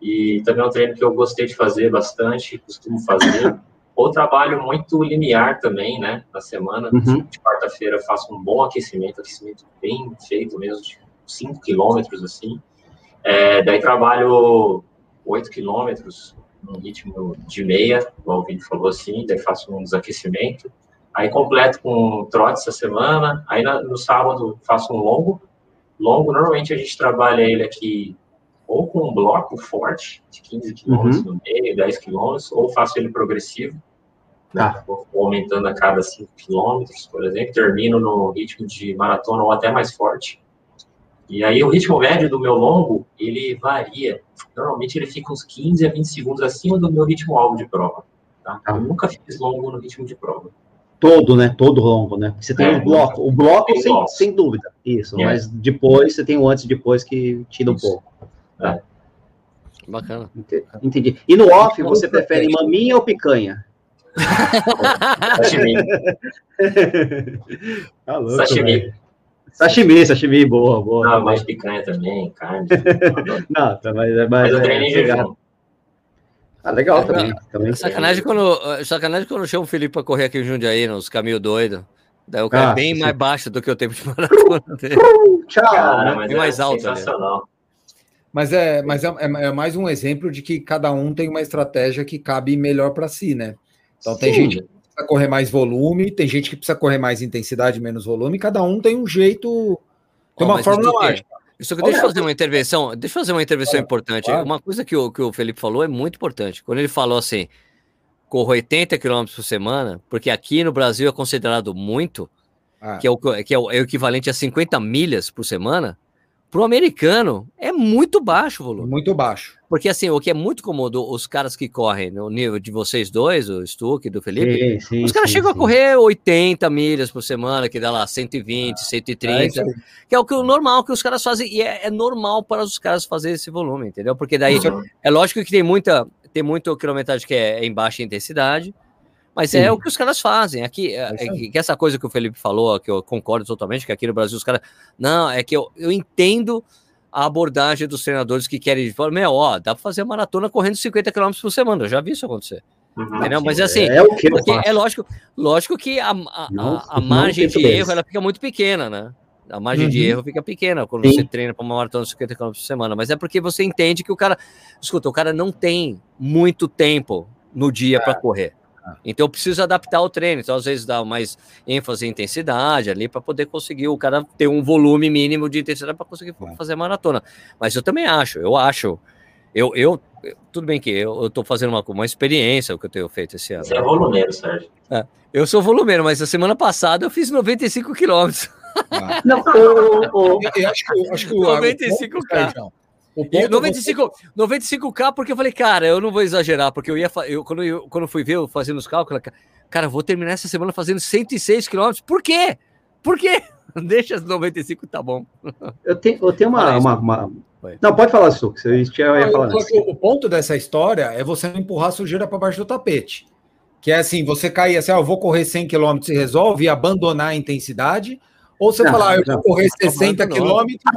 E também é um treino que eu gostei de fazer bastante, costumo fazer. Ou trabalho muito linear também, né? Na semana, uhum. de quarta-feira faço um bom aquecimento, aquecimento bem feito mesmo, de 5 quilômetros, assim. É, daí trabalho 8 quilômetros, num ritmo de meia, o Vini falou assim, daí faço um desaquecimento. Aí completo com trote essa semana, aí no sábado faço um longo. Longo, normalmente a gente trabalha ele aqui ou com um bloco forte, de 15 quilômetros uhum. no meio, 10 quilômetros, ou faço ele progressivo, né? Tá. Vou aumentando a cada 5 quilômetros, por exemplo, termino no ritmo de maratona ou até mais forte. E aí o ritmo médio do meu longo, ele varia. Normalmente ele fica uns 15 a 20 segundos acima do meu ritmo alvo de prova. Tá? Eu nunca fiz longo no ritmo de prova. Todo, né? Todo longo, né? Você tem é, um bloco. O bloco, sem, sem dúvida. Isso. É. Mas depois você tem o antes e depois que tira um pouco. É. Bacana. Entendi. E no off, você prefere maminha ou picanha? Sashimi. tá louco, Sashimi. Sashimi, sashimi, boa, boa. Não, mais picanha também, carne. não, tá, mas, mas, mas eu treino em jejum. Ah, legal é, também. também. Sacanagem, quando, sacanagem quando chama o Felipe para correr aqui em Jundiaí, nos caminhos doidos. Daí o cara é ah, é bem sim. mais baixo do que o tempo de maratona dele. Tchau. Cara, mas bem é mais alto. Sensacional. Mas, é, mas é, é, é, mais um exemplo de que cada um tem uma estratégia que cabe melhor para si, né? Então sim. tem gente precisa correr mais volume, tem gente que precisa correr mais intensidade, menos volume, cada um tem um jeito, tem oh, uma fórmula mágica. Isso que deixa eu fazer uma intervenção, deixa eu fazer uma intervenção é, importante. Claro. Uma coisa que o, que o Felipe falou é muito importante. Quando ele falou assim, corro 80 km por semana, porque aqui no Brasil é considerado muito, ah. que, é o, que é o, é o equivalente a 50 milhas por semana, para o americano, é muito baixo o volume. Muito baixo. Porque, assim, o que é muito cômodo, os caras que correm no nível de vocês dois, o Stuck e do Felipe, sim, sim, os caras sim, chegam a correr 80 milhas por semana, que dá lá 120, ah, 130, é que é o que o normal que os caras fazem, e é, é normal para os caras fazerem esse volume, entendeu? Porque daí, uhum. é lógico que tem muita, tem muito quilometragem que é em baixa intensidade, mas Sim. é o que os caras fazem. Aqui, é, é que, essa coisa que o Felipe falou, que eu concordo totalmente, que aqui no Brasil os caras. Não, é que eu, eu entendo a abordagem dos treinadores que querem falar, meu, ó, dá para fazer maratona correndo 50 km por semana. Eu já vi isso acontecer. Uhum, entendeu? Mas assim, é, o que é lógico, lógico que a, a, não, a, a margem de erro ela fica muito pequena, né? A margem uhum. de erro fica pequena quando Sim. você treina para uma maratona de 50 km por semana. Mas é porque você entende que o cara, escuta, o cara não tem muito tempo no dia é. para correr. Então eu preciso adaptar o treino. Então, às vezes, dá mais ênfase em intensidade ali para poder conseguir o cara ter um volume mínimo de intensidade para conseguir fazer maratona. Mas eu também acho, eu acho. Eu, eu tudo bem que eu estou fazendo uma, uma experiência o que eu tenho feito esse ano. Você é volumeiro, Sérgio. É, eu sou volumeiro, mas a semana passada eu fiz 95 quilômetros. Ah. Não, eu, eu, eu, acho que, acho que 95K. O 95, 95K, porque eu falei, cara, eu não vou exagerar, porque eu ia. Eu, quando, eu, quando fui ver, eu fazendo os cálculos, cara, vou terminar essa semana fazendo 106 km. Por quê? Por quê? Deixa as 95, tá bom. Eu tenho, eu tenho uma. uma, uma... Não, pode falar, Su, que você ia falar. O ponto dessa história é você não empurrar a sujeira para baixo do tapete. Que é assim, você cair assim, ah, eu vou correr 100 km e resolve e abandonar a não ou você não, falar, eu vou correr 60 quilômetros,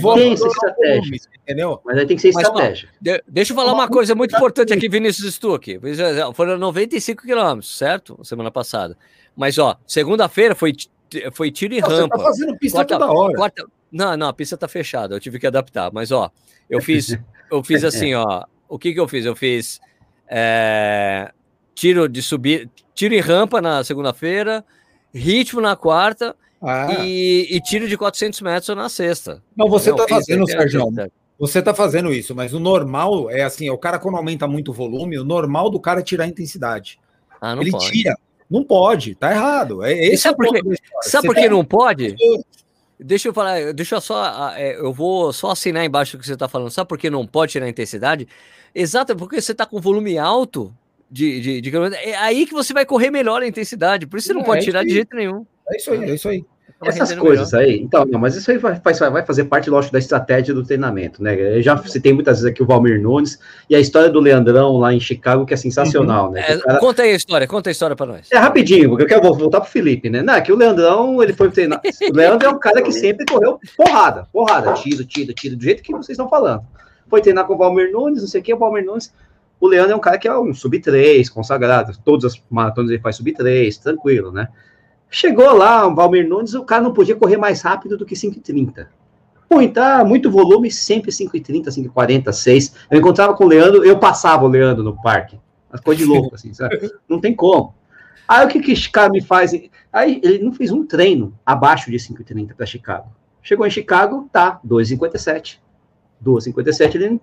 vou tem essa estratégia. entendeu? Mas aí tem que ser estratégia. Mas, deixa eu falar uma coisa muito importante aqui, Vinícius Stuck. Foram 95 quilômetros, certo? Semana passada. Mas, ó, segunda-feira foi, foi tiro e não, rampa. Você tá fazendo pista quarta, toda hora. Quarta, não, não, a pista tá fechada, eu tive que adaptar. Mas, ó, eu fiz, eu fiz assim, ó. O que que eu fiz? Eu fiz é, tiro de subir, tiro e rampa na segunda-feira, ritmo na quarta ah. E, e, tiro de 400 metros na sexta. Não, você está fazendo, Sérgio. Você está fazendo isso, mas o normal é assim: o cara, quando aumenta muito o volume, o normal do cara é tirar a intensidade. Ah, Ele pode. tira. Não pode, tá errado. É, esse sabe é por que, sabe por que não pode? Deixa eu falar, deixa eu só. É, eu vou só assinar embaixo o que você está falando. Sabe por que não pode tirar a intensidade? Exato, porque você está com volume alto de, de, de, É aí que você vai correr melhor a intensidade. Por isso você não é, pode tirar de jeito nenhum. É isso aí, é isso aí. Essas coisas melhor. aí, então, não, mas isso aí vai, vai fazer parte, lógico, da estratégia do treinamento, né? Eu já citei muitas vezes aqui o Valmir Nunes e a história do Leandrão lá em Chicago, que é sensacional, uhum. né? É, cara... Conta aí a história, conta a história para nós. É rapidinho, porque eu quero voltar pro Felipe, né? Não, é que o Leandrão, ele foi treinar. o Leandro é um cara que sempre correu porrada, porrada, tiro, tiro, tiro, do jeito que vocês estão falando. Foi treinar com o Valmir Nunes, não sei o que, o Valmir Nunes o Leandro é um cara que é um sub-3, consagrado. Todas as maratonas ele faz sub-3, tranquilo, né? Chegou lá, o Valmir Nunes, o cara não podia correr mais rápido do que 5,30. Pô, então, muito volume, sempre 5,30, 5,40, 6. Eu encontrava com o Leandro, eu passava o Leandro no parque. As coisas de louco, assim, sabe? Não tem como. Aí o que que esse cara me faz? Aí ele não fez um treino abaixo de 5,30 para Chicago. Chegou em Chicago, tá, 2,57. 2,57 ele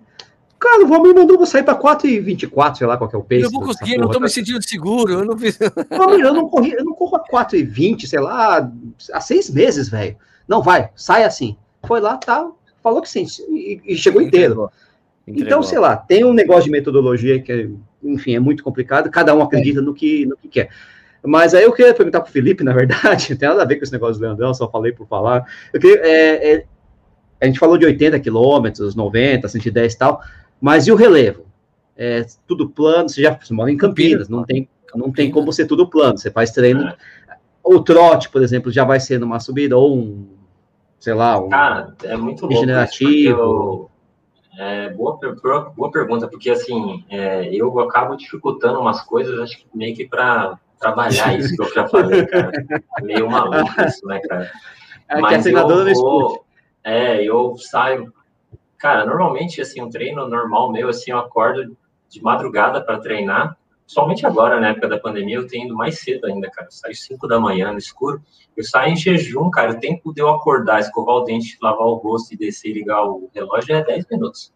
Cara, o Valmir mandou você sair para 4,24, sei lá qual que é o pace. Eu vou conseguir, não tô me sentindo seguro. Eu não fiz. Valmir, eu não corri, eu não corro a 4,20, sei lá, há seis meses, velho. Não, vai, sai assim. Foi lá, tá, falou que sim, e, e chegou inteiro. Entregou. Então, sei lá, tem um negócio de metodologia que, enfim, é muito complicado, cada um acredita é. no, que, no que quer. Mas aí eu queria perguntar pro Felipe, na verdade, não tem nada a ver com esse negócio do Leandrão, só falei por falar. Eu queria, é, é, a gente falou de 80 quilômetros, 90, 110 e tal. Mas e o relevo? É tudo plano, você já você mora em Campinas, não tem, não tem como ser tudo plano, você faz treino. É. O trote, por exemplo, já vai ser numa subida, ou um, sei lá, um Cara, é muito regenerativo. é, boa, boa pergunta, porque assim, é, eu acabo dificultando umas coisas, acho que meio que para trabalhar isso que eu já falei, cara. É meio maluco isso, né, cara? É Mas eu vou, é, eu saio Cara, normalmente, assim, um treino normal meu, assim, eu acordo de madrugada para treinar. Somente agora, na época da pandemia, eu tenho ido mais cedo ainda, cara. Eu saio 5 da manhã no escuro. Eu saio em jejum, cara. O tempo de eu acordar, escovar o dente, lavar o rosto e descer e ligar o relógio é 10 minutos.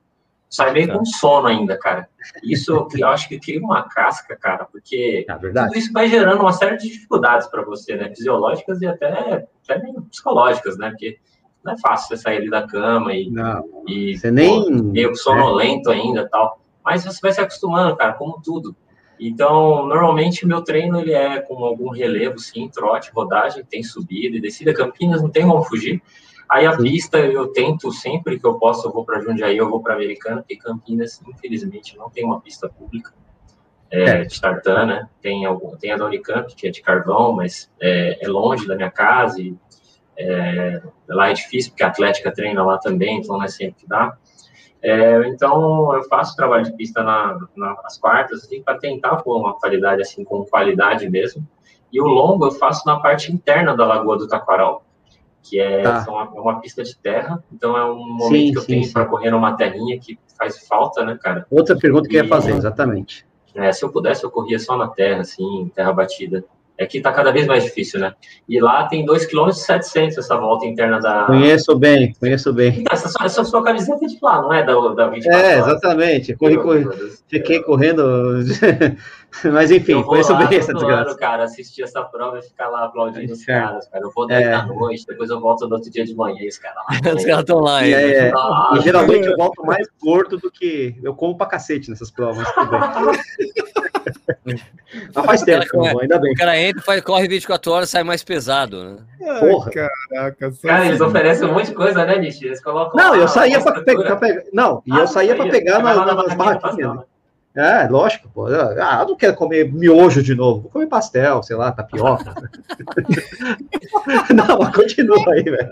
Sai meio com sono ainda, cara. Isso eu acho que cria uma casca, cara, porque é isso vai gerando uma série de dificuldades para você, né? Fisiológicas e até, até psicológicas, né? Porque não é fácil você sair da cama e, não, e você nem pô, meio sonolento é. ainda tal. Mas você vai se acostumando, cara, como tudo. Então, normalmente meu treino ele é com algum relevo, sim, trote, rodagem, tem subida e descida. Campinas não tem como fugir. Aí a sim. pista eu tento sempre que eu posso, eu vou para Jundiaí, eu vou para Americana, porque Campinas, infelizmente, não tem uma pista pública é, é. de tartan, né? Tem, algum, tem a da Unicamp, que é de carvão, mas é, é longe da minha casa e é, lá é difícil, porque a Atlética treina lá também, então não é sempre que dá. É, então, eu faço trabalho de pista na, na, nas quartas, assim, para tentar pôr uma qualidade, assim, com qualidade mesmo. E o longo eu faço na parte interna da Lagoa do Taquaral, que é tá. uma, é uma, pista de terra, então é um momento sim, que eu sim, tenho para correr numa terrinha que faz falta, né, cara? Outra pergunta que eu ia fazer, exatamente. É, se eu pudesse, eu corria só na terra, assim, terra batida. É que está cada vez mais difícil, né? E lá tem 2,7 km essa volta interna da. Conheço bem, conheço bem. Essa, sua, essa sua camiseta é de lá, não é da, da 24 É, exatamente. Corri, corri, fiquei correndo. Mas enfim, conheço bem essa desgraça. Cara, assistir essa prova e ficar lá aplaudindo os caras, cara. Eu vou 10 é. da noite, depois eu volto no outro dia de manhã e os caras lá. os caras estão lá, é, é. Ah, e geralmente eu volto mais gordo do que. Eu como pra cacete nessas provas. Mas faz tempo, cara, ainda bem. O cara entra, faz, corre 24 horas, sai mais pesado, né? Porra. caraca, cara, eles oferecem um monte de coisa, né, Nishi? Eles colocam. Não, eu saía para pegar. Não, e ah, eu saía para pegar na, na, nas barraquinhas. Né? É, lógico, pô. Ah, eu não quero comer miojo de novo. Vou comer pastel, sei lá, tapioca. não, mas continua aí, velho.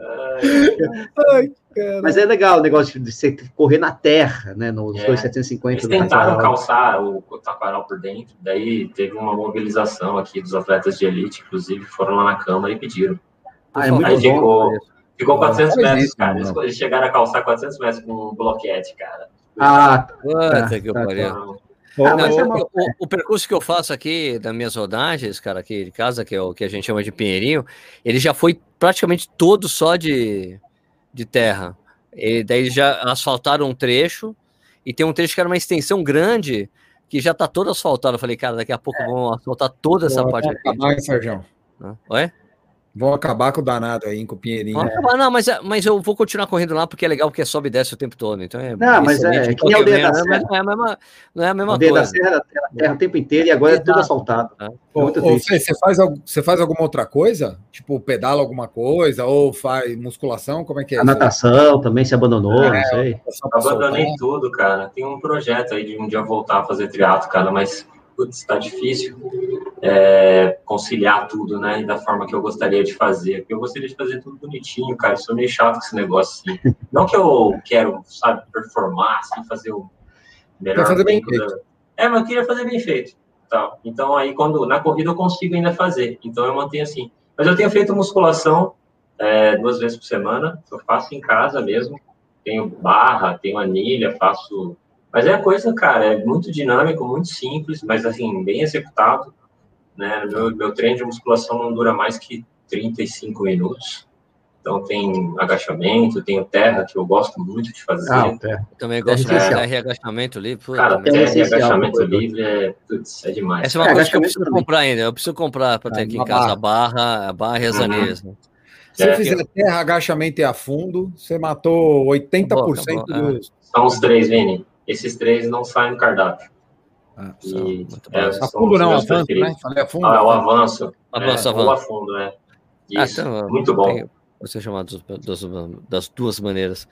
Mas é legal o negócio de você correr na terra, né? Nos é. 2,750. Eles tentaram calçar o, taquaral por dentro, daí teve uma mobilização aqui dos atletas de elite, inclusive foram lá na Câmara e pediram. Ah, é muito aí ficou, ficou 400 metros, cara. Eles, eles, chegaram a calçar 400 metros com um bloquete, cara. Ah, tá, tá, que tá, tá. Ah, não, é uma... o, o, percurso que eu faço aqui das minhas rodagens, cara, aqui de casa, que é o que a gente chama de Pinheirinho, ele já foi praticamente todo só de, de terra. E daí já asfaltaram um trecho, e tem um trecho que era uma extensão grande, que já tá todo asfaltado. Eu falei, cara, daqui a pouco vão asfaltar toda essa parte aqui. Acabar, Sérgio. Oi? Vão acabar com o danado aí, com o Pinheirinho. Acabar, não, mas, mas eu vou continuar correndo lá porque é legal, porque sobe e desce o tempo todo. Então é não, mas é, é que nem o dedo da serra. Não é a mesma, não é a mesma o coisa. da serra terra, terra o tempo inteiro e agora é tudo assaltado. É. Ô, você, você, faz, você faz alguma outra coisa? Tipo, pedala alguma coisa? Ou faz musculação? Como é que é? A natação também se abandonou, é, não sei. Abandonei tudo, cara. Tem um projeto aí de um dia voltar a fazer triatlo, cara, mas putz, está difícil é, conciliar tudo, né, da forma que eu gostaria de fazer. Porque eu gostaria de fazer tudo bonitinho, cara. Eu sou meio chato com esse negócio assim. Não que eu quero, sabe, performar, assim, fazer o melhor. fazer bem feito. É, mas eu queria fazer bem feito. Tá. Então, aí, quando na corrida eu consigo ainda fazer. Então, eu mantenho assim. Mas eu tenho feito musculação é, duas vezes por semana. Eu faço em casa mesmo. Tenho barra, tenho anilha, faço mas é coisa, cara, é muito dinâmico, muito simples, mas assim, bem executado. Né? Meu, meu treino de musculação não dura mais que 35 minutos. Então tem agachamento, tem terra, que eu gosto muito de fazer. Ah, terra. Também gosto de é, terra e agachamento livre. Cara, terra é e agachamento livre é, putz, é demais. Essa é uma é, coisa que eu preciso também. comprar ainda. Eu preciso comprar para ter aqui em casa a barra, a barra e as anilhas. Né? Se você fizer terra, agachamento e a fundo, você matou 80% boa, boa, dos. São os três, Vini. Esses três não saem no cardápio. Ah, e, é, a fundo não, avanço, né? Falei a fundo. Ah, o avanço. Avanço, é, avanço. Ou a fundo, né? Isso, ah, então, muito bom. Você chamar das, das duas maneiras.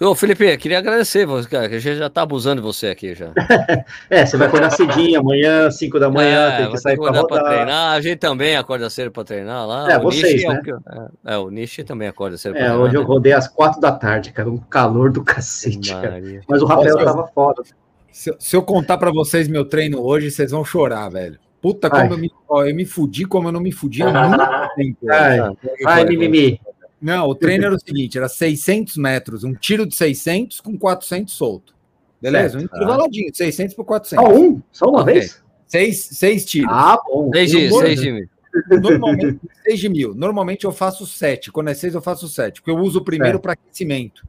Ô, Felipe, queria agradecer, cara, que a gente já tá abusando de você aqui já. é, você vai acordar cedinho amanhã, 5 da manhã, é, tem que sair para rodar. treinar. A gente também acorda cedo para treinar lá. É, o vocês, Nishi né? É, o, é, é, o Nishi também acorda cedo É, treinar, hoje eu né? rodei às 4 da tarde, cara, um calor do cacete, cara. Mas o Rafael tava foda. Se, se eu contar para vocês meu treino hoje, vocês vão chorar, velho. Puta, como eu me, ó, eu me fudi como eu não me fudi há muito tempo. Ai, ai mimimi. Não, o treino era o seguinte: era 600 metros, um tiro de 600 com 400 solto. Beleza? Certo. Um intervaladinho, 600 por 400. Só um? Só uma okay. vez? Seis, seis tiros. Ah, bom. Seis de, seis de mil. Normalmente, seis de mil. Normalmente eu faço sete. Quando é seis, eu faço sete. Porque eu uso o primeiro para aquecimento.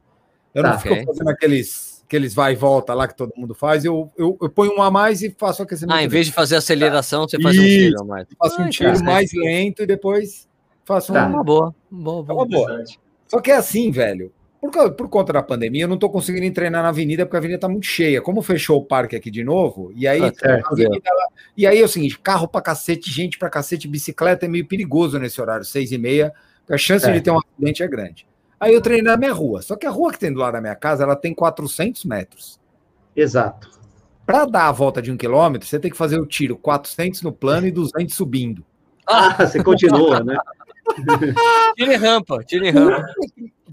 Eu tá, não fico okay. fazendo aqueles, aqueles vai e volta lá que todo mundo faz. Eu, eu, eu ponho um a mais e faço aquecimento. Ah, em vez de fazer aceleração, você faz Isso, um tiro a mais. Faço um tiro mais lento e depois Faço tá. uma boa. boa, boa. Uma boa. Só que é assim, velho. Por, por conta da pandemia, eu não tô conseguindo treinar na avenida porque a avenida tá muito cheia. Como fechou o parque aqui de novo, e aí, ah, avenida, e aí é o seguinte: carro pra cacete, gente pra cacete, bicicleta é meio perigoso nesse horário, seis e meia, a chance é. de ter um acidente é grande. Aí eu treino na minha rua. Só que a rua que tem do lado da minha casa, ela tem 400 metros. Exato. Para dar a volta de um quilômetro, você tem que fazer o tiro 400 no plano e 200 subindo. Ah, você continua, né? tire rampa, tire rampa.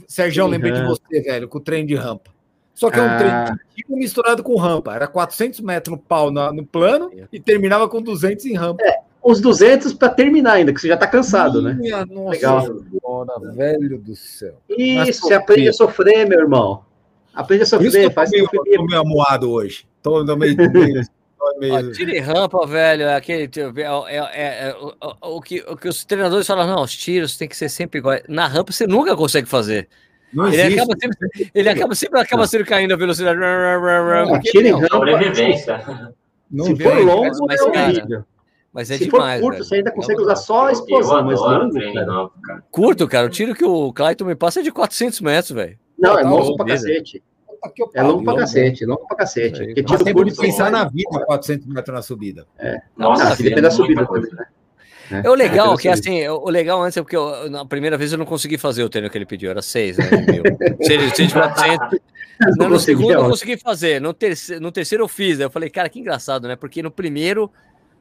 Sérgio, lembrei de você, velho, com o trem de rampa. Só que é um ah. trem de misturado com rampa. Era 400 metros no pau no, no plano e terminava com 200 em rampa. É, os 200 para terminar ainda, que você já está cansado, né? Minha né? Nossa Legal. Senhora, velho do céu. Isso, aprende a sofrer, meu irmão. Aprende a sofrer, faz meio, tô meio amuado hoje. Tô meio, meio Ó, tire rampa, velho, é aquele é, é, é, é o, o, que, o que os treinadores falam, não, os tiros tem que ser sempre igual. Na rampa você nunca consegue fazer. Não ele, acaba sempre, ele acaba sempre acaba sempre caindo a velocidade. Não, tire rampa. Sobrevivência. Se for longo, mas, é cara, mas é Se demais. Se for curto, velho. você ainda consegue usar só a explosão, mas longo. Cara. Curto, cara. O tiro que o Clayton me passa é de 400 metros, velho. Não, é longo pra cacete é longo pra cacete, longo pra cacete. Porque tiro curto pensar na vida 400 metros na subida. É. Nossa, Nossa depende da subida também, né? É, é o legal, é, que assim, o legal antes é porque eu, na primeira vez eu não consegui fazer o treino que ele pediu, era 6, né? Se ele tivesse 400. Não, no segundo eu consegui fazer, no terceiro, no terceiro eu fiz. Eu falei, cara, que engraçado, né? Porque no primeiro,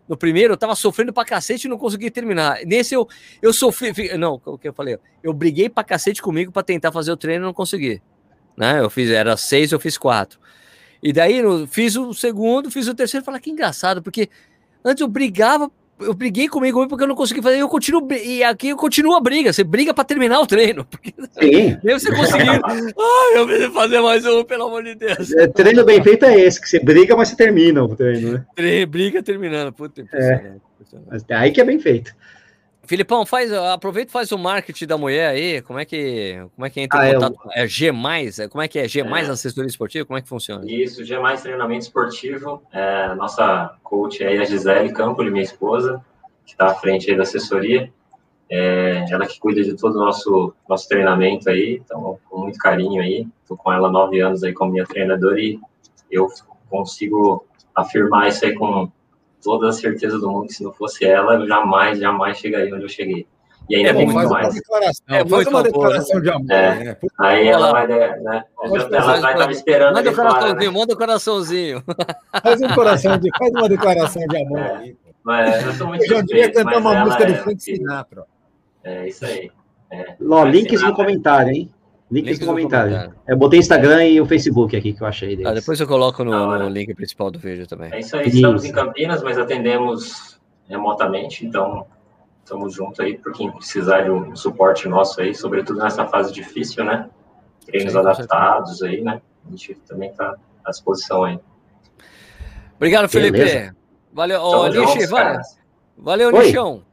no primeiro eu tava sofrendo pra cacete e não consegui terminar. Nesse eu, eu sofri, não, o que eu falei? Eu briguei pra cacete comigo pra tentar fazer o treino e não consegui né? Eu fiz, era seis, eu fiz quatro. E daí eu fiz o segundo, fiz o terceiro, falei que engraçado, porque antes eu brigava, eu briguei comigo porque eu não consegui fazer, eu continuo, e aqui eu continuo a briga, você briga para terminar o treino. Porque, Sim. você conseguiu. Ai, eu preciso fazer mais um, pelo amor de Deus. É, treino bem feito é esse, que você briga, mas você termina o treino, né? Treino, briga terminando, puta, é. Aí que é bem feito. Filipão, faz, aproveita e faz o marketing da mulher aí. Como é que, como é que entra ah, em contato? É, é G+, como é que é? G+, é. assessoria esportiva? Como é que funciona? Isso, G+, treinamento esportivo. É, nossa coach aí, a Gisele Campoli, minha esposa, que está à frente aí da assessoria. É, ela que cuida de todo o nosso, nosso treinamento aí, então, com muito carinho aí. Estou com ela há nove anos aí como minha treinadora e eu consigo afirmar isso aí com toda a certeza do mundo que se não fosse ela, eu jamais, jamais chegaria onde eu cheguei. E ainda é, tem muito mais. Declaração, é, faz uma declaração de amor. É, né? Aí ela vai, né? Ela vai estar me esperando. Manda o coraçãozinho, né? manda o coraçãozinho. Faz um coração de, faz uma declaração de amor é, aí. Mas eu sou muito Eu já devia cantar uma música do é Frank Sinatra. É isso aí. É, Ló, links no comentário, hein? Links, links no, comentário. comentário. Eu botei Instagram e o Facebook aqui que eu achei deles. Ah, depois eu coloco no, no, link principal do vídeo também. É isso aí, estamos em Campinas, mas atendemos remotamente, então estamos juntos aí para quem precisar de um suporte nosso aí, sobretudo nessa fase difícil, né? Treinos Sim, adaptados aí, né? A gente também está à disposição aí. Obrigado, Felipe. Beleza. Valeu, oh, Nishi, valeu. Nishão.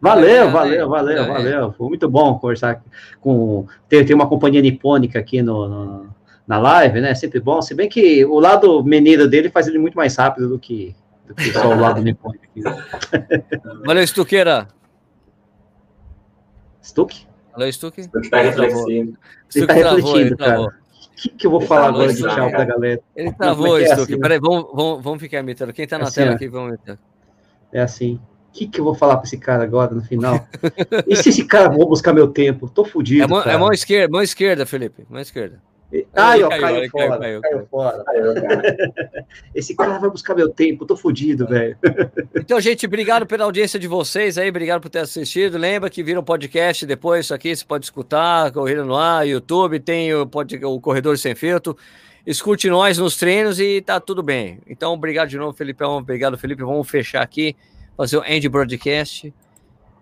Valeu, valeu, valeu, valeu. Foi muito bom conversar com. Ter, ter uma companhia nipônica aqui no, no, na live, né? Sempre bom. Se bem que o lado menino dele faz ele muito mais rápido do que, do que só o lado nipônico. Valeu, Stuqueira. Stuck? Valeu, Stuck. Stuck tá reflexivo. Ele tá refletindo, cara. O que, que eu vou ele falar agora de tchau pra galera? Ele travou, é Stuck. Assim? Peraí, vamos, vamos, vamos ficar imitando. Quem tá na é tela aqui, vamos imitar. É assim. O que, que eu vou falar para esse cara agora no final? e se esse cara for buscar meu tempo? Tô fudido. É mão, é mão esquerda, mão esquerda, Felipe. Mão esquerda. Ai, ó, caiu, caiu, fora, caiu, caiu, fora. Esse cara vai buscar meu tempo, tô fudido, velho. Então, gente, obrigado pela audiência de vocês aí, obrigado por ter assistido. Lembra que vira um podcast depois, isso aqui você pode escutar, Corrida no Ar, YouTube, tem o, pode, o Corredor Sem Filtro. Escute nós nos treinos e tá tudo bem. Então, obrigado de novo, Felipão. Obrigado, Felipe. Vamos fechar aqui fazer o end broadcast.